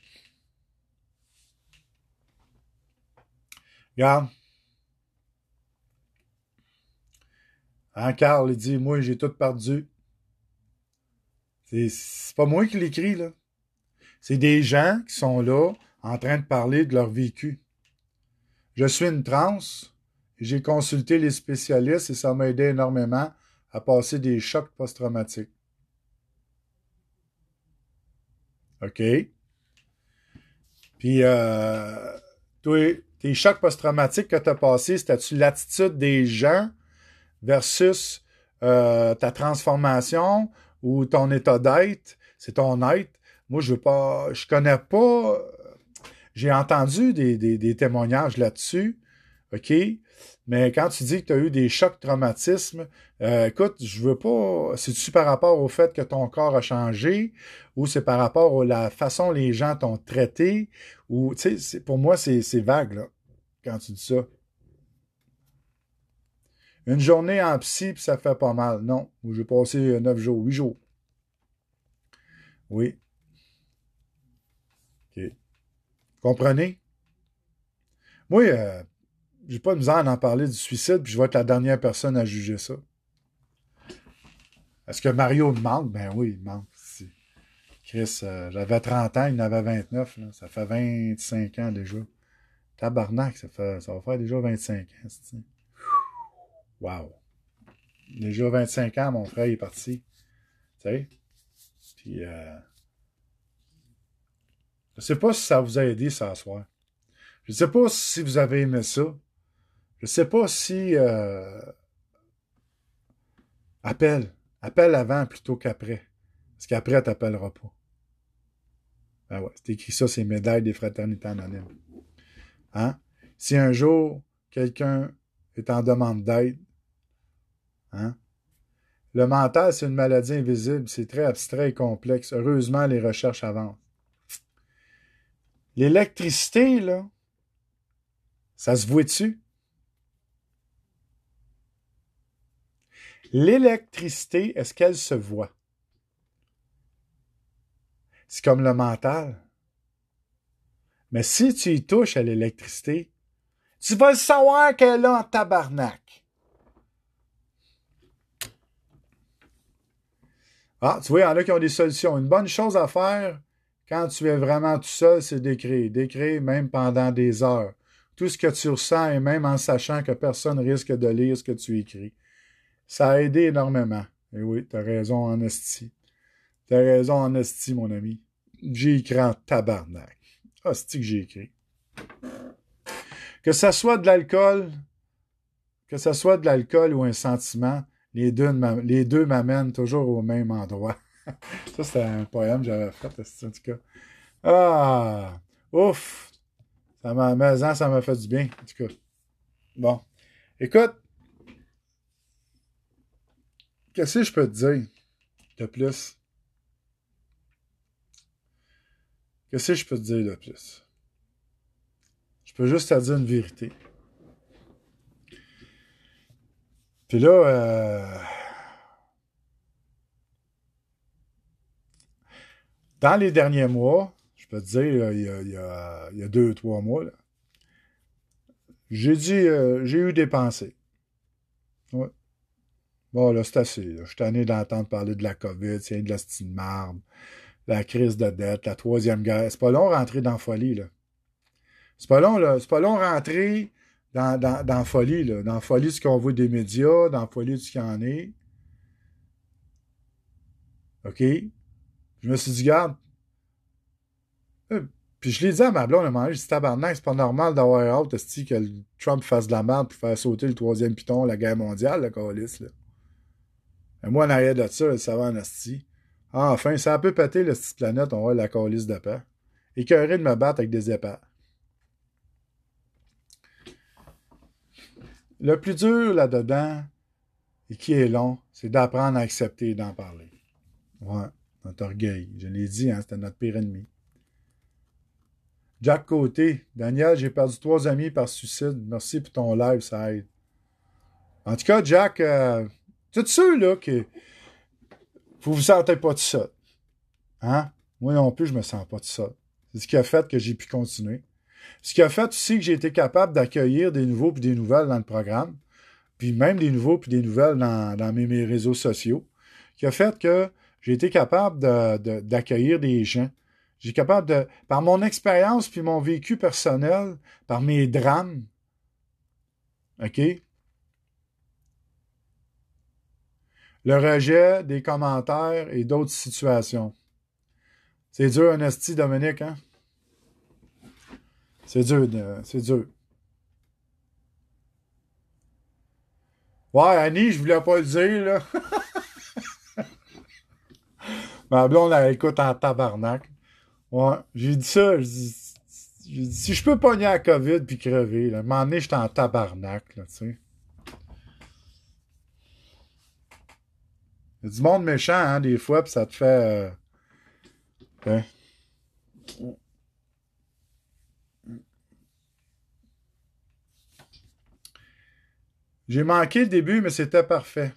Regarde. Hein, Carl, il dit, moi, j'ai tout perdu. C'est- pas moi qui l'écris, là. C'est des gens qui sont là en train de parler de leur vécu. Je suis une transe. J'ai consulté les spécialistes et ça m'a aidé énormément à passer des chocs post-traumatiques. OK? Puis, euh, tes chocs post-traumatiques que tu as passés, c'était-tu l'attitude des gens versus euh, ta transformation ou ton état d'être? C'est ton être. Moi, je veux pas. Je connais pas. J'ai entendu des, témoignages là-dessus. OK? Mais quand tu dis que tu as eu des chocs traumatismes, euh, écoute, je veux pas. C'est-tu par rapport au fait que ton corps a changé ou c'est par rapport à la façon les gens t'ont traité ou, tu sais, pour moi, c'est vague, là, quand tu dis ça. Une journée en psy, puis ça fait pas mal. Non, j'ai passé neuf jours, huit jours. Oui. OK. Comprenez? Moi, euh, j'ai pas de misère à en parler du suicide, puis je vais être la dernière personne à juger ça. Est-ce que Mario me manque? Ben oui, il manque. Si. Chris, euh, j'avais 30 ans, il en avait 29. Là. Ça fait 25 ans déjà. Tabarnak, ça, fait, ça va faire déjà 25 ans. Wow. Déjà 25 ans, mon frère est parti. Tu sais? Puis, euh, je sais pas si ça vous a aidé ce soir. Je sais pas si vous avez aimé ça. Je sais pas si... Euh, appelle. Appelle avant plutôt qu'après. Parce qu'après, t'appelleras pas. Ben ouais, c'est écrit ça, c'est médailles des fraternités anonymes. Hein? Si un jour, quelqu'un est en demande d'aide, hein? Le mental, c'est une maladie invisible, c'est très abstrait et complexe. Heureusement, les recherches avancent. L'électricité, là, ça se voit dessus. L'électricité, est-ce qu'elle se voit? C'est comme le mental. Mais si tu y touches à l'électricité, tu vas le savoir qu'elle est là en tabarnak. Ah, tu vois, il y en a qui ont des solutions. Une bonne chose à faire quand tu es vraiment tout seul, c'est d'écrire. D'écrire même pendant des heures. Tout ce que tu ressens et même en sachant que personne risque de lire ce que tu écris. Ça a aidé énormément. Et oui, t'as raison en esti. T'as raison en esti, mon ami. J'ai écrit en tabarnak. Ah, c'est que j'ai écrit? Que ça soit de l'alcool, que ça soit de l'alcool ou un sentiment, les deux, m'amènent toujours au même endroit. ça, c'était un poème que j'avais fait, en tout cas. Ah! Ouf! Ça m'a, mais, ça m'a fait du bien, en tout cas. Bon. Écoute, qu'est-ce que je peux te dire de plus? Qu'est-ce que je peux te dire de plus? Je peux juste te dire une vérité. Puis là, euh, dans les derniers mois, je peux te dire, il y a, il y a, deux, trois mois, j'ai dit, euh, j'ai eu des pensées. Ouais. Bon, là, c'est assez. Je suis tanné d'entendre parler de la COVID, c'est de la style marbre, la crise de dette, la troisième guerre. C'est pas long rentrer dans la folie, là. C'est pas long, là. C'est pas long rentrer dans, la folie, là. Dans la folie ce qu'on voit des médias, dans la folie de ce qu'il y en est. OK? Je me suis dit, garde. Euh, Puis je l'ai dit à ma blonde, à un moment donné, tabarnak, c'est pas normal d'avoir hâte, que le Trump fasse de la merde pour faire sauter le troisième piton, la guerre mondiale, le coalice, là. Et moi, en arrière de ça, ça va en asti. Ah, enfin, ça a peu pété, le petite planète, on va la coalice de paix. Écœuré de me battre avec des épées. Le plus dur là-dedans, et qui est long, c'est d'apprendre à accepter et d'en parler. Ouais, notre orgueil. Je l'ai dit, hein, c'était notre pire ennemi. Jack Côté, Daniel, j'ai perdu trois amis par suicide. Merci pour ton live, ça aide. En tout cas, Jack, euh, tout ceux là que vous vous sentez pas tout seul. Hein? Moi non plus, je me sens pas tout seul. C'est ce qui a fait que j'ai pu continuer. Ce qui a fait aussi que j'ai été capable d'accueillir des nouveaux puis des nouvelles dans le programme, puis même des nouveaux puis des nouvelles dans, mes, réseaux sociaux, qui a fait que j'ai été capable d'accueillir de, des gens. J'ai capable de, par mon expérience puis mon vécu personnel, par mes drames, OK? Le rejet des commentaires et d'autres situations. C'est dur, un esti, Dominique, hein? C'est dur, c'est dur. Ouais, Annie, je voulais pas le dire, là. Ma blonde, elle écoute en tabarnak. Ouais, j'ai dit ça, j'ai dit, si je peux pogner la COVID puis crever, là, à un moment donné, j'étais en tabarnak, là, tu sais. Il y a du monde méchant, hein, des fois, puis ça te fait... Euh... Hein? J'ai manqué le début, mais c'était parfait.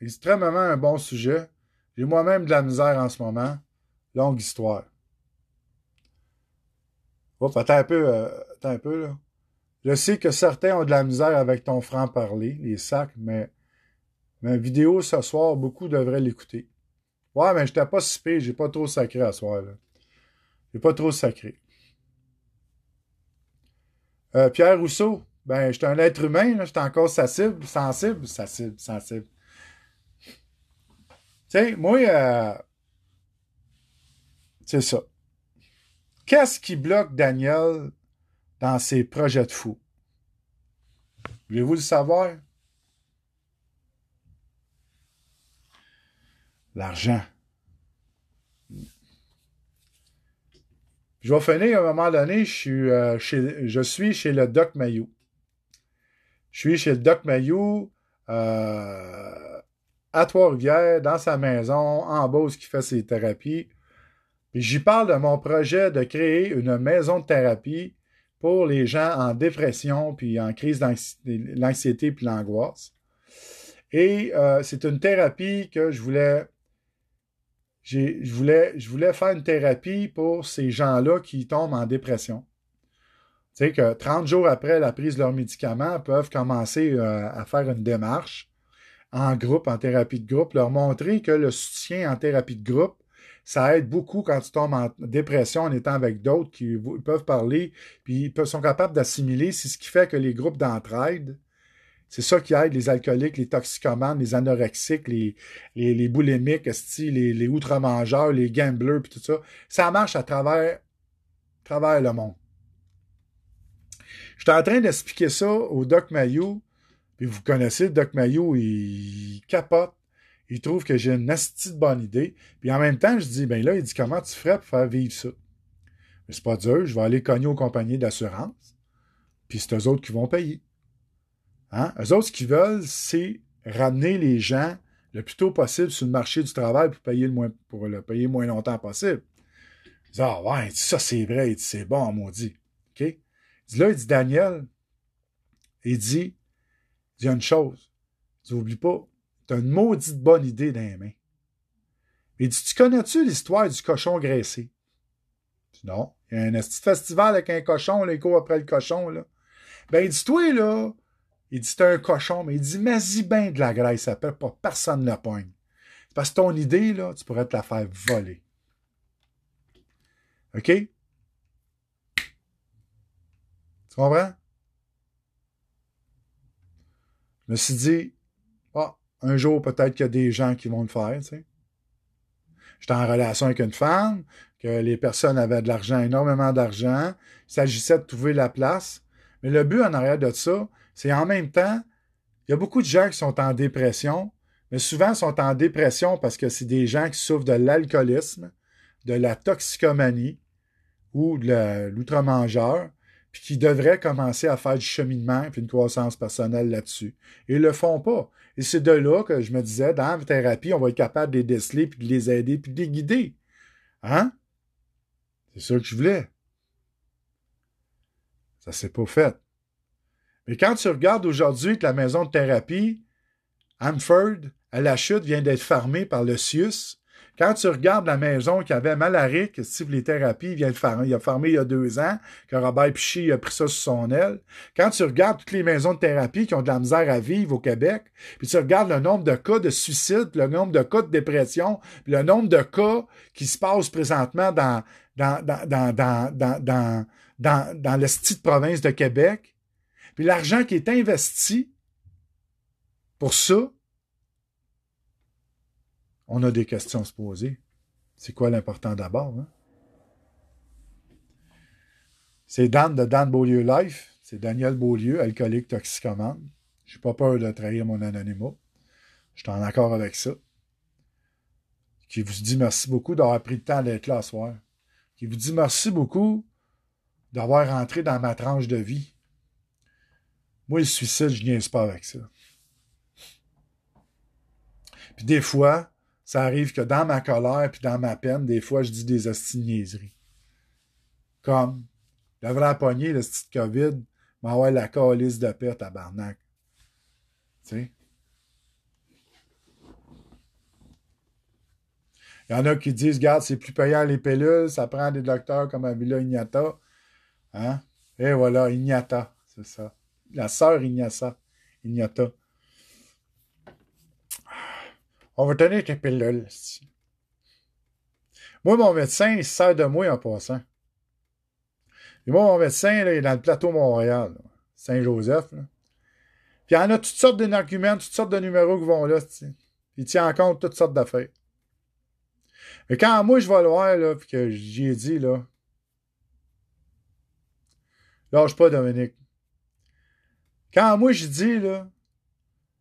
Extrêmement un bon sujet. J'ai moi-même de la misère en ce moment. Longue histoire. Hop, attends un peu, euh, un peu. Je sais que certains ont de la misère avec ton franc-parler, les sacs, mais ma vidéo ce soir, beaucoup devraient l'écouter. Ouais, mais j'étais pas si j'ai pas trop sacré à soir, là. J'ai pas trop sacré. Euh, Pierre Rousseau, ben, j'étais un être humain, j'étais encore sensible, sensible, sensible, sensible. Tu sais, moi, euh, c'est ça. Qu'est-ce qui bloque Daniel dans ses projets de fou? Voulez-vous le savoir? L'argent. Je vais finir à un moment donné, je suis, euh, chez, je suis chez le Doc Mayou. Je suis chez le Doc Mayou euh, à Trois-Rivières, dans sa maison, en Beauce, qui fait ses thérapies. J'y parle de mon projet de créer une maison de thérapie pour les gens en dépression, puis en crise d'anxiété, puis l'angoisse. Et euh, c'est une thérapie que je voulais je voulais, je voulais faire une thérapie pour ces gens-là qui tombent en dépression. Tu sais que 30 jours après la prise de leurs médicaments, peuvent commencer euh, à faire une démarche en groupe, en thérapie de groupe, leur montrer que le soutien en thérapie de groupe, ça aide beaucoup quand tu tombes en dépression en étant avec d'autres qui peuvent parler, puis ils sont capables d'assimiler. C'est ce qui fait que les groupes d'entraide, c'est ça qui aide les alcooliques, les toxicomanes, les anorexiques, les, les, les boulimiques, les, outre-mangeurs, les gamblers, puis tout ça. Ça marche à travers, travers le monde. J'étais en train d'expliquer ça au Doc Mayou, puis vous connaissez le Doc Mayou, il capote. Il trouve que j'ai une astuce de bonne idée. Puis en même temps, je dis, ben là, il dit comment tu ferais pour faire vivre ça? Mais c'est pas dur, je vais aller cogner aux compagnies d'assurance, puis c'est eux autres qui vont payer. Hein? Eux autres, ce qu'ils veulent, c'est ramener les gens le plus tôt possible sur le marché du travail pour, payer le moins, pour le payer le moins longtemps possible. Ils disent, ah ouais, ça c'est vrai, c'est bon, maudit. Là, il dit, Daniel, il dit, il y a une chose. Tu n'oublies pas, tu as une maudite bonne idée dans les mains. Il dit, tu connais-tu l'histoire du cochon graissé? non. Il y a un petit festival avec un cochon, les après le cochon, là. Ben, il dit, toi, là, il dit, c'est un cochon, mais il dit, mais-y bien de la graisse, ça peut pas, personne ne le pogne. Parce que ton idée, là, tu pourrais te la faire voler. OK? Tu comprends? Je me suis dit, ah, un jour, peut-être qu'il y a des gens qui vont le faire, tu sais. J'étais en relation avec une femme, que les personnes avaient de l'argent, énormément d'argent. Il s'agissait de trouver la place. Mais le but en arrière de ça, c'est en même temps, il y a beaucoup de gens qui sont en dépression, mais souvent sont en dépression parce que c'est des gens qui souffrent de l'alcoolisme, de la toxicomanie ou de l'outre-mangeur, puis qui devraient commencer à faire du cheminement puis une croissance personnelle là-dessus. Et ils le font pas. Et c'est de là que je me disais, dans la thérapie, on va être capable de les déceler, puis de les aider, puis de les guider. Hein? C'est ça que je voulais. Ça s'est pas fait. Mais quand tu regardes aujourd'hui que la maison de thérapie, Amford, à la chute, vient d'être fermée par le CIUS, quand tu regardes la maison qu'avait Malaric, Steve les thérapies, il vient de faire, il a fermé il y a deux ans, que Robert Pichy a pris ça sous son aile. Quand tu regardes toutes les maisons de thérapie qui ont de la misère à vivre au Québec, puis tu regardes le nombre de cas de suicide, le nombre de cas de dépression, puis le nombre de cas qui se passent présentement dans, dans, dans, dans, dans, dans, dans, dans le style de province de Québec, puis l'argent qui est investi pour ça, on a des questions à se poser. C'est quoi l'important d'abord? Hein? C'est Dan de Dan Beaulieu Life. C'est Daniel Beaulieu, alcoolique toxicomane. Je n'ai pas peur de trahir mon anonymat. Je suis en accord avec ça. Qui vous dit merci beaucoup d'avoir pris le temps d'être là ce soir. Qui vous dit merci beaucoup d'avoir rentré dans ma tranche de vie. Moi, le suicide, je niaise pas avec ça. Puis des fois, ça arrive que dans ma colère puis dans ma peine, des fois, je dis des niaiseries. Comme, le vrai poignée, le petit COVID, m'envoie la calice de paix, tabarnak. Tu sais? Il y en a qui disent, regarde, c'est plus payant les pilules, ça prend des docteurs comme Avila Ignata. Hein? Et voilà, Ignata, c'est ça. La sœur Ignata. Ignata. On va donner tes pilules. Moi, mon médecin, il se sert de moi en passant. Et moi, mon médecin, il est dans le plateau Montréal, Saint-Joseph. Puis il y en a toutes sortes d'arguments, toutes sortes de numéros qui vont là. Il tient en compte toutes sortes d'affaires. Mais quand moi, je vais le voir, puis que j'y ai dit, là, lâche pas, Dominique. Quand moi, je dis, là,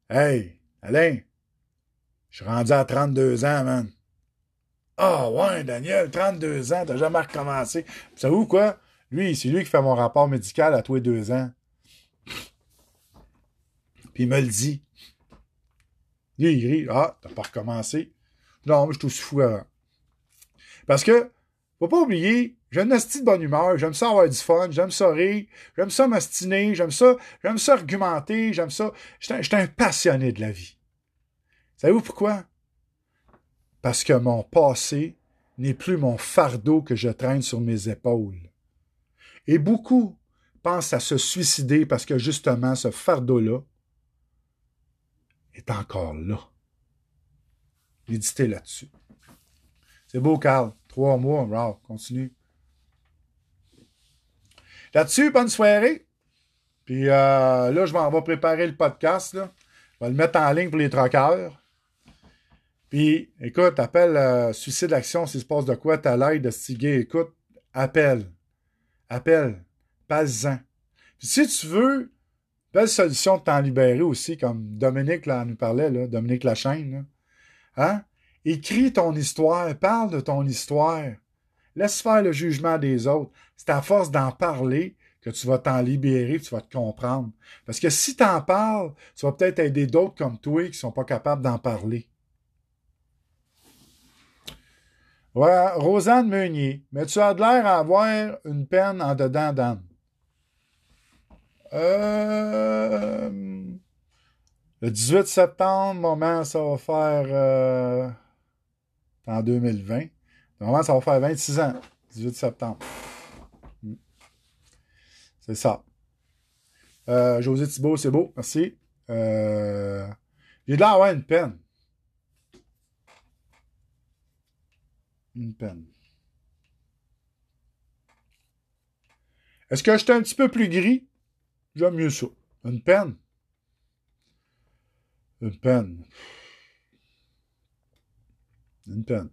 hey, Alain, je suis rendu à 32 ans, man. Ah ouais, Daniel, 32 ans, t'as jamais recommencé. Puis savez-vous quoi? Lui, c'est lui qui fait mon rapport médical à tous les deux ans. Puis il me le dit. Lui, il rit. Ah, t'as pas recommencé. Non, moi, je suis aussi fou avant. Parce que, faut pas oublier, j'ai une hostie de bonne humeur, j'aime ça avoir du fun, j'aime ça rire, j'aime ça m'astiner, j'aime ça, j'aime ça argumenter, j'aime ça. J'étais un passionné de la vie. Savez-vous pourquoi? Parce que mon passé n'est plus mon fardeau que je traîne sur mes épaules. Et beaucoup pensent à se suicider parce que justement ce fardeau-là est encore là. Méditez là-dessus. C'est beau, Carl. Trois mois, wow, continue. Là-dessus, bonne soirée. Puis euh, là, je m'en vais préparer le podcast. Je vais le mettre en ligne pour les troqueurs. Puis, écoute, appelle euh, Suicide Action s'il se passe de quoi, t'as l'aide de stiguer. Écoute, appelle. Appelle. Passe-en. Puis si tu veux, belle solution de t'en libérer aussi, comme Dominique là, nous parlait, là, Dominique Lachaine. Là. Hein? Écris ton histoire, parle de ton histoire. Laisse faire le jugement des autres. C'est à force d'en parler que tu vas t'en libérer, tu vas te comprendre. Parce que si tu en parles, tu vas peut-être aider d'autres comme toi qui sont pas capables d'en parler. Rosanne Meunier. Mais tu as de l'air à avoir une peine en dedans d'âne. Euh, le 18 septembre, moment, ça va faire euh, en 2020. Le moment, ça va faire 26 ans. 18 septembre. Hmm. C'est ça. Euh, José Thibault, c'est beau. Merci. Euh, J'ai de l'air d'avoir une peine. Une peine. Est-ce que j'étais un petit peu plus gris? J'aime mieux ça. Une peine. Une peine. Une peine.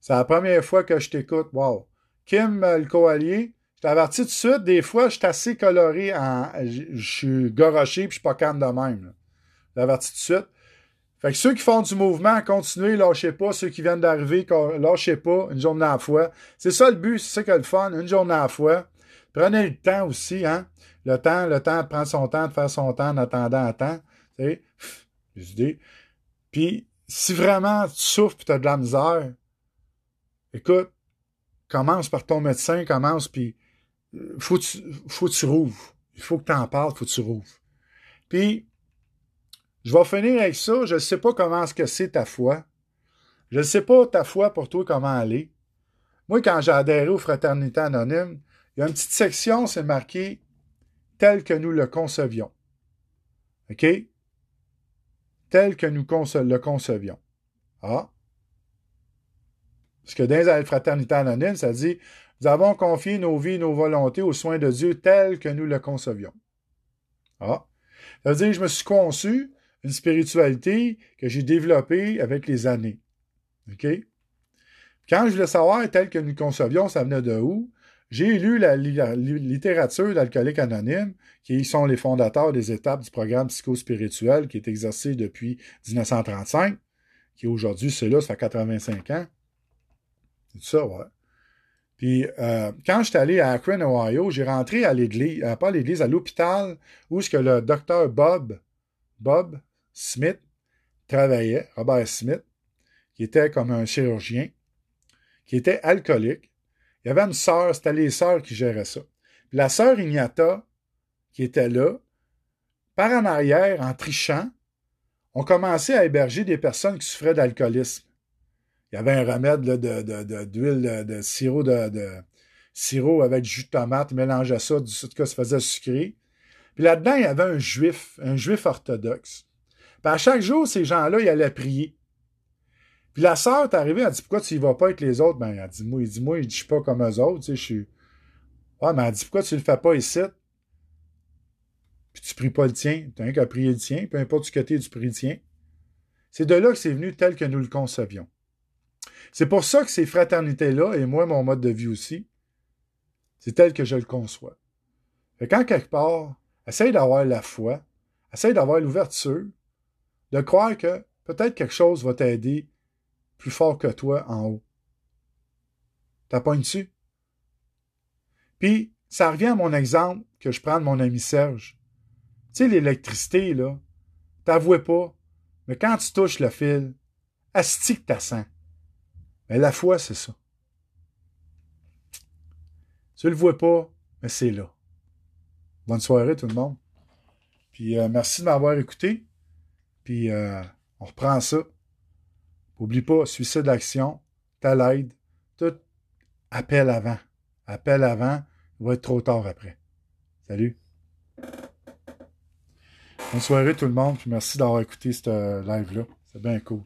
C'est la première fois que je t'écoute. Wow. Kim, euh, le coallier, je t'avertis tout de suite, des fois, je suis assez coloré en. Je suis goroché puis je suis pas calme de même. Je t'avertis tout de suite. Fait que ceux qui font du mouvement, continuez, lâchez pas. Ceux qui viennent d'arriver, lâchez pas, une journée à la fois. C'est ça le but, c'est ça que le fun, une journée à la fois. Prenez le temps aussi, hein. Le temps, le temps de prendre son temps, de faire son temps en attendant à temps. Tu sais. Puis, si vraiment tu souffres et tu as de la misère, écoute, commence par ton médecin, commence, puis euh, faut tu, faut que tu rouvres. Il faut que tu en parles, faut que tu rouvres. Puis, je vais finir avec ça. Je ne sais pas comment est-ce que c'est ta foi. Je ne sais pas ta foi pour toi comment elle est. Moi, quand j'ai adhéré aux fraternités anonymes, il y a une petite section, c'est marqué tel que nous le concevions. OK? Tel que nous le concevions. Ah. Parce que dans les fraternités anonymes, ça dit Nous avons confié nos vies nos volontés aux soins de Dieu tels que nous le concevions. Ah. Ça veut dire je me suis conçu une spiritualité que j'ai développée avec les années. OK? Quand je voulais savoir tel que nous concevions, ça venait de où? J'ai lu la, li- la littérature d'Alcooliques Anonymes, qui sont les fondateurs des étapes du programme psychospirituel qui est exercé depuis 1935, qui aujourd'hui, c'est là, ça fait 85 ans. C'est ça, ouais. Puis, euh, quand j'étais allé à Akron, Ohio, j'ai rentré à l'église, euh, pas à l'église, à l'hôpital, où est-ce que le docteur Bob, Bob Smith travaillait, Robert Smith, qui était comme un chirurgien, qui était alcoolique. Il y avait une sœur, c'était les sœurs qui géraient ça. Puis la sœur Ignata, qui était là, par en arrière, en trichant, ont commencé à héberger des personnes qui souffraient d'alcoolisme. Il y avait un remède de, d'huile de, sirop de, sirop avec jus de tomate, ils mélangeaient ça, du tout cas, ça faisait sucré. Puis là-dedans, il y avait un juif, un juif orthodoxe. Puis à chaque jour, ces gens-là, ils allaient prier. Puis la sœur est arrivée, elle dit Pourquoi tu y vas pas avec les autres? Ben, elle dit Moi, il dit, moi, je suis pas comme eux autres, tu sais, je suis. Ouais, mais elle dit Pourquoi tu le fais pas ici? Puis tu pries pas le tien. Tu n'as qu'à prier le tien, peu importe du côté du prie le tien. C'est de là que c'est venu tel que nous le concevions. C'est pour ça que ces fraternités-là, et moi, mon mode de vie aussi, c'est tel que je le conçois. Fait quand quelque part, essaye d'avoir la foi, essaye d'avoir l'ouverture, de croire que peut-être quelque chose va t'aider plus fort que toi en haut. Dessus? Puis, ça revient à mon exemple que je prends de mon ami Serge. Tu sais, l'électricité, là, t'avouais pas, mais quand tu touches le fil, asti que t'as sens. Mais la foi, c'est ça. Tu le vois pas, mais c'est là. Bonne soirée, tout le monde. Puis euh, merci de m'avoir écouté. Puis euh, on reprend ça. Oublie pas, suicide d'action, t'as l'aide, tout appel avant. Appel avant, il va être trop tard après. Salut. Bonne soirée tout le monde, puis merci d'avoir écouté ce live-là. C'est bien cool.